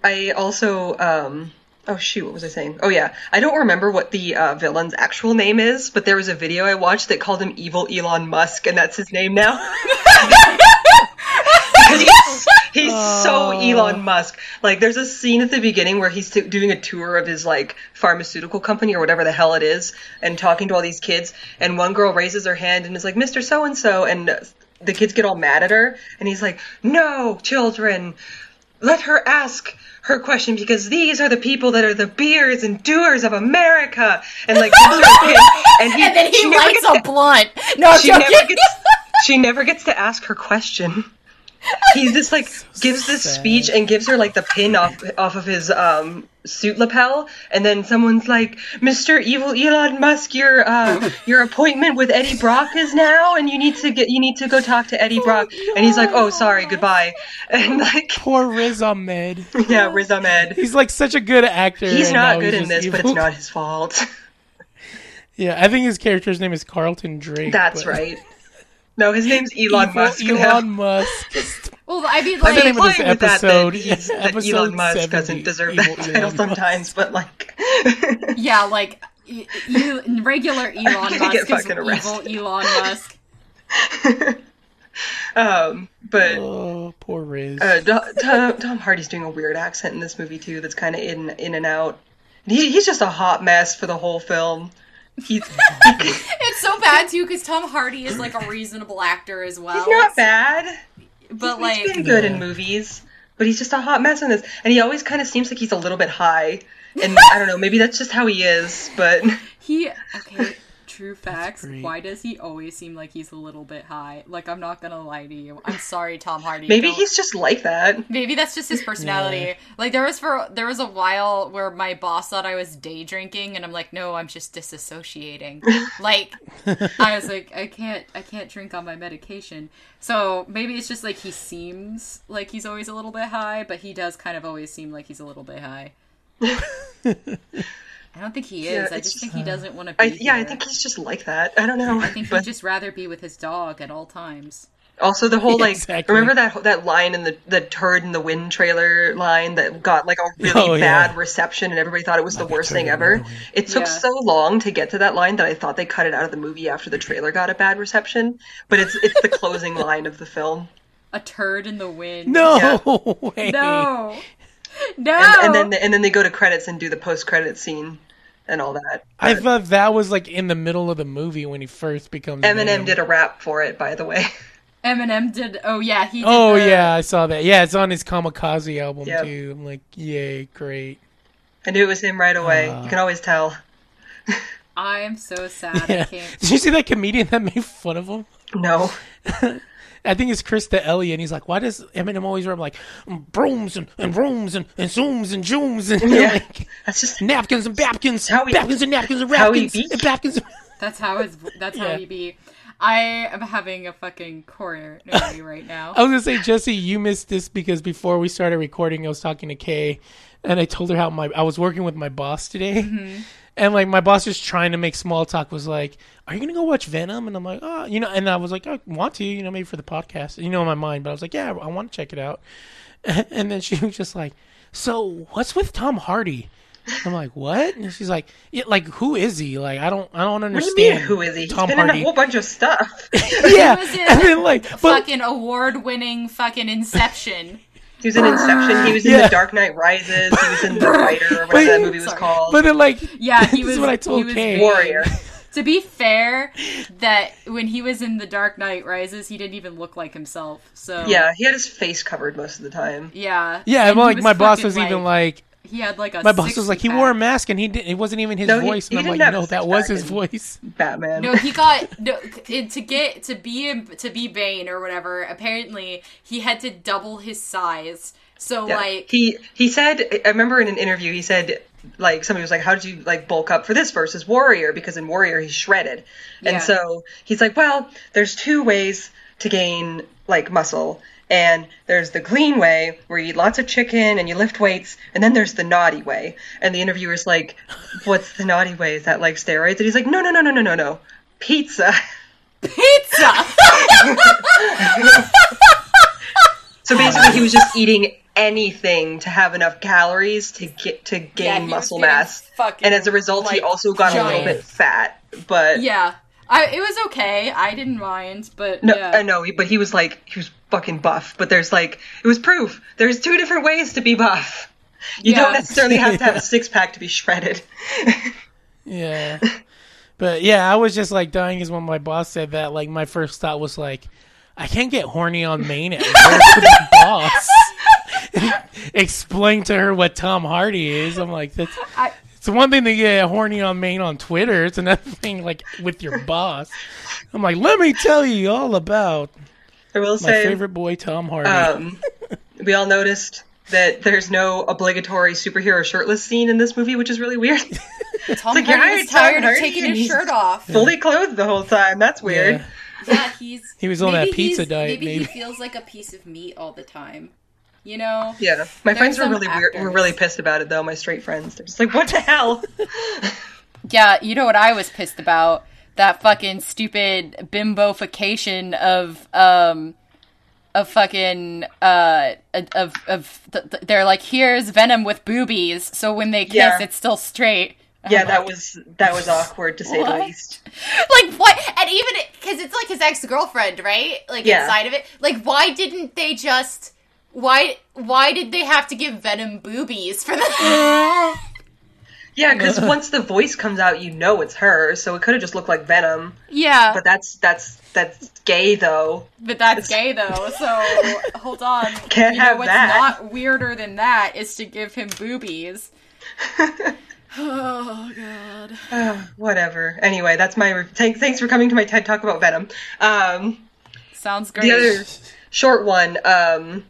Speaker 5: I also, um, oh shoot, what was I saying? Oh yeah, I don't remember what the uh, villain's actual name is, but there was a video I watched that called him Evil Elon Musk, and that's his name now. He's, he's so Elon Musk. Like, there's a scene at the beginning where he's t- doing a tour of his like pharmaceutical company or whatever the hell it is, and talking to all these kids. And one girl raises her hand and is like, "Mr. So and So," and the kids get all mad at her, and he's like, "No, children, let her ask." Her question because these are the people that are the beers and doers of America, and like gives her a pin, and, he,
Speaker 6: and then he lights a
Speaker 5: to-
Speaker 6: blunt. No,
Speaker 5: she never gets she never gets to ask her question. He just like gives this
Speaker 4: sad.
Speaker 5: speech and gives her like the pin off off of his um suit lapel, and then someone's like, "Mr. Evil Elon Musk, your uh your appointment with Eddie Brock is now, and you need to get you need to go talk to Eddie Brock." And he's like, "Oh, sorry, goodbye." And like,
Speaker 4: poor Riz Ahmed.
Speaker 5: yeah, Riz Ahmed.
Speaker 4: He's like such a good actor.
Speaker 5: He's not good in
Speaker 4: just
Speaker 5: this, but it's not his fault.
Speaker 4: Yeah, I think his character's name is Carlton Drake.
Speaker 5: That's
Speaker 4: but-
Speaker 5: right. No, his name's Elon
Speaker 4: Evil
Speaker 5: Musk.
Speaker 4: Elon
Speaker 5: now.
Speaker 4: Musk.
Speaker 6: Well, I mean,
Speaker 5: I've
Speaker 6: like,
Speaker 5: been
Speaker 4: name of this
Speaker 5: playing with that, that,
Speaker 4: episode,
Speaker 5: he's- that
Speaker 4: episode
Speaker 5: Elon Musk
Speaker 4: 70,
Speaker 5: doesn't deserve
Speaker 4: Evil
Speaker 5: that
Speaker 4: Elon
Speaker 5: title
Speaker 4: Musk.
Speaker 5: sometimes, but like,
Speaker 6: yeah, like y- you, regular Elon Musk
Speaker 5: get
Speaker 6: is
Speaker 5: fucking
Speaker 6: evil
Speaker 5: arrested.
Speaker 6: Elon Musk.
Speaker 5: um, but
Speaker 4: oh, poor Riz.
Speaker 5: uh, Tom, Tom Hardy's doing a weird accent in this movie too. That's kind of in in and out. He, he's just a hot mess for the whole film. He's
Speaker 6: It's so bad too because Tom Hardy is like a reasonable actor as well.
Speaker 5: he's not bad.
Speaker 6: but
Speaker 5: he's
Speaker 6: like, he's
Speaker 5: been good
Speaker 4: Yeah.
Speaker 5: in movies, but he's just a hot mess in this. And he always kind of seems like he's a little bit high. And I don't know, maybe that's just how he is. But
Speaker 6: he okay. True facts. Why does he always seem like he's a little bit high? Like I'm not gonna lie to you. I'm sorry, Tom Hardy.
Speaker 5: maybe
Speaker 6: Don't-
Speaker 5: he's just like that.
Speaker 6: Maybe that's just his personality.
Speaker 4: Yeah.
Speaker 6: Like there was for there was a while where my boss thought I was day drinking, and I'm like, no, I'm just disassociating. like I was like, I can't, I can't drink on my medication. So maybe it's just like he seems like he's always a little bit high, but he does kind of always seem like he's a little bit high. I don't think he is.
Speaker 5: Yeah,
Speaker 6: I
Speaker 5: it's
Speaker 6: just think
Speaker 5: just-
Speaker 6: he doesn't want to be.
Speaker 5: I, yeah, I think he's just like that. I don't know.
Speaker 6: I think
Speaker 5: but
Speaker 6: he'd just rather be with his dog at all times.
Speaker 5: also the whole like
Speaker 4: Exactly.
Speaker 5: remember that that line in the the turd in the wind trailer line that got like a really
Speaker 4: Oh, yeah.
Speaker 5: bad reception and everybody thought it was the worst thing ever. It took
Speaker 6: Yeah.
Speaker 5: so long to get to that line that I thought they cut it out of the movie after the trailer got a bad reception. But it's it's the closing line of the film.
Speaker 6: A turd in the wind.
Speaker 4: no way.
Speaker 6: No. No.
Speaker 5: And, and then and then they go to credits and do the post credit scene and all that.
Speaker 4: I thought that was like in the middle of the movie when he first becomes.
Speaker 5: Eminem
Speaker 4: Venom.
Speaker 5: did a rap for it, by the way.
Speaker 6: Eminem did. Oh yeah, he. Did
Speaker 4: Oh
Speaker 6: the-
Speaker 4: yeah, I saw that. Yeah, it's on his Kamikaze album
Speaker 5: Yep.
Speaker 4: too. I'm like, yay, great.
Speaker 5: I knew it was him right away.
Speaker 4: Uh.
Speaker 5: you can always tell.
Speaker 6: I am so sad. I
Speaker 4: Yeah.
Speaker 6: can't.
Speaker 4: Did you see that comedian that made fun of him?
Speaker 5: No.
Speaker 4: I think it's Krista Ellie, and he's like, "Why does Eminem always rap like brooms and, and rooms and, and zooms and zooms and
Speaker 5: Yeah.
Speaker 4: like
Speaker 5: That's just
Speaker 4: napkins and babkins,
Speaker 5: How he-
Speaker 4: babkins and napkins and
Speaker 5: how he
Speaker 4: rapkins and babkins?" And...
Speaker 6: That's how his. That's how
Speaker 4: Yeah.
Speaker 6: he be. I am having a fucking coronary right now.
Speaker 4: I was gonna say, Jesse, you missed this because before we started recording, I was talking to Kay, and I told her how my I was working with my boss today, mm-hmm. And like my boss just trying to make small talk was like, "Are you gonna go watch Venom?" And I'm like, "Oh, you know," and I was like, "I want to, you know, maybe for the podcast, you know, in my mind." But I was like, "Yeah, I want to check it out," and then she was just like, "So what's with Tom Hardy?" I'm like, "What?" And she's like, "Yeah, like who is he? Like I don't, I don't
Speaker 5: What do
Speaker 4: understand."
Speaker 5: you mean, who is he? He's
Speaker 4: Tom
Speaker 5: been in
Speaker 4: Hardy.
Speaker 5: a whole bunch of stuff.
Speaker 4: yeah,
Speaker 6: was in
Speaker 4: and then like, but
Speaker 6: fucking award-winning fucking Inception.
Speaker 5: He was in Inception. He was in
Speaker 4: Yeah.
Speaker 5: The Dark Knight Rises. He was in The Fighter or whatever that movie was
Speaker 6: Sorry.
Speaker 5: called.
Speaker 4: But then, like,
Speaker 6: Yeah, he
Speaker 4: this
Speaker 6: was.
Speaker 4: is what I
Speaker 6: he
Speaker 4: told
Speaker 6: was
Speaker 4: Kay.
Speaker 5: Warrior.
Speaker 6: To be fair, that when he was in The Dark Knight Rises, he didn't even look like himself. So
Speaker 5: Yeah, he had his face covered most of the time.
Speaker 6: yeah,
Speaker 4: Yeah,
Speaker 6: And
Speaker 4: well, like my boss
Speaker 6: fucking,
Speaker 4: was even like,
Speaker 6: he had like a
Speaker 4: my boss was like, he
Speaker 6: six-pack.
Speaker 4: wore a mask and he didn't. It wasn't even his
Speaker 5: No, he-
Speaker 4: voice,
Speaker 5: he
Speaker 4: and I'm
Speaker 5: didn't
Speaker 4: like,
Speaker 5: have
Speaker 4: no, that was his voice.
Speaker 5: Batman.
Speaker 6: No, he got no to get to be to be Bane or whatever. Apparently, he had to double his size. So
Speaker 5: Yeah.
Speaker 6: like,
Speaker 5: he he said I remember in an interview he said like somebody was like how did you like bulk up for this versus warrior because in warrior he's shredded
Speaker 6: Yeah.
Speaker 5: and so he's like well there's two ways to gain like muscle and there's the clean way where you eat lots of chicken and you lift weights and then there's the naughty way. And the interviewer's like what's the naughty way? Is that like steroids? And he's like no no no no no no no. Pizza.
Speaker 6: Pizza.
Speaker 5: so basically he was just eating anything to have enough calories to get to gain
Speaker 6: Yeah,
Speaker 5: muscle mass. and as a result he also got a little bit fat but
Speaker 6: yeah, I it was okay. I didn't mind, but
Speaker 5: no
Speaker 6: yeah.
Speaker 5: i know but he was like he was fucking buff but there's like it was proof there's two different ways to be buff you
Speaker 6: Yeah.
Speaker 5: don't necessarily have to have a six-pack to be shredded
Speaker 4: Yeah. But yeah, I was just like dying is when my boss said that. Like my first thought was like, I can't get horny on main at work with the boss. Explain to her what Tom Hardy is. I'm like, that's
Speaker 6: I-
Speaker 4: it's one thing to get horny on main on Twitter. It's another thing like with your boss. I'm like, let me tell you all about
Speaker 5: i will
Speaker 4: my
Speaker 5: say
Speaker 4: favorite boy Tom Hardy.
Speaker 5: um we all noticed that there's no obligatory superhero shirtless scene in this movie which is really weird
Speaker 6: Tom
Speaker 5: like, you're
Speaker 6: Hardy
Speaker 5: hired
Speaker 6: was tired
Speaker 5: Tom
Speaker 6: of taking his shirt off.
Speaker 5: fully clothed the whole time that's weird
Speaker 4: Yeah.
Speaker 6: Yeah, he's
Speaker 4: He was on that pizza diet,
Speaker 6: Maybe,
Speaker 4: maybe.
Speaker 6: he feels like a piece of meat all the time. You know?
Speaker 5: Yeah, my friends were
Speaker 6: some
Speaker 5: really weird. Were
Speaker 6: actors.
Speaker 5: really pissed about it though. My straight friends, they're just like, "What the hell?"
Speaker 6: Yeah, you know what I was pissed about? That fucking stupid bimbofication of um of fucking uh of of th- th- they're like here's Venom with boobies, so when they kiss
Speaker 5: Yeah.
Speaker 6: it's still straight.
Speaker 5: yeah, that was that was awkward to say
Speaker 6: What?
Speaker 5: the least.
Speaker 6: like what? And even because it's like his ex girlfriend, right? Like
Speaker 5: Yeah.
Speaker 6: inside of it. Like why didn't they just? Why why did they have to give Venom boobies for the?
Speaker 5: Yeah, because once the voice comes out, you know it's her. So it could have just looked like Venom,
Speaker 6: yeah,
Speaker 5: but that's that's that's gay though.
Speaker 6: But that's gay though, so hold on.
Speaker 5: Can't
Speaker 6: you know what's
Speaker 5: that.
Speaker 6: not weirder than that is to give him boobies. oh god.
Speaker 5: Whatever. Anyway, that's my. Re- thank, thanks for coming to my TED talk about Venom. Um,
Speaker 6: Sounds great.
Speaker 5: the other short one, um,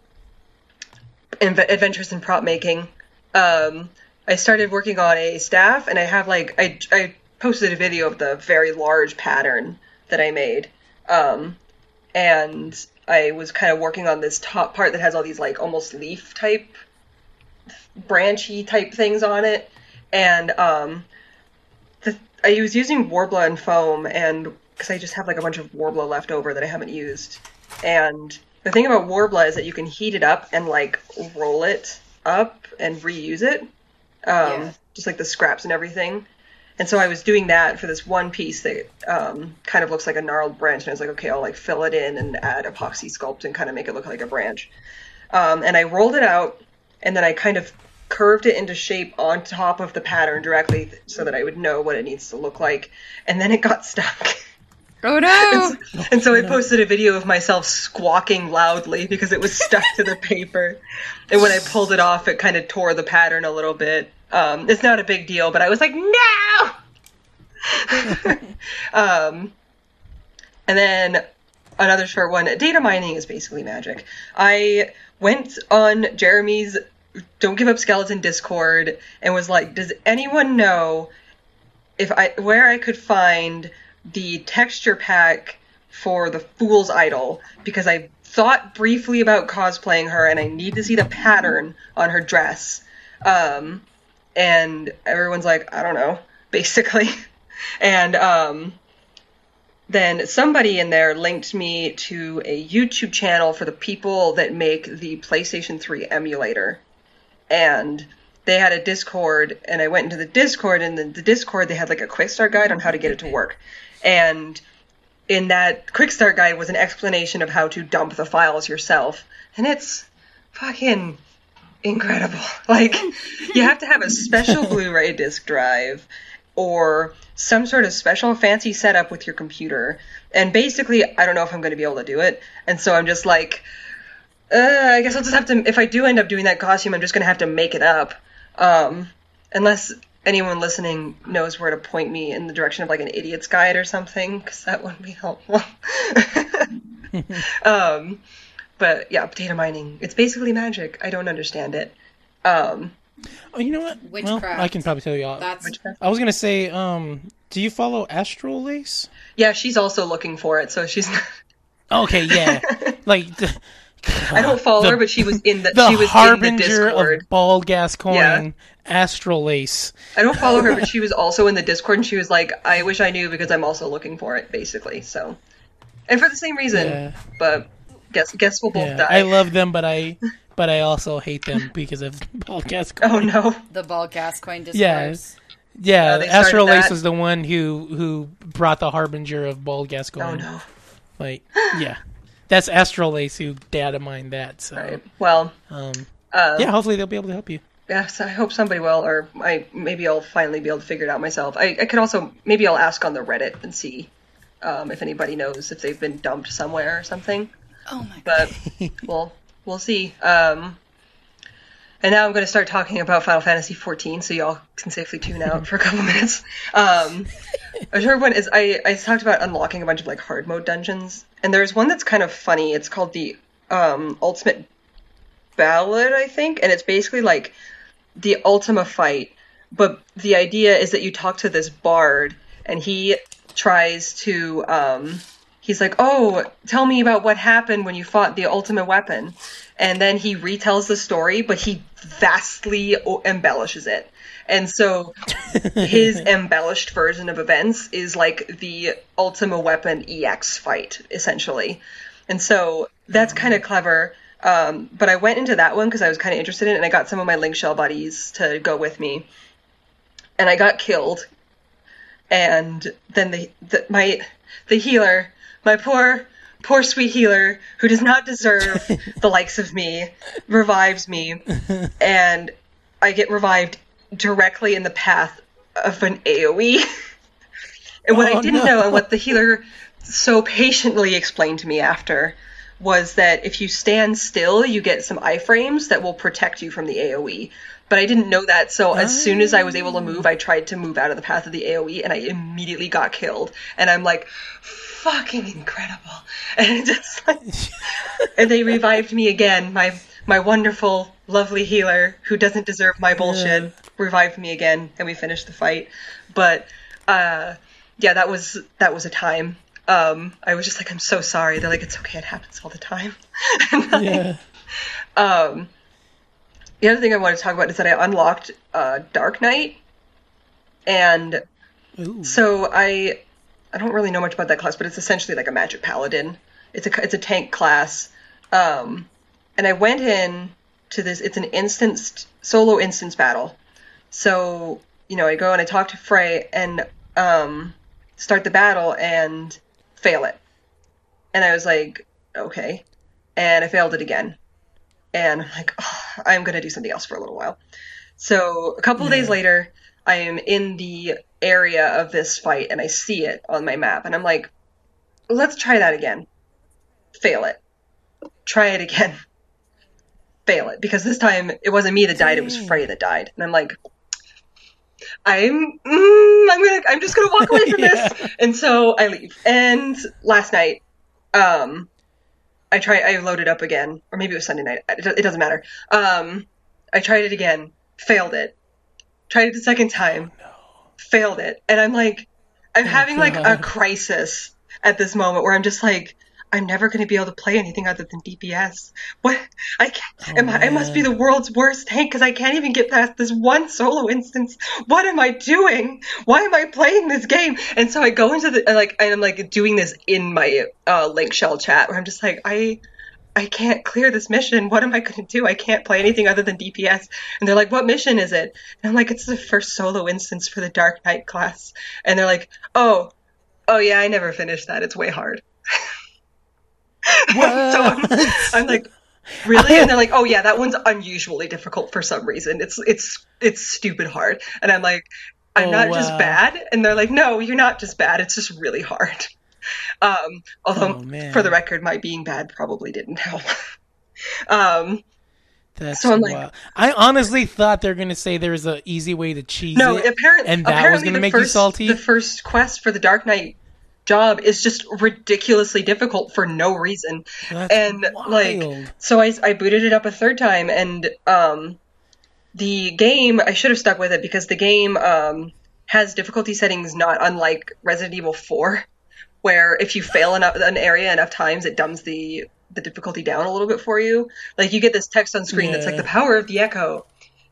Speaker 5: Adventures in Prop Making. Um, I started working on a staff, and I have like I I posted a video of the very large pattern that I made, um, and I was kind of working on this top part that has all these like almost leaf type, branchy type things on it, and um, the, I was using Worbla and foam, and because I just have like a bunch of Worbla left over that I haven't used, and the thing about Worbla is that you can heat it up and like roll it up and reuse it, um,
Speaker 6: Yeah.
Speaker 5: just like the scraps and everything. And so I was doing that for this one piece that um, kind of looks like a gnarled branch, and I was like, okay, I'll like fill it in and add epoxy sculpt and kind of make it look like a branch. Um, and I rolled it out, and then I kind of curved it into shape on top of the pattern directly, so that I would know what it needs to look like. And then it got stuck.
Speaker 6: Oh no!
Speaker 5: And so I posted a video of myself squawking loudly because it was stuck to the paper. And when I pulled it off, it kind of tore the pattern a little bit. Um, it's not a big deal, but I was like, no! um, and then another short one data mining is basically magic. I went on Jeremy's Don't Give Up Skeleton Discord and was like, does anyone know if I where I could find the texture pack for the Fool's Idol because I thought briefly about cosplaying her and I need to see the pattern on her dress. Um, and everyone's like, I don't know, basically. And um, then somebody in there linked me to a YouTube channel for the people that make the PlayStation 3 emulator. And they had a Discord, and I went into the Discord, and in the Discord they had like a quick start guide on how to get it to work. And in that quick start guide was an explanation of how to dump the files yourself. And it's fucking incredible. Like, you have to have a special Blu ray disc drive or some sort of special fancy setup with your computer. And basically, I don't know if I'm going to be able to do it. And so I'm just like, uh, I guess I'll just have to, if I do end up doing that costume, I'm just going to have to make it up. Um, unless anyone listening knows where to point me in the direction of like an idiot's guide or something, because that wouldn't be helpful. um, but yeah, data mining. It's basically magic. I don't understand it. Um,
Speaker 4: Oh, you know what? Well, I can probably tell you all.
Speaker 6: That's
Speaker 4: I was gonna say, um, do you follow Astral Lace?
Speaker 5: yeah, she's also looking for it, so she's.
Speaker 4: Okay, yeah. like the,
Speaker 5: I don't follow
Speaker 4: The-
Speaker 5: her, but she was in the,
Speaker 4: the
Speaker 5: she was in the
Speaker 4: harbinger
Speaker 5: Discord.
Speaker 4: of bald Gascoigne,
Speaker 5: Yeah.
Speaker 4: Astral Lace.
Speaker 5: I don't follow her, but she was also in the Discord, and she was like, "I wish I knew because I'm also looking for it." Basically, so, and for the same reason,
Speaker 4: Yeah.
Speaker 5: but guess guess we'll both
Speaker 4: Yeah,
Speaker 5: die.
Speaker 4: I love them, but I, but I also hate them because of bald Gascoigne.
Speaker 5: oh no!
Speaker 6: the ball Gascoigne discourse.
Speaker 4: Yeah. Yeah,
Speaker 5: they started
Speaker 4: Astral Lace was the one who who brought the harbinger of bald Gascoigne.
Speaker 5: Oh no!
Speaker 4: Like, yeah, that's Astral Lace who data mined that. So,
Speaker 5: Right. Well,
Speaker 4: um,
Speaker 5: uh,
Speaker 4: yeah, hopefully they'll be able to help you.
Speaker 5: yes, I hope somebody will, or I maybe I'll finally be able to figure it out myself. I, I could also maybe I'll ask on the Reddit and see um, if anybody knows if they've been dumped somewhere or something.
Speaker 6: Oh my god.
Speaker 5: but we'll we'll see. Um, and now I'm going to start talking about Final Fantasy XIV, so y'all can safely tune out for a couple minutes. Um, a short one is I I talked about unlocking a bunch of like hard mode dungeons, and there's one that's kind of funny. It's called the um, Ultimate Ballad, I think, and it's basically like the Ultima fight, but the idea is that you talk to this bard, and he tries to um, he's like, "Oh, tell me about what happened when you fought the ultimate weapon," and then he retells the story, but he vastly o- embellishes it. And so his embellished version of events is like the Ultima Weapon EX fight, essentially. And so that's kind of clever. Um, but I went into that one because I was kind of interested in it, and I got some of my Linkshell buddies to go with me. And I got killed. And then the, the my the healer, my poor poor sweet healer who does not deserve the likes of me, revives me, and I get revived directly in the path of an AoE. and what
Speaker 4: Oh,
Speaker 5: I didn't
Speaker 4: no.
Speaker 5: know, and what the healer so patiently explained to me after, was that if you stand still, you get some iframes that will protect you from the AoE. But I didn't know that, so as soon as I was able to move, I tried to move out of the path of the AoE, and I immediately got killed. And I'm like, fucking incredible. And just like, and they revived me again. My my wonderful, lovely healer who doesn't deserve my bullshit revived me again, and we finished the fight. But uh, yeah, that was that was a time. Um, I was just like, I'm so sorry. They're like, it's okay. It happens all the time.
Speaker 4: Yeah.
Speaker 5: um, the other thing I want to talk about is that I unlocked uh, Dark Knight, and
Speaker 4: Ooh.
Speaker 5: so I I don't really know much about that class, but it's essentially like a magic paladin. It's a it's a tank class, um, and I went in to this. It's an instance solo instance battle. So you know, I go and I talk to Fray and um, start the battle and fail it, and I was like, okay, and I failed it again, and I'm like, oh, I'm gonna do something else for a little while. So a couple of days later, I am in the area of this fight and I see it on my map and I'm like, let's try that again. Fail it. Try it again. Fail it. Because this time it wasn't me that died, it was Fray that died. And I'm like, I'm mm, I'm gonna I'm just gonna walk away from this. And so I leave. And last night, um I try I loaded up again, or maybe it was Sunday night. It, it doesn't matter. Um I tried it again, failed it. Tried it the second time, failed it. And I'm like, I'm having like a crisis at this moment where I'm just like, I'm never going to be able to play anything other than DPS. What? I can't. am I, I must be the world's worst tank because I can't even get past this one solo instance. What am I doing? Why am I playing this game? And so I go into the like, and I'm like doing this in my uh, linkshell chat where I'm just like, I. I can't clear this mission. What am I going to do? I can't play anything other than DPS. And they're like, what mission is it? And I'm like, it's the first solo instance for the Dark Knight class. And they're like, oh, oh yeah, I never finished that. It's way hard. so I'm, I'm like, really? And they're like, oh yeah, that one's unusually difficult for some reason. It's it's it's stupid hard. And I'm like, I'm
Speaker 4: Oh,
Speaker 5: not just bad. And they're like, no, you're not just bad. It's just really hard. Um, although,
Speaker 4: Oh,
Speaker 5: for the record, my being bad probably didn't help. um,
Speaker 4: That's
Speaker 5: So like-
Speaker 4: I honestly thought they were gonna say there was an easy way to cheese
Speaker 5: no,
Speaker 4: it,
Speaker 5: apparently,
Speaker 4: and that was gonna make
Speaker 5: first,
Speaker 4: you salty.
Speaker 5: The first quest for the Dark Knight job is just ridiculously difficult for no reason.
Speaker 4: That's
Speaker 5: and like so I, I booted it up a third time and um the game i should have stuck with it because the game um has difficulty settings not unlike resident evil 4 where if you fail enough an area enough times it dumbs the the difficulty down a little bit for you. Like you get this text on screen that's like the power of the echo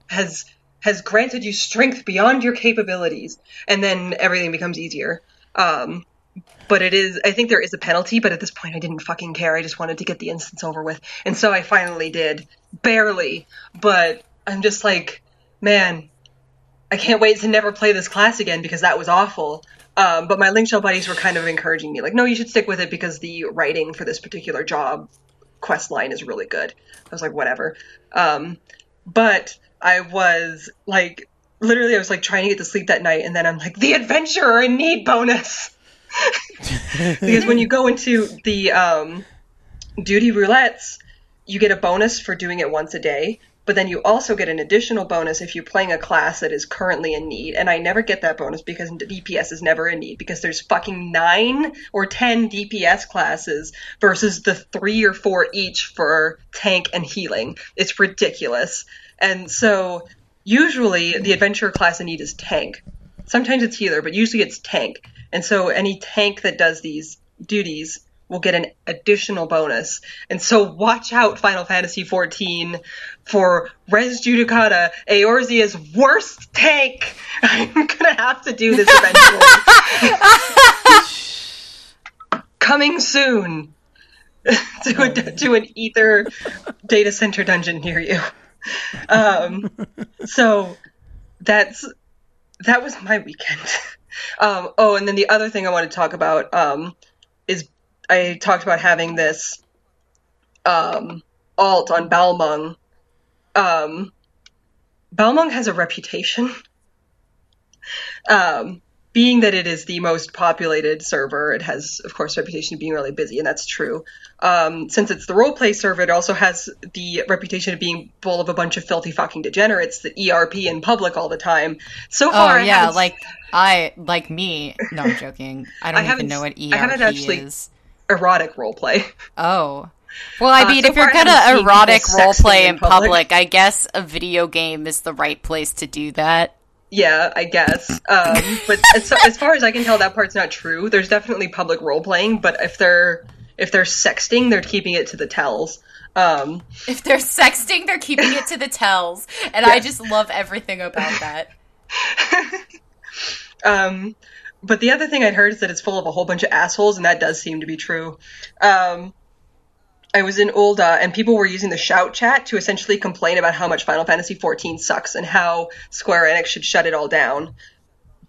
Speaker 5: has has granted you strength beyond your capabilities and then everything becomes easier. Um but it is i think there is a penalty but at this point i didn't fucking care. I just wanted to get the instance over with. And so i finally did. Barely. But i'm just like man i can't wait to never play this class again because that was awful um, but my linkshell buddies were kind of encouraging me like no you should stick with it because the writing for this particular job quest line is really good. I was like whatever. Um, but i was like literally i was like trying to get to sleep that night and then i'm like the adventurer in need bonus. Because when you go into the um, duty roulettes, you get a bonus for doing it once a day, but then you also get an additional bonus if you're playing a class that is currently in need. And I never get that bonus because DPS is never in need because there's fucking nine or ten DPS classes versus the three or four each for tank and healing. It's ridiculous. And so usually the adventurer class in need is tank. Sometimes it's healer, but usually it's tank. And so any tank that does these duties will get an additional bonus. And so watch out, Final Fantasy XIV, for Res Judicata, Eorzea's worst tank. I'm gonna have to do this eventually. Coming soon to a, to an Aether data center dungeon near you. Um, so that's that was my weekend. Um, oh, and then the other thing I want to talk about um, I talked about having this um, alt on Balmung. Um, Balmung has a reputation. Um, being that it is the most populated server, it has, of course, a reputation of being really busy, and that's true. Um, since it's the roleplay server, it also has the reputation of being full of a bunch of filthy fucking degenerates that ERP in public all the time. So
Speaker 6: Oh
Speaker 5: far, I
Speaker 6: yeah,
Speaker 5: haven't-
Speaker 6: like I like me. No, I'm joking. I don't
Speaker 5: I
Speaker 6: even know what ERP
Speaker 5: I haven't actually-
Speaker 6: is.
Speaker 5: Erotic role play.
Speaker 6: Oh. Well, I
Speaker 5: Uh,
Speaker 6: mean,
Speaker 5: so
Speaker 6: if you're gonna erotic
Speaker 5: role
Speaker 6: play
Speaker 5: in
Speaker 6: public,
Speaker 5: public.
Speaker 6: I guess a video game is the right place to do that.
Speaker 5: Yeah, I guess. Um, but as, as far as I can tell, that part's not true. There's definitely public role playing, but if they're if they're sexting, they're keeping it to the tells. Um,
Speaker 6: If they're sexting, they're keeping it to the tells, and I just love everything about that.
Speaker 5: um, but the other thing I'd heard is that it's full of a whole bunch of assholes, and that does seem to be true. Um, I was in Ul'dah, and people were using the shout chat to essentially complain about how much Final Fantasy XIV sucks and how Square Enix should shut it all down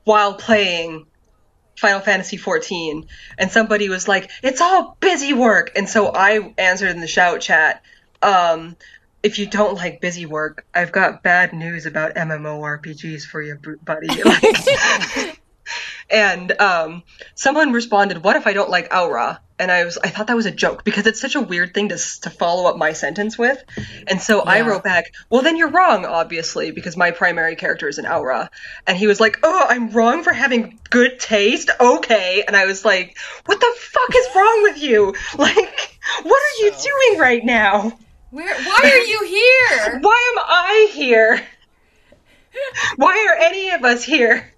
Speaker 5: while playing Final Fantasy XIV. And somebody was like, "It's all busy work," and so I answered in the shout chat. Um, if you don't like busy work, I've got bad news about MMORPGs for you, buddy. Like, and um, someone responded, "What if I don't like Au Ra?" And I was, I thought that was a joke because it's such a weird thing to to follow up my sentence with. And so I wrote back, "Well, then you're wrong, obviously, because my primary character is an Au Ra." And he was like, "Oh, I'm wrong for having good taste." Okay. And I was like, "What the fuck is wrong with you? Like, what are you doing right now?
Speaker 6: Where? Why are you here?
Speaker 5: Why am I here? Why are any of us here?"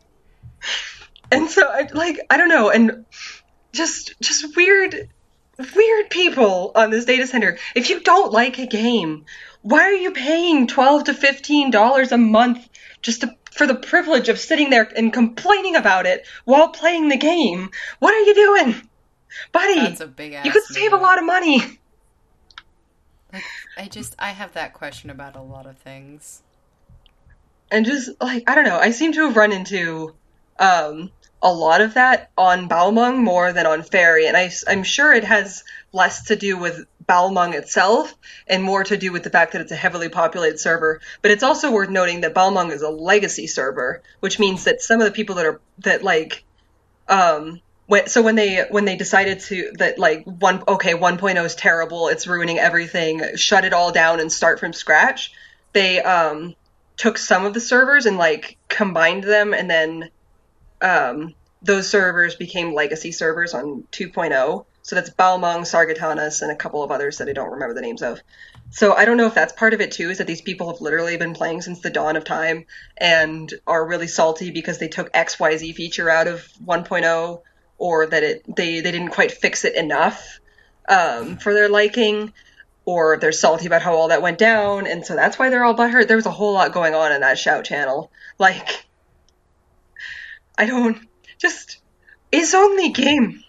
Speaker 5: And so I like I don't know, and just just weird weird people on this data center. If you don't like a game, why are you paying 12 to 15 dollars a month just to, for the privilege of sitting there and complaining about it while playing the game? What are you doing? Buddy,
Speaker 6: That's a big ass.
Speaker 5: you could save a lot of money.
Speaker 6: I just I have that question about a lot of things.
Speaker 5: and just like I don't know, I seem to have run into um, a lot of that on Balmung more than on Faerie, and I, am sure it has less to do with Balmung itself and more to do with the fact that it's a heavily populated server. But it's also worth noting that Balmung is a legacy server, which means that some of the people that are that like um so when they when they decided to that like one okay 1.0 is terrible it's ruining everything shut it all down and start from scratch they um took some of the servers and like combined them and then um those servers became legacy servers on 2.0 so that's Balmung, Sargatanas, and a couple of others that I don't remember the names of. So I don't know if that's part of it too, is that these people have literally been playing since the dawn of time and are really salty because they took XYZ feature out of 1.0 or that it they, they didn't quite fix it enough um, for their liking or they're salty about how all that went down and so that's why they're all butthurt. There was a whole lot going on in that shout channel. Like I don't just it's only game.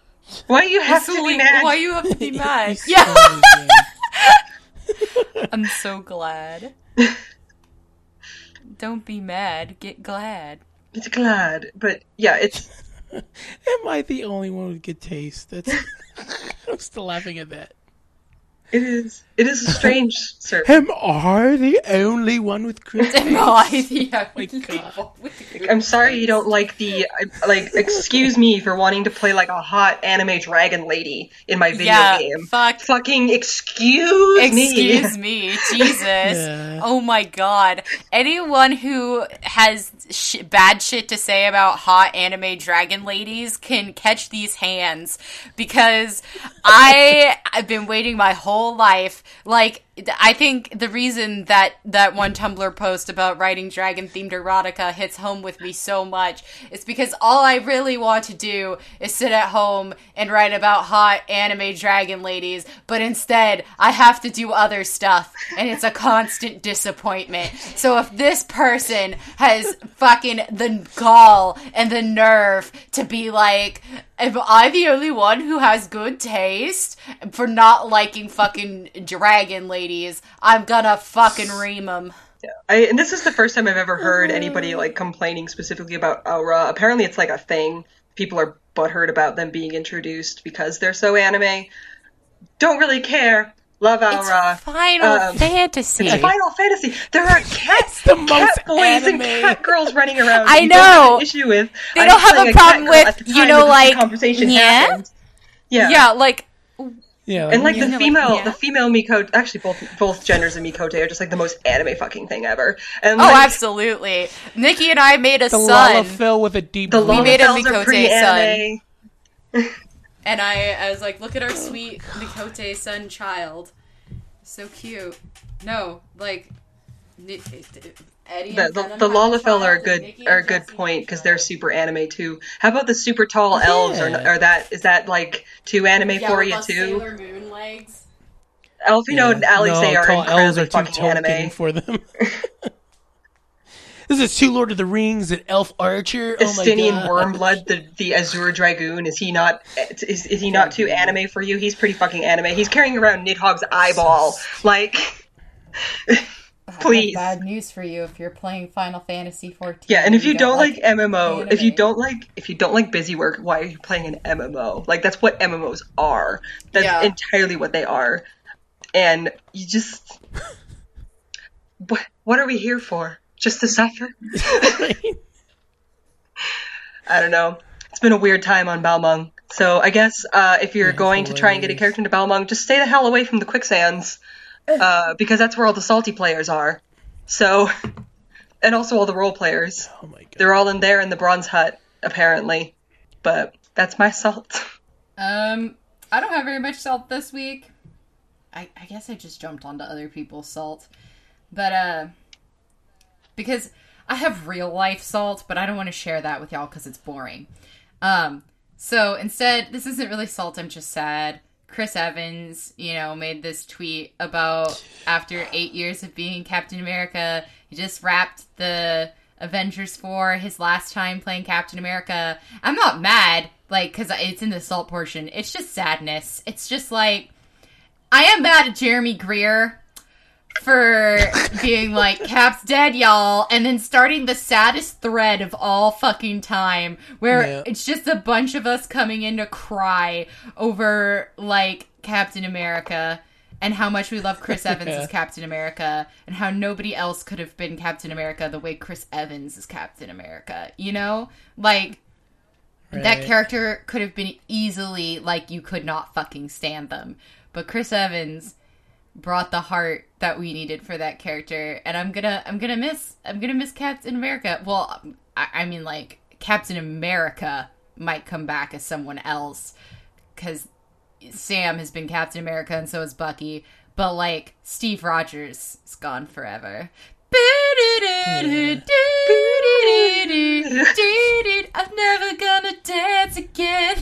Speaker 5: Why you have
Speaker 6: It's
Speaker 5: to be mad?
Speaker 6: Why you have to be mad?
Speaker 4: He's
Speaker 6: yeah,
Speaker 4: so good.
Speaker 6: I'm so glad. Don't be mad. Get glad.
Speaker 5: It's glad, but yeah, it's
Speaker 4: Am I the only one with good taste? That's. I'm still laughing at that.
Speaker 5: it is it is a strange service.
Speaker 4: Am I the only one with good?
Speaker 6: Am I the only
Speaker 4: God.
Speaker 6: one with the-
Speaker 5: I'm sorry you don't like the like. Excuse me for wanting to play like a hot anime dragon lady in my video
Speaker 6: Yeah,
Speaker 5: game.
Speaker 6: fuck.
Speaker 5: Fucking excuse, me.
Speaker 6: Excuse me, Jesus.
Speaker 4: Yeah.
Speaker 6: Oh my god. Anyone who has sh- bad shit to say about hot anime dragon ladies can catch these hands because I I've been waiting my whole life like I think the reason that that one Tumblr post about writing dragon themed erotica hits home with me so much is because all I really want to do is sit at home and write about hot anime dragon ladies, but instead I have to do other stuff and it's a constant disappointment. So if this person has fucking the gall and the nerve to be like, Am I the only one who has good taste for not liking fucking dragon ladies? I'm gonna fucking ream them.
Speaker 5: I, and this is the first time I've ever heard anybody like complaining specifically about Au Ra. Apparently, it's like a thing. People are butthurt about them being introduced because they're so anime. Don't really care. Love Au Ra.
Speaker 6: It's Final
Speaker 5: um,
Speaker 6: Fantasy.
Speaker 5: It's Final Fantasy. There are cats,
Speaker 4: the most
Speaker 5: cat boys and
Speaker 4: anime.
Speaker 5: cat girls running around.
Speaker 6: I
Speaker 5: You don't have
Speaker 6: know.
Speaker 5: an issue with.
Speaker 6: They don't have a problem with, you know, like,
Speaker 5: conversation
Speaker 6: yeah?
Speaker 5: Yeah.
Speaker 6: yeah, like
Speaker 4: Yeah,
Speaker 5: And like
Speaker 6: Yeah,
Speaker 5: the
Speaker 6: like,
Speaker 5: female,
Speaker 6: yeah.
Speaker 5: the female Miqo'te, actually both both genders of Miqo'te are just like the most anime fucking thing ever. And
Speaker 6: oh,
Speaker 5: like,
Speaker 6: absolutely. Nikki and I made a son.
Speaker 4: the
Speaker 6: son,
Speaker 4: Lalafell with a deep.
Speaker 5: the
Speaker 6: We made a Miqo'te
Speaker 5: pre-anime.
Speaker 6: and I, I was like, "Look at our sweet Miqo'te son child, so cute." No, like Ni- Eddie.
Speaker 5: The,
Speaker 6: and
Speaker 5: the, the
Speaker 6: have
Speaker 5: Lalafell are a good
Speaker 6: Nikki
Speaker 5: are a good point because they're super anime too. How about the super tall elves? Or, or that is that like too anime
Speaker 6: yeah,
Speaker 5: for you too?
Speaker 6: Sailor Moon legs.
Speaker 5: Elfino and Alice
Speaker 4: no,
Speaker 5: are
Speaker 4: tall elves
Speaker 5: incredibly
Speaker 4: are too
Speaker 5: fucking anime.
Speaker 4: for them. this is two Lord of the Rings and Elf Archer. Oh my
Speaker 5: Estinien
Speaker 4: god!
Speaker 5: Wyrmblood, the the Azure Dragoon, is he not is, is he not too anime for you? He's pretty fucking anime. He's carrying around Nidhogg's eyeball. Like Please.
Speaker 6: bad news for you if you're playing Final Fantasy 14.
Speaker 5: Yeah, and if you don't, like,
Speaker 6: like
Speaker 5: MMO, if you don't like if you don't like busy work, why are you playing an MMO? Like that's what MMOs are. That's
Speaker 6: Yeah.
Speaker 5: entirely what they are. And you just what what are we here for? Just to suffer? I don't know. It's been a weird time on Balmung. So I guess uh, if you're going to try and get a character into Balmung, just stay the hell away from the quicksands. Uh, because that's where all the salty players are. So and also all the role players.
Speaker 4: oh my god!
Speaker 5: They're all in there in the bronze hut, apparently. But that's my salt.
Speaker 6: Um, I don't have very much salt this week. I, I guess I just jumped onto other people's salt. But, uh, because I have real life salt, but I don't want to share that with y'all because it's boring. Um, so instead, this isn't really salt, I'm just sad. Chris Evans, you know, made this tweet about after eight years of being Captain America, he just wrapped the Avengers 4 his last time playing Captain America. I'm not mad, like, because it's in the salt portion. It's just sadness. It's just like, I am mad at Jeremy Greer for being like, Cap's dead, y'all, and then starting the saddest thread of all fucking time, where
Speaker 4: Yeah.
Speaker 6: it's just a bunch of us coming in to cry over, like, Captain America. and how much we love Chris Evans as Captain America and how nobody else could have been Captain America the way Chris Evans is Captain America. You know? Like that character could have been easily like you could not fucking stand them. But Chris Evans brought the heart that we needed for that character and I'm gonna I'm gonna miss I'm gonna miss Captain America. Well, I, I mean like Captain America might come back as someone else because Sam has been Captain America and so is Bucky, but like Steve Rogers is gone forever. I'm never gonna dance again.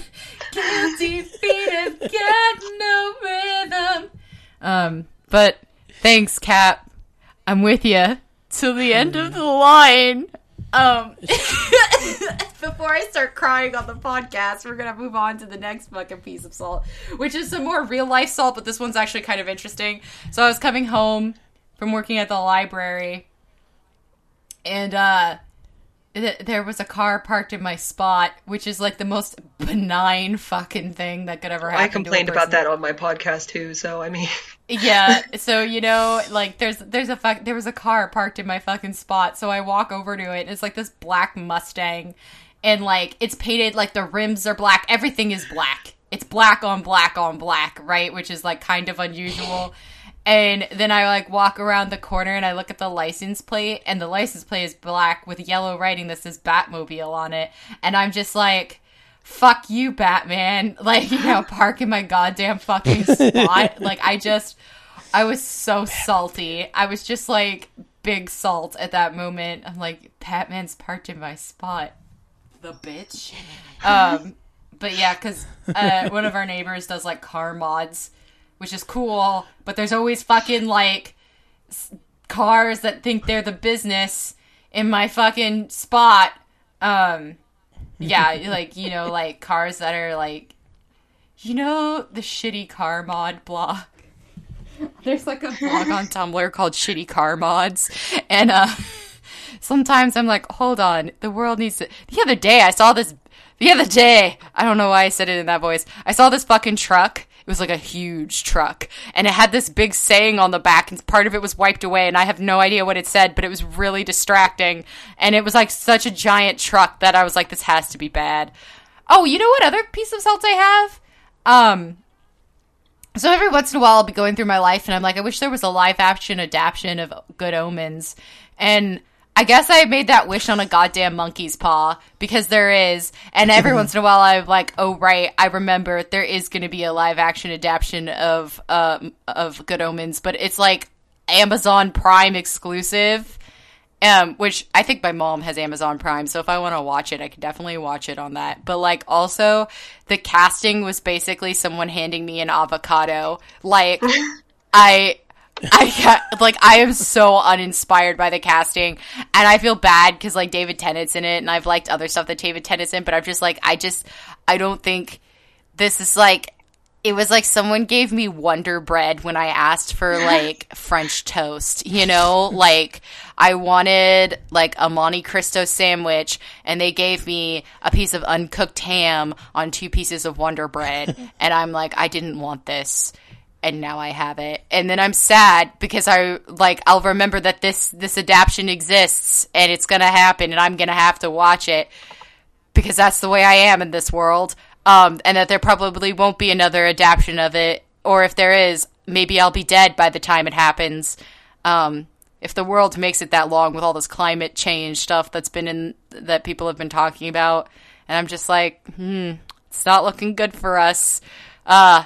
Speaker 6: Guilty feet have got no rhythm. Um, but thanks, Cap. I'm with you till the end of the line. Um, before I start crying on the podcast, we're gonna move on to the next fucking piece of salt, which is some more real life salt, but this one's actually kind of interesting. So I was coming home from working at the library, and uh, th- there was a car parked in my spot, which is like the most benign fucking thing that could ever happen.
Speaker 5: I complained about that on my podcast too, so I mean,
Speaker 6: Yeah, so you know, like there's there's a fuck there was a car parked in my fucking spot, so I walk over to it. And it's like this black Mustang, and like it's painted like the rims are black, everything is black. It's black on black on black, right? Which is like kind of unusual. And then I like walk around the corner and I look at the license plate, and the license plate is black with yellow writing that says Batmobile on it, and I'm just like. Fuck you, Batman. Like, you know, park in my goddamn fucking spot. like, I just, I was so salty. I was just like big salt at that moment. I'm like, Batman's parked in my spot. The bitch. Um, but yeah, because uh, one of our neighbors does like car mods, which is cool. But there's always fucking like s- cars that think they're the business in my fucking spot. Um, yeah, like you know, like cars that are like, you know, the shitty car mod blog. There's like a blog on Tumblr called Shitty Car Mods, and uh, sometimes I'm like, hold on, the world needs to. The other day, I saw this. The other day, I don't know why I said it in that voice. I saw this fucking truck. It was like a huge truck, and it had this big saying on the back, and part of it was wiped away, and I have no idea what it said, but it was really distracting, and it was like such a giant truck that I was like, this has to be bad. Oh, you know what other piece of salt I have? Um, so every once in a while, I'll be going through my life, and I'm like, I wish there was a live action adaptation of Good Omens. And I guess I made that wish on a goddamn monkey's paw because there is. And every once in a while, I'm like, oh right, I remember there is going to be a live action adaptation of um of Good Omens, but it's like Amazon Prime exclusive. Um, which I think my mom has Amazon Prime, so if I want to watch it, I can definitely watch it on that. But like, also, the casting was basically someone handing me an avocado. Like, I, I got, like, I am so uninspired by the casting, and I feel bad because like David Tennant's in it, and I've liked other stuff that David Tennant's in, but I'm just like, I just, I don't think this is like it was like someone gave me Wonder Bread when I asked for like French toast, you know? Like I wanted like a Monte Cristo sandwich and they gave me a piece of uncooked ham on two pieces of Wonder Bread and I'm like I didn't want this and now I have it. And then I'm sad because I like I'll remember that this this adaptation exists and it's going to happen and I'm going to have to watch it because that's the way I am in this world. Um, and that there probably won't be another adaptation of it, or if there is, maybe I'll be dead by the time it happens. Um, if the world makes it that long with all this climate change stuff that's been in that people have been talking about, and I'm just like, hmm, it's not looking good for us. Uh,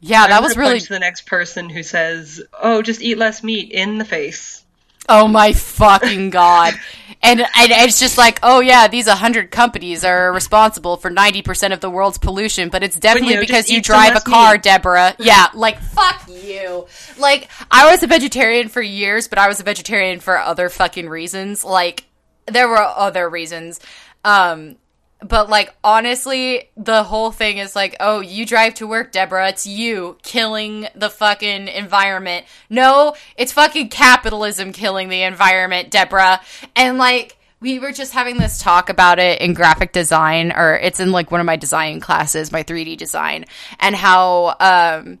Speaker 6: yeah, that was really
Speaker 5: the next person who says, "Oh, just eat less meat" in the face.
Speaker 6: Oh my fucking god. And, and it's just like, oh yeah, these 100 companies are responsible for 90% of the world's pollution, but it's definitely
Speaker 5: know,
Speaker 6: because you drive a car,
Speaker 5: meat.
Speaker 6: Deborah. Yeah, like, fuck you. Like, I was a vegetarian for years, but I was a vegetarian for other fucking reasons. Like, there were other reasons. Um, but like honestly, the whole thing is like, oh, you drive to work, Deborah. It's you killing the fucking environment. No, it's fucking capitalism killing the environment, Deborah. And like, we were just having this talk about it in graphic design, or it's in like one of my design classes, my 3D design, and how, um,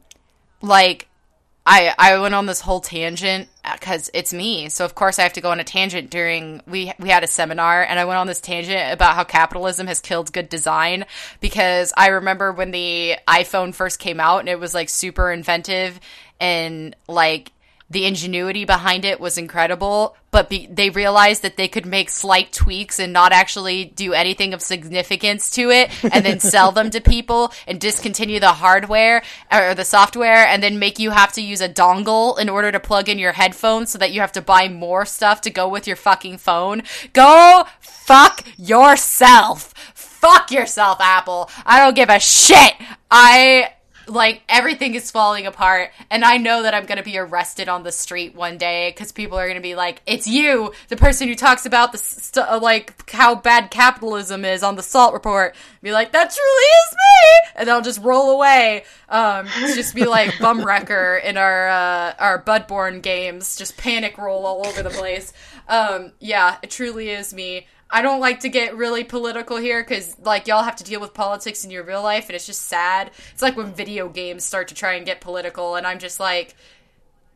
Speaker 6: like, I I went on this whole tangent uh, because it's me. So of course I have to go on a tangent during we we had a seminar and I went on this tangent about how capitalism has killed good design because I remember when the iPhone first came out and it was like super inventive and like the ingenuity behind it was incredible, but be- they realized that they could make slight tweaks and not actually do anything of significance to it and then sell them to people and discontinue the hardware or the software and then make you have to use a dongle in order to plug in your headphones so that you have to buy more stuff to go with your fucking phone. Go fuck yourself. Fuck yourself, Apple. I don't give a shit. I like everything is falling apart and i know that i'm going to be arrested on the street one day because people are going to be like it's you the person who talks about the st- uh, like how bad capitalism is on the salt report. Be like that truly is me! And i'll just roll away um just be like bum wrecker in our uh our Bloodborne games just panic roll all over the place. Um yeah it truly is me I don't like to get really political here because, like, y'all have to deal with politics in your real life, and it's just sad. It's like when video games start to try and get political, and I'm just like,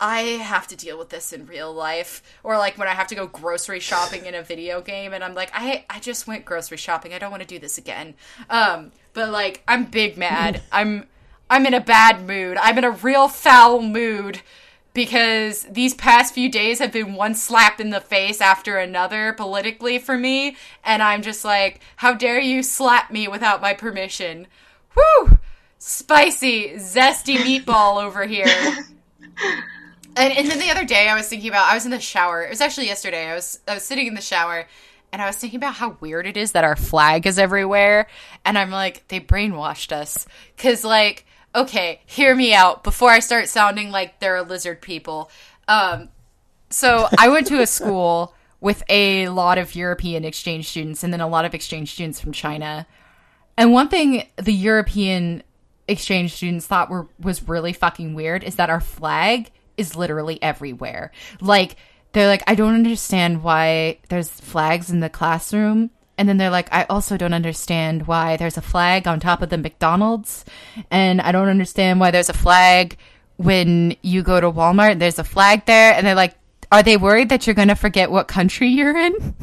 Speaker 6: I have to deal with this in real life. Or like when I have to go grocery shopping in a video game, and I'm like, I I just went grocery shopping. I don't want to do this again. Um, but like, I'm big mad. I'm I'm in a bad mood. I'm in a real foul mood because these past few days have been one slap in the face after another politically for me, and I'm just like, how dare you slap me without my permission? Whew! Spicy, zesty meatball over here. And, and then the other day, I was thinking about. I was in the shower. It was actually yesterday. I was I was sitting in the shower, and I was thinking about how weird it is that our flag is everywhere. And I'm like, they brainwashed us because like okay, hear me out before I start sounding like they're lizard people. Um, so I went to a school with a lot of European exchange students and then a lot of exchange students from China. And one thing the European exchange students thought were was really fucking weird is that our flag is literally everywhere. Like they're like, I don't understand why there's flags in the classroom and then they're like, I also don't understand why there's a flag on top of the McDonald's. And I don't understand why there's a flag when you go to Walmart. There's a flag there. And they're like, are they worried that you're going to forget what country you're in?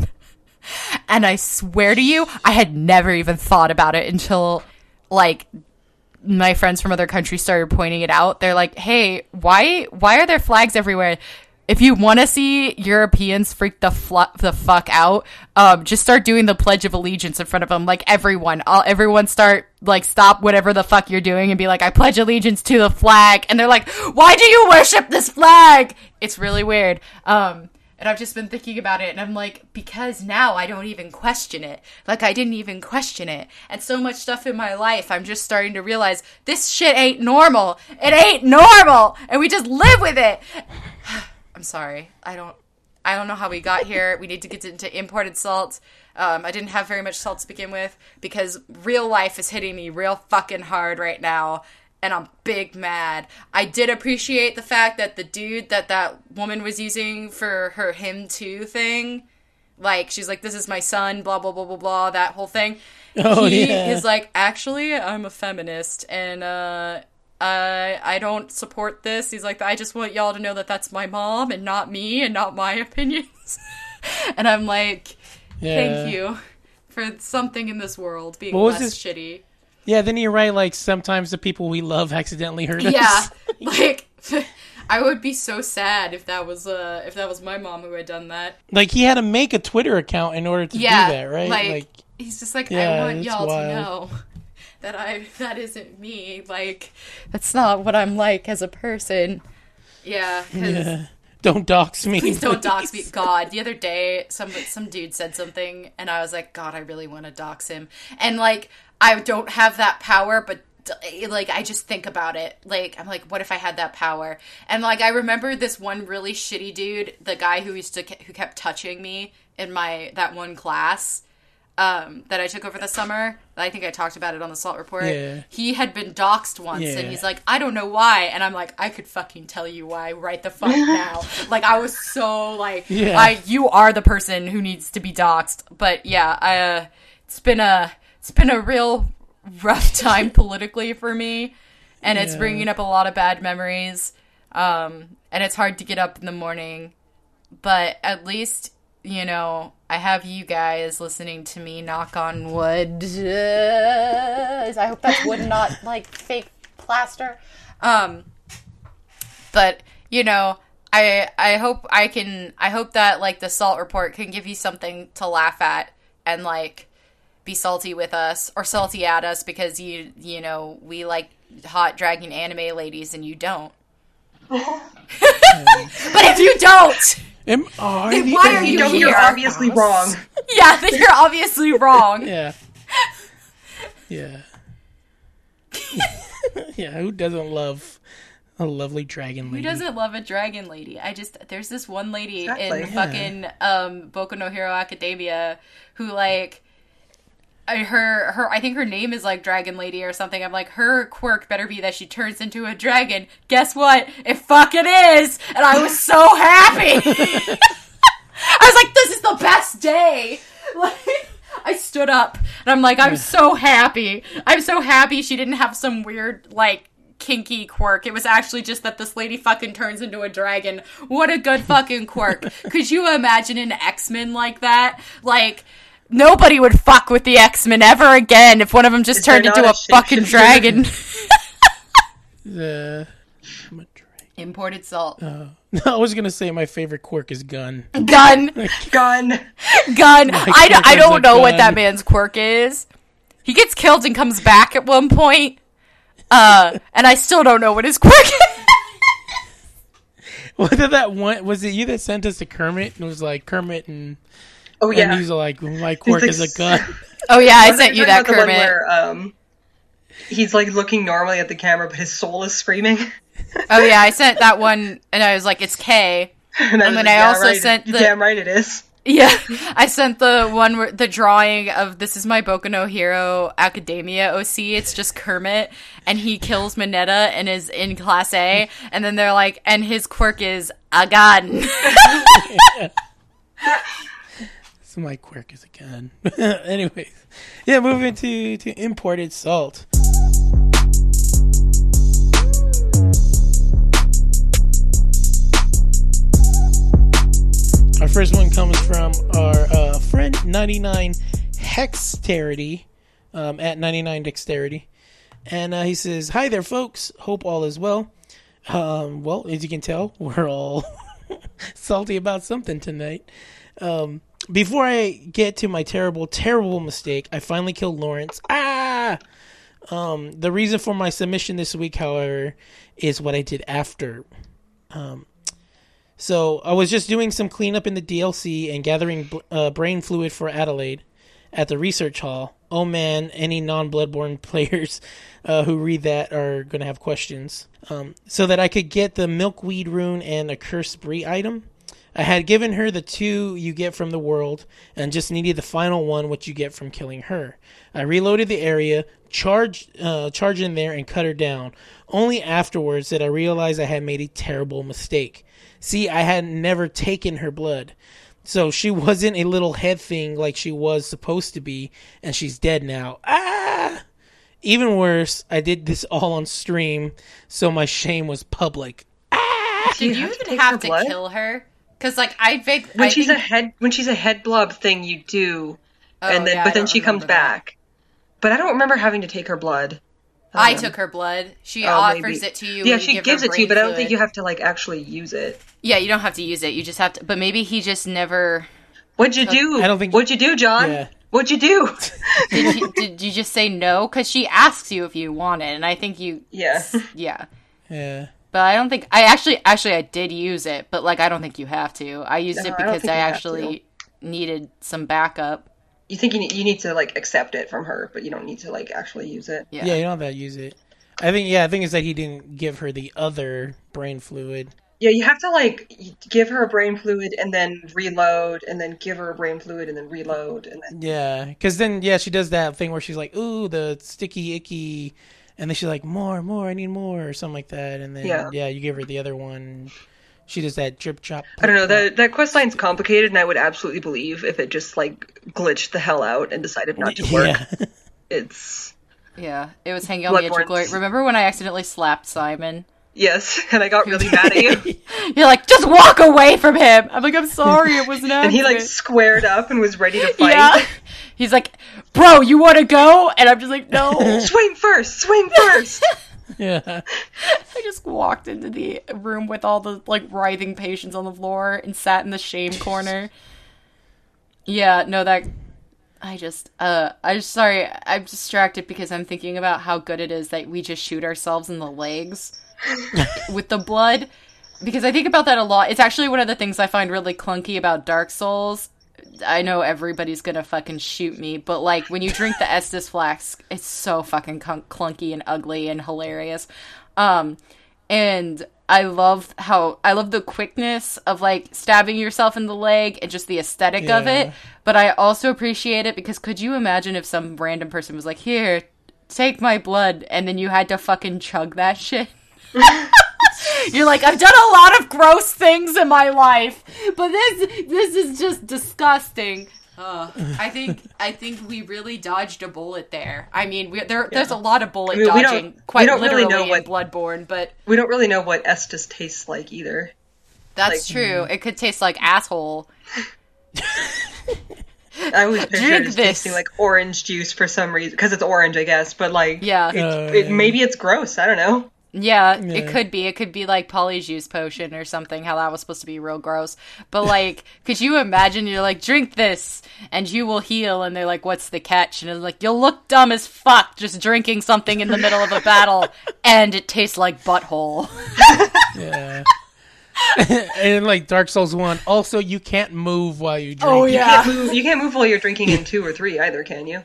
Speaker 6: and I swear to you, I had never even thought about it until like my friends from other countries started pointing it out. They're like, "Hey, why why are there flags everywhere?" If you want to see Europeans freak the fl- the fuck out, um, just start doing the Pledge of Allegiance in front of them. Like everyone, I'll, everyone start like stop whatever the fuck you're doing and be like, I pledge allegiance to the flag, and they're like, Why do you worship this flag? It's really weird. Um, and I've just been thinking about it, and I'm like, because now I don't even question it. Like I didn't even question it, and so much stuff in my life, I'm just starting to realize this shit ain't normal. It ain't normal, and we just live with it. I'm sorry. I don't I don't know how we got here. We need to get into imported salt. Um, I didn't have very much salt to begin with because real life is hitting me real fucking hard right now, and I'm big mad. I did appreciate the fact that the dude that that woman was using for her him too thing, like she's like, "This is my son," blah blah blah blah blah, that whole thing.
Speaker 4: Oh,
Speaker 6: he
Speaker 4: yeah.
Speaker 6: is like, actually, I'm a feminist, and uh, I I don't support this. He's like, I just want y'all to know that that's my mom and not me and not my opinions. and I'm like,
Speaker 4: Yeah.
Speaker 6: thank you for something in this world being
Speaker 4: What
Speaker 6: less
Speaker 4: his-
Speaker 6: shitty.
Speaker 4: Yeah, then you write like sometimes the people we love accidentally hurt us.
Speaker 6: Yeah, like I would be so sad if that was uh if that was my mom who had done that.
Speaker 4: Like he had to make a Twitter account in order to
Speaker 6: Yeah,
Speaker 4: do that, right?
Speaker 6: Like, he's just like,
Speaker 4: Yeah,
Speaker 6: I want y'all
Speaker 4: wild.
Speaker 6: to know that I that isn't me. Like, that's not what I'm like as a person. Yeah,
Speaker 4: yeah. don't dox me.
Speaker 6: Please don't dox me. God, the other day, some some dude said something, and I was like, God, I really want to dox him. And like, I don't have that power, but like, I just think about it. Like, I'm like, what if I had that power? And like, I remember this one really shitty dude, the guy who used to who kept touching me in my that one class. Um, that I took over the summer. I think I talked about it on the Salt Report.
Speaker 4: Yeah.
Speaker 6: He had been doxxed once,
Speaker 4: Yeah.
Speaker 6: and he's like, I don't know why. And I'm like, I could fucking tell you why right the fuck now. like, I was so like,
Speaker 4: Yeah.
Speaker 6: I you are the person who needs to be doxxed. But yeah, I, uh, it's been a it's been a real rough time politically for me, and it's bringing up a lot of bad memories. Um, and it's hard to get up in the morning, but at least, you know, I have you guys listening to me knock on wood. I hope that's wood, not like fake plaster. Um, but you know, I I hope I can I hope that like the salt report can give you something to laugh at and like be salty with us or salty at us because you you know we like hot dragging anime ladies and you don't. but if you don't,
Speaker 4: Am I
Speaker 6: Then
Speaker 4: the
Speaker 6: why are you
Speaker 5: You're,
Speaker 6: here?
Speaker 5: you're obviously wrong.
Speaker 6: yeah, then you're obviously wrong.
Speaker 4: Yeah. Yeah. yeah, who doesn't love a lovely dragon lady?
Speaker 6: Who doesn't love a dragon lady? I just there's this one lady
Speaker 5: Exactly.
Speaker 6: in
Speaker 5: Yeah.
Speaker 6: fucking um Boku no Hero Academia who like I, her her I think her name is like Dragon Lady or something. I'm like her quirk better be that she turns into a dragon. Guess what? It fucking is, and I was so happy. I was like, this is the best day. Like. I stood up and I'm like, I'm so happy. I'm so happy she didn't have some weird, like, kinky quirk. It was actually just that this lady fucking turns into a dragon. What a good fucking quirk. Could you imagine an X-Men like that? Like, nobody would fuck with the X-Men ever again if one of them just
Speaker 5: Is
Speaker 6: turned into a
Speaker 5: a
Speaker 6: fucking dragon.
Speaker 4: The I'm a dragon.
Speaker 6: Imported salt.
Speaker 4: No, I was gonna say my favorite quirk is gun.
Speaker 6: Gun.
Speaker 5: Gun.
Speaker 6: Gun. I, d-
Speaker 4: quirk
Speaker 6: I don't
Speaker 4: a
Speaker 6: know what that man's quirk is. He gets killed and comes back at one point. Uh, and I still don't know what his quirk is.
Speaker 4: What did that one? Was it you that sent us to Kermit and was like Kermit and
Speaker 5: Oh
Speaker 4: and
Speaker 5: yeah.
Speaker 4: he's like my quirk
Speaker 5: like,
Speaker 4: is a gun.
Speaker 6: Oh yeah, I
Speaker 5: Was
Speaker 6: sent you that
Speaker 5: about the one
Speaker 6: Kermit.
Speaker 5: Where, um, he's like looking normally at the camera, but his soul is screaming.
Speaker 6: Oh yeah, I sent that one, and I was like, "It's K."
Speaker 5: and,
Speaker 6: And
Speaker 5: was
Speaker 6: then
Speaker 5: like,
Speaker 6: I also
Speaker 5: right,
Speaker 6: sent the-
Speaker 5: damn right it is.
Speaker 6: Yeah, I sent the one where the drawing of this is my Boku no Hero Academia OC. It's just Kermit, and he kills Mineta and is in Class A, and then they're like, and his quirk is a gun.
Speaker 4: So my quirk is a gun. Anyways, yeah, moving to to imported salt. Our first one comes from our uh, friend 99 Dexterity um, at 99 Dexterity. And uh, he says, Hi there, folks. Hope all is well. Um, well, as you can tell, we're all salty about something tonight. Um, before I get to my terrible, terrible mistake, I finally killed Lawrence. Ah! Um, the reason for my submission this week, however, is what I did after. Um, so I was just doing some cleanup in the DLC and gathering uh, brain fluid for Adeline at the research hall. Oh man, any non-Bloodborne players uh, who read that are going to have questions. Um, so that I could get the milkweed rune and a cursed brie item. I had given her the two you get from the world and just needed the final one, which you get from killing her. I reloaded the area, charged, uh, charged in there, and cut her down. Only afterwards did I realize I had made a terrible mistake. See, I had never taken her blood. So she wasn't a little head thing like she was supposed to be, and she's dead now. Ah! Even worse, I did this all on stream, so my shame was public.
Speaker 6: Did you
Speaker 5: have to
Speaker 6: even have to kill her? Because like I think
Speaker 5: When
Speaker 6: I
Speaker 5: she's
Speaker 6: think,
Speaker 5: a head, when she's a head blob thing, you do,
Speaker 6: Oh,
Speaker 5: and then
Speaker 6: yeah,
Speaker 5: but then she comes
Speaker 6: that.
Speaker 5: back. But I don't remember having to take her blood.
Speaker 6: I
Speaker 5: Um,
Speaker 6: took her blood. She
Speaker 5: oh,
Speaker 6: offers
Speaker 5: maybe.
Speaker 6: it to you.
Speaker 5: Yeah,
Speaker 6: when
Speaker 5: she
Speaker 6: give
Speaker 5: gives it to you, but I don't think you have to like actually use it.
Speaker 6: Yeah, you don't have to use it. You just have to. But maybe he just never.
Speaker 5: What'd you do?
Speaker 4: I don't think-
Speaker 5: What'd you do, John?
Speaker 4: Yeah.
Speaker 5: What'd you do?
Speaker 6: Did you, did you just say no? Because she asks you if you want it, and I think you.
Speaker 5: yeah.
Speaker 6: Yeah.
Speaker 4: Yeah.
Speaker 6: But I don't think I actually actually I did use it, but like I don't think you have to. I used
Speaker 5: No,
Speaker 6: it because
Speaker 5: think
Speaker 6: I, actually needed some backup.
Speaker 5: You think you need, you need to like accept it from her, but you don't need to like actually use it.
Speaker 6: Yeah.
Speaker 4: Yeah, you don't have to use it. I think, yeah, I think it's that he didn't give her the other brain fluid.
Speaker 5: Yeah, you have to like give her a brain fluid and then reload, and then give her a brain fluid and then reload, and then
Speaker 4: Yeah, because then, yeah, she does that thing where she's like, ooh, the sticky, icky. And then she's like, more, more, I need more, or something like that. And then, yeah,
Speaker 5: Yeah.
Speaker 4: you give her the other one. She does that drip chop.
Speaker 5: I don't know.
Speaker 4: plop,
Speaker 5: That that quest line's complicated, and I would absolutely believe if it just like glitched the hell out and decided not to work.
Speaker 4: Yeah.
Speaker 5: It's
Speaker 6: Yeah, it was hanging on the edge of glory. Remember when I accidentally slapped Simon?
Speaker 5: Yes, and I got really mad at you.
Speaker 6: You're like, just walk away from him. I'm like, I'm sorry, it was an
Speaker 5: and he like squared up and was ready to fight.
Speaker 6: yeah. He's like, bro, you want to go? And I'm just like, no.
Speaker 5: Swing first, swing first.
Speaker 4: Yeah.
Speaker 6: I just walked into the room with all the like writhing patients on the floor and sat in the shame corner. Yeah, no, that I just uh I'm sorry, I'm distracted because I'm thinking about how good it is that we just shoot ourselves in the legs with the blood. Because I think about that a lot. It's actually one of the things I find really clunky about Dark Souls. I know everybody's gonna fucking shoot me, but like when you drink the Estus flask, it's so fucking clunk- clunky and ugly and hilarious. Um, and I love how I love the quickness of like stabbing yourself in the leg and just the aesthetic of it. But I also appreciate it because could you imagine if some random person was like, "Here, take my blood," and then you had to fucking chug that shit? You're like, I've done a lot of gross things in my life, but this this is just disgusting. Uh, I think I think we really dodged a bullet there. I mean, we, there there's a lot of bullet
Speaker 5: I mean, we don't-
Speaker 6: dodging,
Speaker 5: we
Speaker 6: quite
Speaker 5: don't really
Speaker 6: literally
Speaker 5: know
Speaker 6: in Bloodborne, but
Speaker 5: we don't really know what Estus tastes like either.
Speaker 6: that's
Speaker 5: Like-
Speaker 6: true. It could taste like asshole.
Speaker 5: I was picture
Speaker 6: Drink this.
Speaker 5: tasting like orange juice for some reason because it's orange, I guess. But like,
Speaker 6: Yeah.
Speaker 5: it,
Speaker 4: Oh,
Speaker 5: it-
Speaker 4: yeah.
Speaker 5: maybe it's gross. I don't know.
Speaker 6: Yeah,
Speaker 4: Yeah.
Speaker 6: it could be. It could be like polyjuice potion or something. How that was supposed to be real gross. But like, could you imagine? You're like, drink this, and you will heal. And they're like, what's the catch? And it's like, you'll look dumb as fuck just drinking something in the middle of a battle, and it tastes like butthole.
Speaker 4: Yeah. and like Dark Souls 1, also you can't move while you oh, drink.
Speaker 6: Oh,
Speaker 5: You
Speaker 6: yeah.
Speaker 5: can't move. You can't move while you're drinking in two or three either, can you?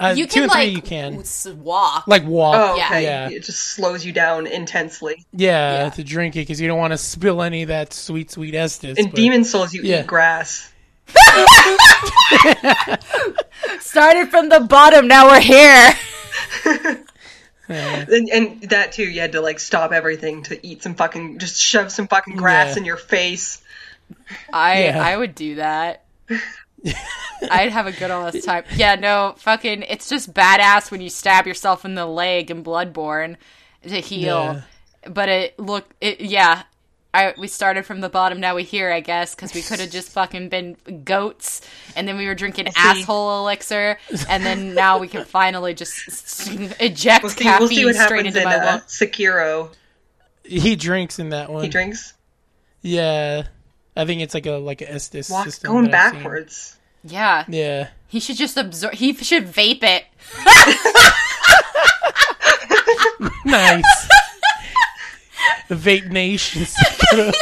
Speaker 4: Uh,
Speaker 6: You
Speaker 4: two
Speaker 6: can
Speaker 4: and
Speaker 6: like
Speaker 4: three you can.
Speaker 6: s- walk.
Speaker 4: Like walk.
Speaker 5: Oh,
Speaker 6: Yeah.
Speaker 5: okay.
Speaker 4: Yeah.
Speaker 5: It just slows you down intensely.
Speaker 4: Yeah,
Speaker 6: Yeah.
Speaker 4: to drink it because you don't want to spill any of that sweet, sweet Estus.
Speaker 5: In
Speaker 4: but-
Speaker 5: Demon Souls, you
Speaker 4: Yeah.
Speaker 5: eat grass.
Speaker 6: Started from the bottom. Now we're here.
Speaker 5: And, and that too, you had to like stop everything to eat some fucking, just shove some fucking grass
Speaker 4: Yeah.
Speaker 5: in your face.
Speaker 6: I
Speaker 4: Yeah.
Speaker 6: I would do that. I'd have a good old ass time. Yeah, no, fucking, it's just badass when you stab yourself in the leg in Bloodborne to heal. But it look, it yeah. I we started from the bottom. Now we here, I guess, because we could have just fucking been goats, and then we were drinking asshole elixir, and then now we can finally just s- s- eject
Speaker 5: We'll see,
Speaker 6: caffeine
Speaker 5: we'll see what
Speaker 6: straight into
Speaker 5: in
Speaker 6: my
Speaker 5: uh. Sekiro.
Speaker 4: He drinks in that one.
Speaker 5: He drinks.
Speaker 4: Yeah. I think it's like a like a Estus
Speaker 5: Walk,
Speaker 4: system.
Speaker 5: going
Speaker 4: that I've seen.
Speaker 5: backwards.
Speaker 6: Yeah,
Speaker 4: Yeah.
Speaker 6: he should just absorb. He should vape it.
Speaker 4: Nice. the Vape Nation.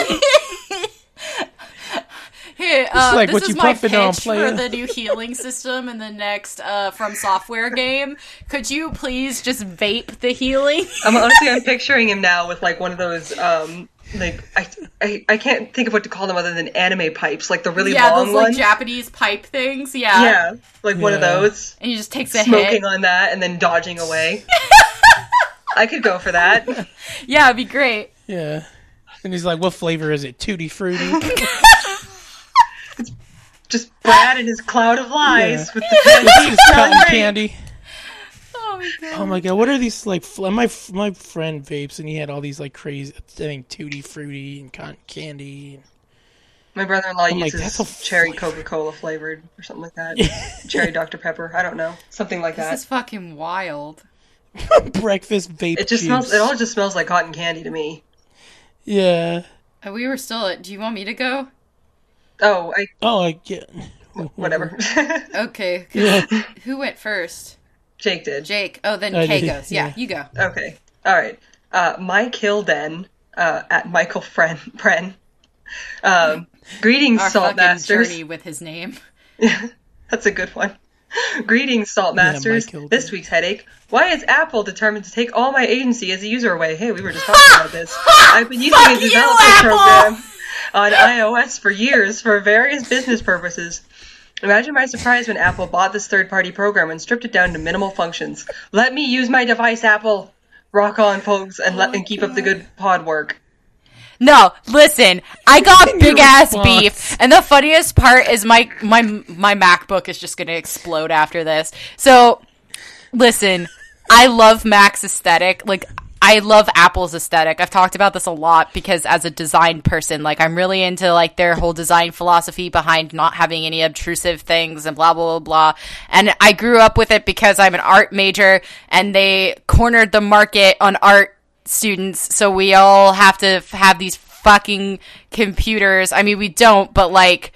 Speaker 6: Hey, uh,
Speaker 4: like
Speaker 6: this
Speaker 4: what
Speaker 6: is
Speaker 4: you
Speaker 6: my
Speaker 4: puffing on,
Speaker 6: pitch for the new healing system in the next uh, From Software game. Could you please just vape the healing?
Speaker 5: I'm honestly, I'm picturing him now with like one of those, um, like I, I, I can't think of what to call them other than anime pipes, like the really
Speaker 6: yeah,
Speaker 5: long
Speaker 6: those like
Speaker 5: ones.
Speaker 6: Japanese pipe things. Yeah.
Speaker 5: yeah, like one of those.
Speaker 6: And he just takes a
Speaker 5: Smoking
Speaker 6: hit.
Speaker 5: on that and then dodging away. I could go for that.
Speaker 6: Yeah, it'd be great.
Speaker 4: yeah. And he's like, what flavor is it? Tutti Frutti?
Speaker 5: Just Brad and his cloud of lies
Speaker 4: Yeah.
Speaker 5: with the candy.
Speaker 4: It's cotton candy.
Speaker 6: Oh my god.
Speaker 4: Oh my god, what are these like? Fl- my my friend vapes, and he had all these like crazy. I think tutti frutti and cotton candy.
Speaker 5: My brother-in-law
Speaker 4: I'm like,
Speaker 5: uses
Speaker 4: that's a
Speaker 5: cherry
Speaker 4: flavor.
Speaker 5: Coca-Cola flavored or something like that. cherry Dr Pepper. I don't know, something like that.
Speaker 6: This
Speaker 5: that.
Speaker 6: is fucking wild.
Speaker 4: Breakfast vape.
Speaker 5: It just
Speaker 4: juice.
Speaker 5: smells. It all just smells like cotton candy to me.
Speaker 4: Yeah.
Speaker 6: Uh, We were still at. Do you want me to go?
Speaker 5: Oh, I
Speaker 4: Oh, I get.
Speaker 5: whatever.
Speaker 6: okay.
Speaker 4: Yeah.
Speaker 6: Who went first?
Speaker 5: Jake did.
Speaker 6: Jake. Oh, then
Speaker 4: I
Speaker 6: Kay
Speaker 4: did,
Speaker 6: goes. Yeah,
Speaker 4: yeah.
Speaker 6: you go.
Speaker 5: Okay. All right. Uh, my kill den uh, at Michael Fren. Pren. Um, greetings,
Speaker 6: Our
Speaker 5: Salt Masters.
Speaker 6: journey with his name.
Speaker 5: That's a good one. Greetings, Salt Masters.
Speaker 4: my kill
Speaker 5: this week's headache. Why is Apple determined to take all my agency as a user away? Hey, we were just talking about this. I've been using a developer
Speaker 6: Apple!
Speaker 5: program on iOS for years for various business purposes. Imagine my surprise when Apple bought this third party program and stripped it down to minimal functions. Let me use my device, Apple. Rock on, folks, and let and keep up the good pod work.
Speaker 6: No, listen. I got big ass
Speaker 4: response.
Speaker 6: beef, and the funniest part is my my my MacBook is just gonna explode after this. So, listen. I love Mac's aesthetic. Like, I love Apple's aesthetic. I've talked about this a lot because as a design person, like I'm really into like their whole design philosophy behind not having any obtrusive things and blah blah blah blah. And I grew up with it because I'm an art major and they cornered the market on art students, so we all have to f- have these fucking computers. I mean, we don't, but like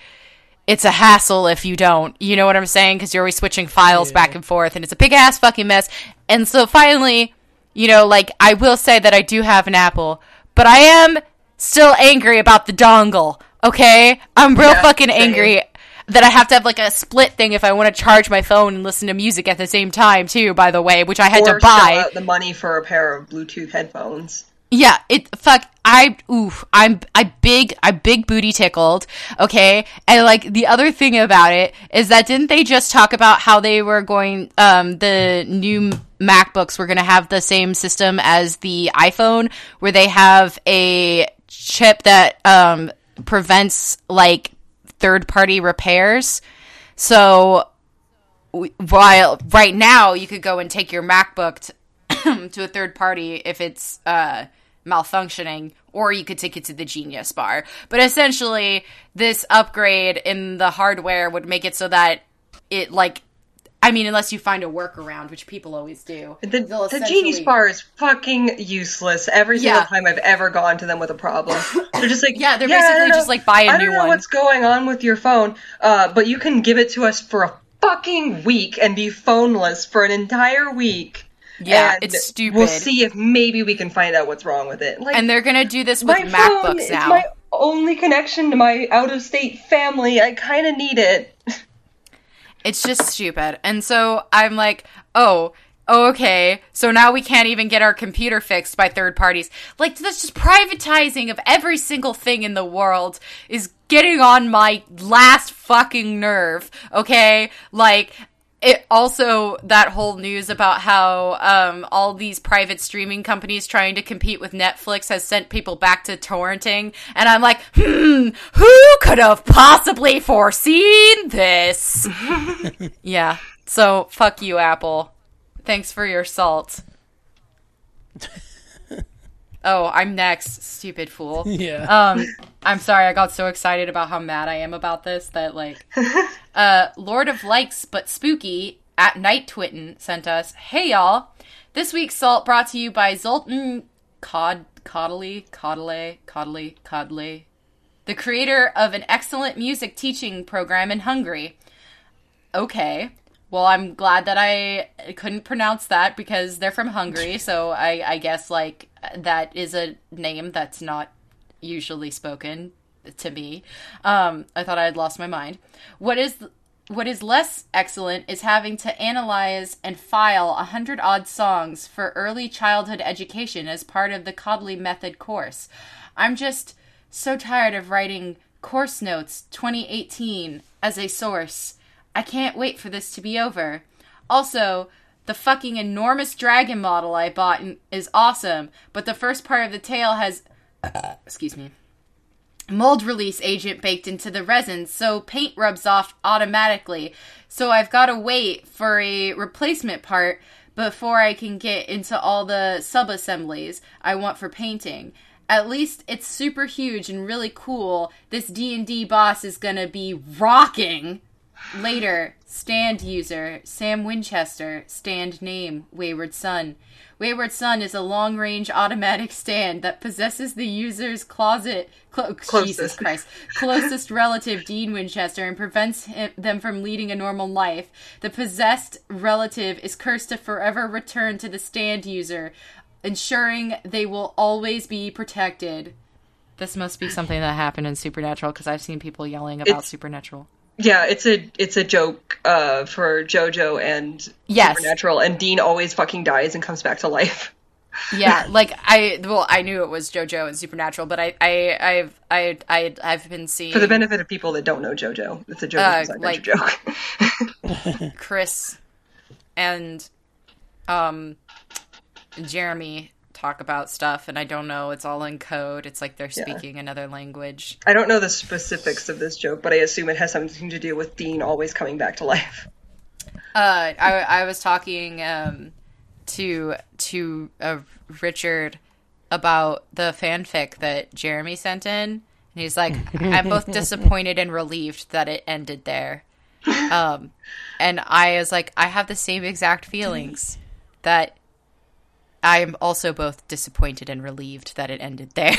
Speaker 6: it's a hassle if you don't. You know what I'm saying? Because you're always switching files back and forth, and it's a big ass fucking mess. And so finally, you know, like I will say that I do have an Apple, but I am still angry about the dongle. Okay, I'm real
Speaker 5: Yeah,
Speaker 6: fucking
Speaker 5: same.
Speaker 6: angry that I have to have like a split thing if I want to charge my phone and listen to music at the same time too. By the way, which I had
Speaker 5: or
Speaker 6: to buy.
Speaker 5: the money for a pair of Bluetooth headphones.
Speaker 6: Yeah, it fuck. I oof. I'm I big I big booty tickled. Okay, and like the other thing about it is that didn't they just talk about how they were going? Um, the new MacBooks were going to have the same system as the iPhone, where they have a chip that um prevents like third party repairs. So while right now you could go and take your MacBook to a third party if it's uh, malfunctioning, or you could take it to the Genius Bar. But essentially, this upgrade in the hardware would make it so that it like. I mean, unless you find a workaround, which people always do.
Speaker 5: The,
Speaker 6: they'll
Speaker 5: the Genius Bar is fucking useless every single
Speaker 6: Yeah.
Speaker 5: time I've ever gone to them with a problem. They're just like,
Speaker 6: Yeah, they're
Speaker 5: I
Speaker 6: basically just like, buy a
Speaker 5: I
Speaker 6: new one.
Speaker 5: I don't know
Speaker 6: one."
Speaker 5: what's going on with your phone, uh, but you can give it to us for a fucking week and be phoneless for an entire week.
Speaker 6: Yeah,
Speaker 5: and
Speaker 6: it's stupid.
Speaker 5: We'll see if maybe we can find out what's wrong with it. Like,
Speaker 6: And they're gonna do this with
Speaker 5: my phone
Speaker 6: MacBooks
Speaker 5: is
Speaker 6: now.
Speaker 5: my only connection to my out-of-state family. I kind of need it.
Speaker 6: It's just stupid. And so I'm like, oh, oh, okay. So now we can't even get our computer fixed by third parties. Like, that's just privatizing of every single thing in the world is getting on my last fucking nerve, okay? Like, it also that whole news about how um, all these private streaming companies trying to compete with Netflix has sent people back to torrenting, and I'm like, hmm, who could have possibly foreseen this? yeah. So fuck you, Apple. Thanks for your salt. oh, I'm next, stupid fool.
Speaker 4: Yeah.
Speaker 6: Um, I'm sorry, I got so excited about how mad I am about this that like, uh, Lord of Likes but Spooky at Night Twitten sent us, "Hey y'all, this week's salt brought to you by Zoltan Cod Codley Codley Codley Codley, the creator of an excellent music teaching program in Hungary." Okay. Well, I'm glad that I couldn't pronounce that because they're from Hungary, so I, I guess like that is a name that's not usually spoken to me. Um, I thought I had lost my mind. What is what is less excellent is having to analyze and file a hundred odd songs for early childhood education as part of the Kodály Method course. I'm just so tired of writing course notes 2018 as a source. I can't wait for this to be over. Also, the fucking enormous dragon model I bought is awesome, but the first part of the tail has excuse me mold release agent baked into the resin, so paint rubs off automatically. So I've got to wait for a replacement part before I can get into all the sub-assemblies I want for painting. At least it's super huge and really cool. This D&D boss is going to be rocking. Later, stand user Sam Winchester, stand name Wayward Son. Wayward Son is a long range automatic stand that possesses the user's closet clo- Jesus
Speaker 5: Closest.
Speaker 6: Christ closest relative Dean Winchester and prevents him, them from leading a normal life. The possessed relative is cursed to forever return to the stand user, ensuring they will always be protected. This must be something that happened in Supernatural because I've seen people yelling about
Speaker 5: It's-
Speaker 6: Supernatural.
Speaker 5: Yeah, it's a it's a joke uh, for JoJo and
Speaker 6: Yes.
Speaker 5: Supernatural, and Dean always fucking dies and comes back to life.
Speaker 6: yeah, like I well, I knew it was JoJo and Supernatural, but I I I've I I I've been seeing
Speaker 5: For the benefit of people that don't know JoJo, it's a JoJo
Speaker 6: Uh, like-
Speaker 5: joke.
Speaker 6: Chris and um Jeremy talk about stuff, and I don't know. It's all in code. It's like they're speaking another language.
Speaker 5: I don't know the specifics of this joke, but I assume it has something to do with Dean always coming back to life.
Speaker 6: Uh, I I was talking um to to a Richard about the fanfic that Jeremy sent in, and he's like, "I'm both disappointed and relieved that it ended there." Um, and I was like, I have the same exact feelings that I am also both disappointed and relieved that it ended there.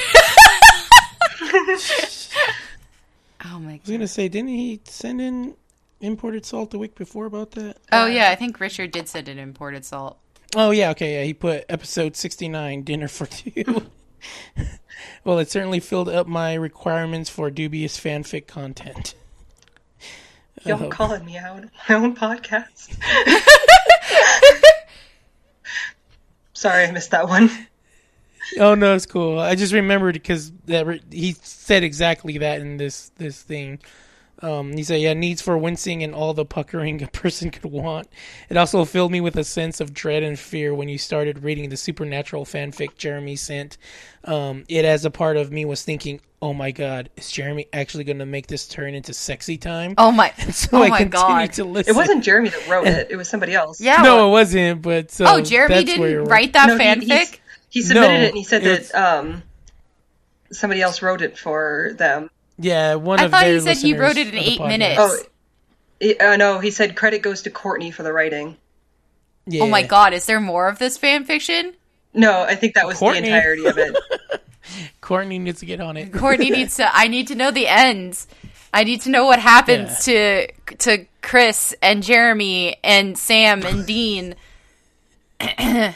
Speaker 6: oh my God.
Speaker 4: I was gonna say, didn't he send in imported salt the week before about that?
Speaker 6: Oh yeah, I think Richard did send in imported salt.
Speaker 4: Oh yeah, okay, yeah. He put episode sixty nine, dinner for two. well, it certainly filled up my requirements for dubious fanfic content.
Speaker 5: Y'all oh. calling me out on my own podcast. Sorry, I missed that one.
Speaker 4: Oh no, it's cool. I just remembered because that re- he said exactly that in this this thing. Um, he said, "Yeah, needs for wincing and all the puckering a person could want." It also filled me with a sense of dread and fear when you started reading the supernatural fanfic Jeremy sent. Um, it, as a part of me, was thinking, "Oh my God, is Jeremy actually going to make this turn into sexy time?"
Speaker 6: Oh my!
Speaker 4: so
Speaker 6: oh
Speaker 4: I
Speaker 6: my
Speaker 4: continued
Speaker 6: god!
Speaker 4: to listen.
Speaker 5: It wasn't Jeremy that wrote it; it was somebody else.
Speaker 6: Yeah.
Speaker 4: No, it wasn't. But so
Speaker 6: oh, Jeremy
Speaker 4: that's
Speaker 6: didn't write that
Speaker 5: No,
Speaker 6: fanfic.
Speaker 5: he's- He submitted
Speaker 4: No,
Speaker 5: it and he said that um, somebody else wrote it for them.
Speaker 4: Yeah, one of the.
Speaker 6: I
Speaker 4: of
Speaker 6: thought
Speaker 4: their
Speaker 6: he said he wrote it in eight minutes.
Speaker 5: Oh, he- uh, no, he said credit goes to Courtney for the writing.
Speaker 4: Yeah.
Speaker 6: Oh my god! Is there more of this fan fiction?
Speaker 5: No, I think that was
Speaker 4: Courtney.
Speaker 5: the entirety of it.
Speaker 4: Courtney needs to get on it.
Speaker 6: Courtney needs to. I need to know the ends. I need to know what happens to to Chris and Jeremy and Sam and Dean
Speaker 4: Yeah.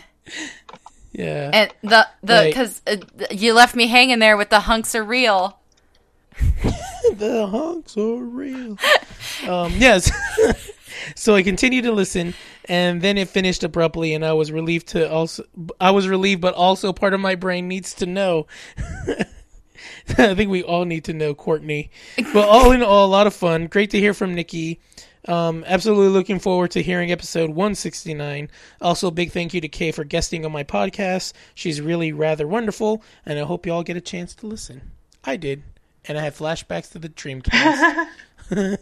Speaker 6: and the the
Speaker 4: Right.
Speaker 6: because uh, you left me hanging there with the hunks are real.
Speaker 4: the hunks are real. um, yes. so I continued to listen, and then it finished abruptly, and I was relieved to also. I was relieved, but also part of my brain needs to know. I think we all need to know Courtney. But all in all, a lot of fun. Great to hear from Nikki. Um, absolutely looking forward to hearing episode 169. Also, big thank you to Kay for guesting on my podcast. She's really rather wonderful, and I hope you all get a chance to listen. I did, and I had flashbacks to the Dreamcast.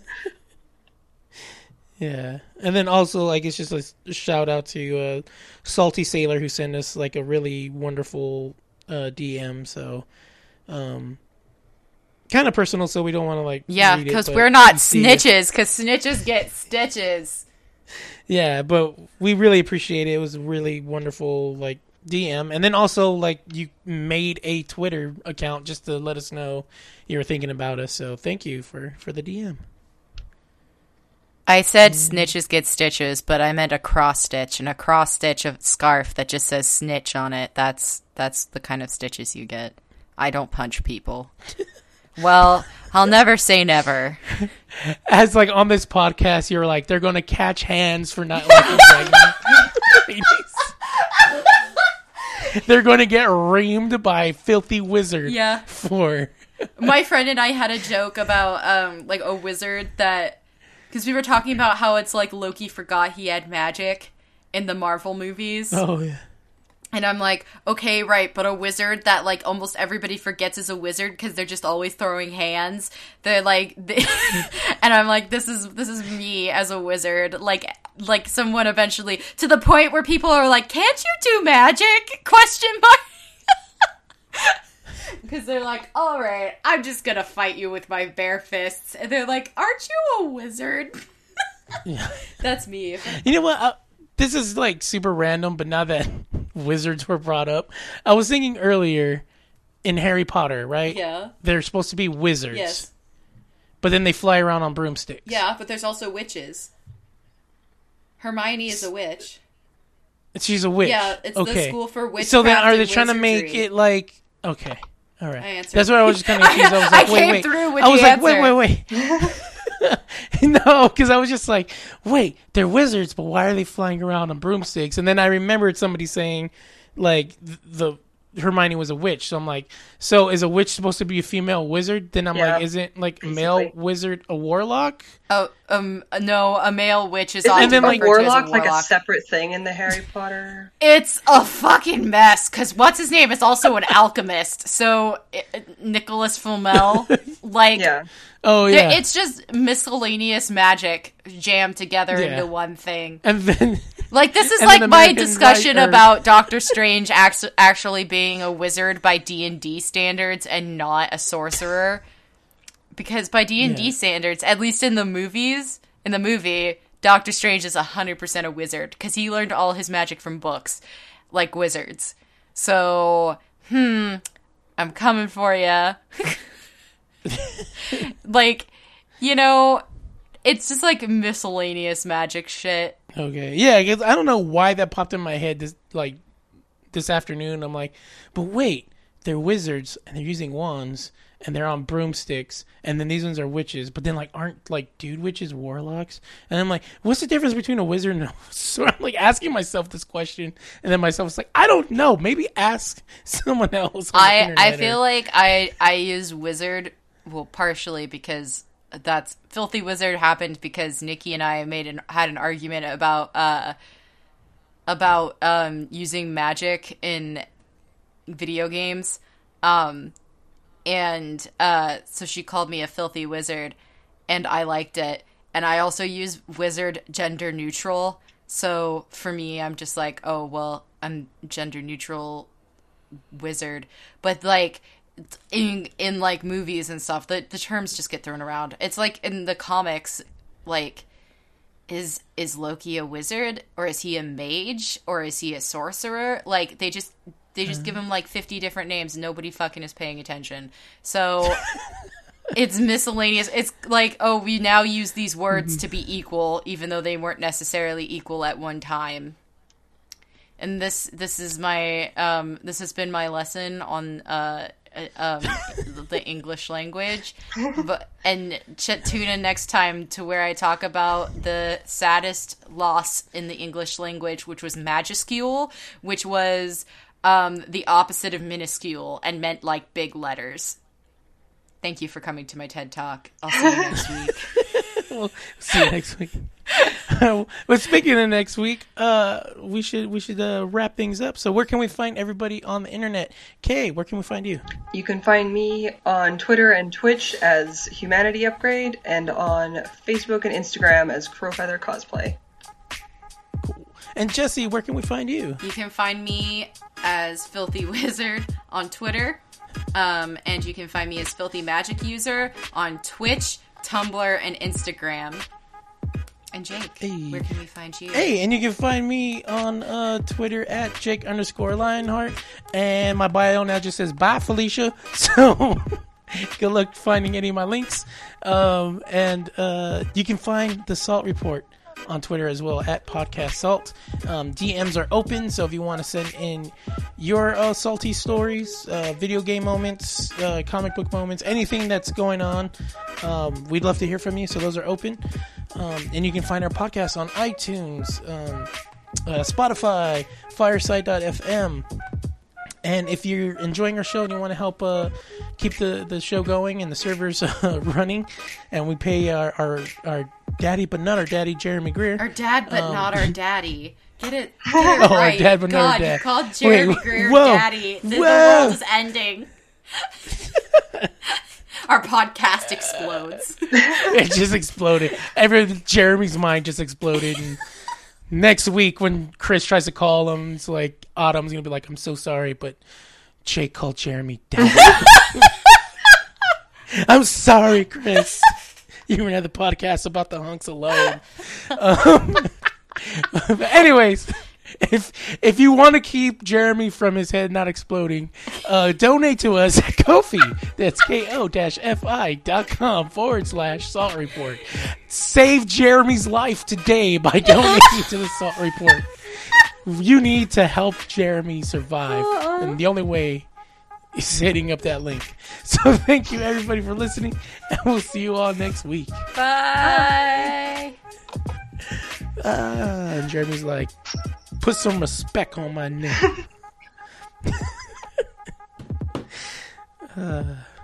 Speaker 4: yeah, and then also like it's just a shout out to uh, Salty Sailor who sent us like a really wonderful uh, DM. So, um, kind of personal, so we don't want to like
Speaker 6: Yeah, because we're not
Speaker 4: you see it.
Speaker 6: snitches. Because snitches get stitches.
Speaker 4: Yeah, but we really appreciate it. It was really wonderful like DM, and then also like you made a Twitter account just to let us know you were thinking about us. So thank you for for the DM.
Speaker 6: I said mm. snitches get stitches, but I meant a cross stitch and a cross stitch of scarf that just says snitch on it. That's that's the kind of stitches you get. I don't punch people. well, I'll never say never.
Speaker 4: As like on this podcast, you're like they're going to catch hands for not liking. They're going to get reamed by filthy wizard.
Speaker 6: Yeah.
Speaker 4: For
Speaker 6: My friend and I had a joke about um like a wizard that because we were talking about how it's like Loki forgot he had magic in the Marvel movies.
Speaker 4: oh yeah.
Speaker 6: And I'm like, okay, right, but a wizard that like almost everybody forgets is a wizard because they're just always throwing hands. They're like, they- and I'm like, this is this is me as a wizard. Like, like someone eventually to the point where people are like, can't you do magic? Question mark. Because they're like, all right, I'm just gonna fight you with my bare fists, and they're like, aren't you a wizard?
Speaker 4: Yeah.
Speaker 6: That's me.
Speaker 4: You know what? Uh, this is like super random, but now that wizards were brought up, I was thinking earlier in Harry Potter, right?
Speaker 6: Yeah.
Speaker 4: They're supposed to be wizards.
Speaker 6: Yes.
Speaker 4: But then they fly around on broomsticks.
Speaker 6: Yeah, but there's also witches. Hermione is a witch.
Speaker 4: She's a witch.
Speaker 6: Yeah, it's
Speaker 4: okay.
Speaker 6: the school for witchcraft.
Speaker 4: So then, are they trying to make it like okay? All right.
Speaker 6: I answered.
Speaker 4: That's what I was just kind of confused. I was
Speaker 6: I
Speaker 4: like, wait,
Speaker 6: came
Speaker 4: wait.
Speaker 6: with
Speaker 4: I was like, wait, wait, wait. no, because I was just like, wait, they're wizards, but why are they flying around on broomsticks? And then I remembered somebody saying, like, th- the Hermione was a witch. So I'm like, so is a witch supposed to be a female wizard? Then I'm
Speaker 5: Yeah,
Speaker 4: like, isn't like a male
Speaker 5: basically.
Speaker 4: wizard a warlock?
Speaker 6: Oh, um, no, a male witch is
Speaker 5: Isn't
Speaker 6: often
Speaker 4: And then,
Speaker 5: a
Speaker 4: like-
Speaker 6: referred
Speaker 5: warlock like a separate thing in the Harry Potter?
Speaker 6: It's a fucking mess because what's his name is also an alchemist. So i- Nicolas Flamel, like,
Speaker 5: Yeah.
Speaker 4: Oh
Speaker 6: there-
Speaker 4: yeah.
Speaker 6: it's just miscellaneous magic jammed together
Speaker 4: Yeah.
Speaker 6: into one thing.
Speaker 4: and then
Speaker 6: Like this is
Speaker 4: And
Speaker 6: like my discussion
Speaker 4: writer-
Speaker 6: about Doctor Strange act- actually being a wizard by D and D standards and not a sorcerer. Because by D and D standards, at least in the movies, in the movie, Doctor Strange is hundred percent a wizard because he learned all his magic from books, like wizards. So, hmm, I'm coming for you. like, you know, it's just like miscellaneous magic shit.
Speaker 4: Okay, yeah, I guess I don't know why that popped in my head this like this afternoon. I'm like, but wait, they're wizards and they're using wands and they're on broomsticks, and then these ones are witches. But then like aren't like dude witches warlocks? And I'm like, what's the difference between a wizard and a so I'm like asking myself this question, and then myself was like, I don't know. Maybe ask someone else. on the
Speaker 6: I I feel
Speaker 4: or-
Speaker 6: like I I use wizard well partially because that's filthy wizard happened because Nikki and I made an had an argument about uh about um using magic in video games. Um and uh so she called me a filthy wizard and I liked it. And I also use wizard gender neutral. So for me I'm just like oh well I'm gender neutral wizard. But like in in like movies and stuff the the terms just get thrown around. It's like in the comics like is is Loki a wizard or is he a mage or is he a sorcerer? Like they just they just give him like 50 different names. And nobody fucking is paying attention. So it's miscellaneous. It's like oh we now use these words to be equal even though they weren't necessarily equal at one time. And this this is my um this has been my lesson on uh, um the English language but and ch- tune in next time to where I talk about the saddest loss in the English language which was majuscule which was um the opposite of minuscule and meant like big letters. Thank you for coming to my TED talk. I'll see you next week
Speaker 4: We'll see you next week. but speaking of next week, uh, we should we should uh, wrap things up. So where can we find everybody on the internet? Kay, where can we find you?
Speaker 5: You can find me on Twitter and Twitch as Humanity Upgrade, and on Facebook and Instagram as Crowfeather Cosplay. Cool.
Speaker 4: And Jesse, where can we find you?
Speaker 6: You can find me as Filthy Wizard on Twitter. Um, and you can find me as Filthy Magic User on Twitch, Tumblr, and Instagram. And Jake,
Speaker 4: Hey.
Speaker 6: where can we find you?
Speaker 4: Hey, and you can find me on uh, Twitter at Jake underscore Lionheart. And my bio now just says bye Felicia. So good luck finding any of my links. Um, and uh, you can find the Salt Report on Twitter as well at Podcast Salt. Um, DMs are open, so if you want to send in your uh, salty stories, uh, video game moments, uh, comic book moments, anything that's going on, um, we'd love to hear from you. So those are open. Um, and you can find our podcast on iTunes, um, uh, Spotify, Fireside.fm. And if you're enjoying our show and you want to help uh, keep the, the show going and the servers uh, running, and we pay our, our, our daddy, but not our daddy, Jeremy Greer.
Speaker 6: Our dad, but
Speaker 4: Um,
Speaker 6: not our daddy. Get it, get it
Speaker 4: Oh, our
Speaker 6: right.
Speaker 4: dad, but not our
Speaker 6: God,
Speaker 4: dad.
Speaker 6: you called Jeremy
Speaker 4: Wait,
Speaker 6: Greer
Speaker 4: whoa,
Speaker 6: daddy. The, the world is ending. Our podcast explodes.
Speaker 4: it just exploded. Every Jeremy's mind just exploded. And next week, when Chris tries to call him, it's like Autumn's gonna be like, "I'm so sorry, but Jake called Jeremy daddy." I'm sorry, Chris. You were at the podcast about the hunks alone. Um, anyways, if if you want to keep Jeremy from his head not exploding, uh, donate to us at Kofi. That's ko-fi dot com forward slash salt report. Save Jeremy's life today by donating to the salt report. You need to help Jeremy survive, and the only way is hitting up that link. So thank you everybody for listening, and we'll see you all next week.
Speaker 6: Bye.
Speaker 4: Ah, and Jeremy's like, put some respect on my name. uh,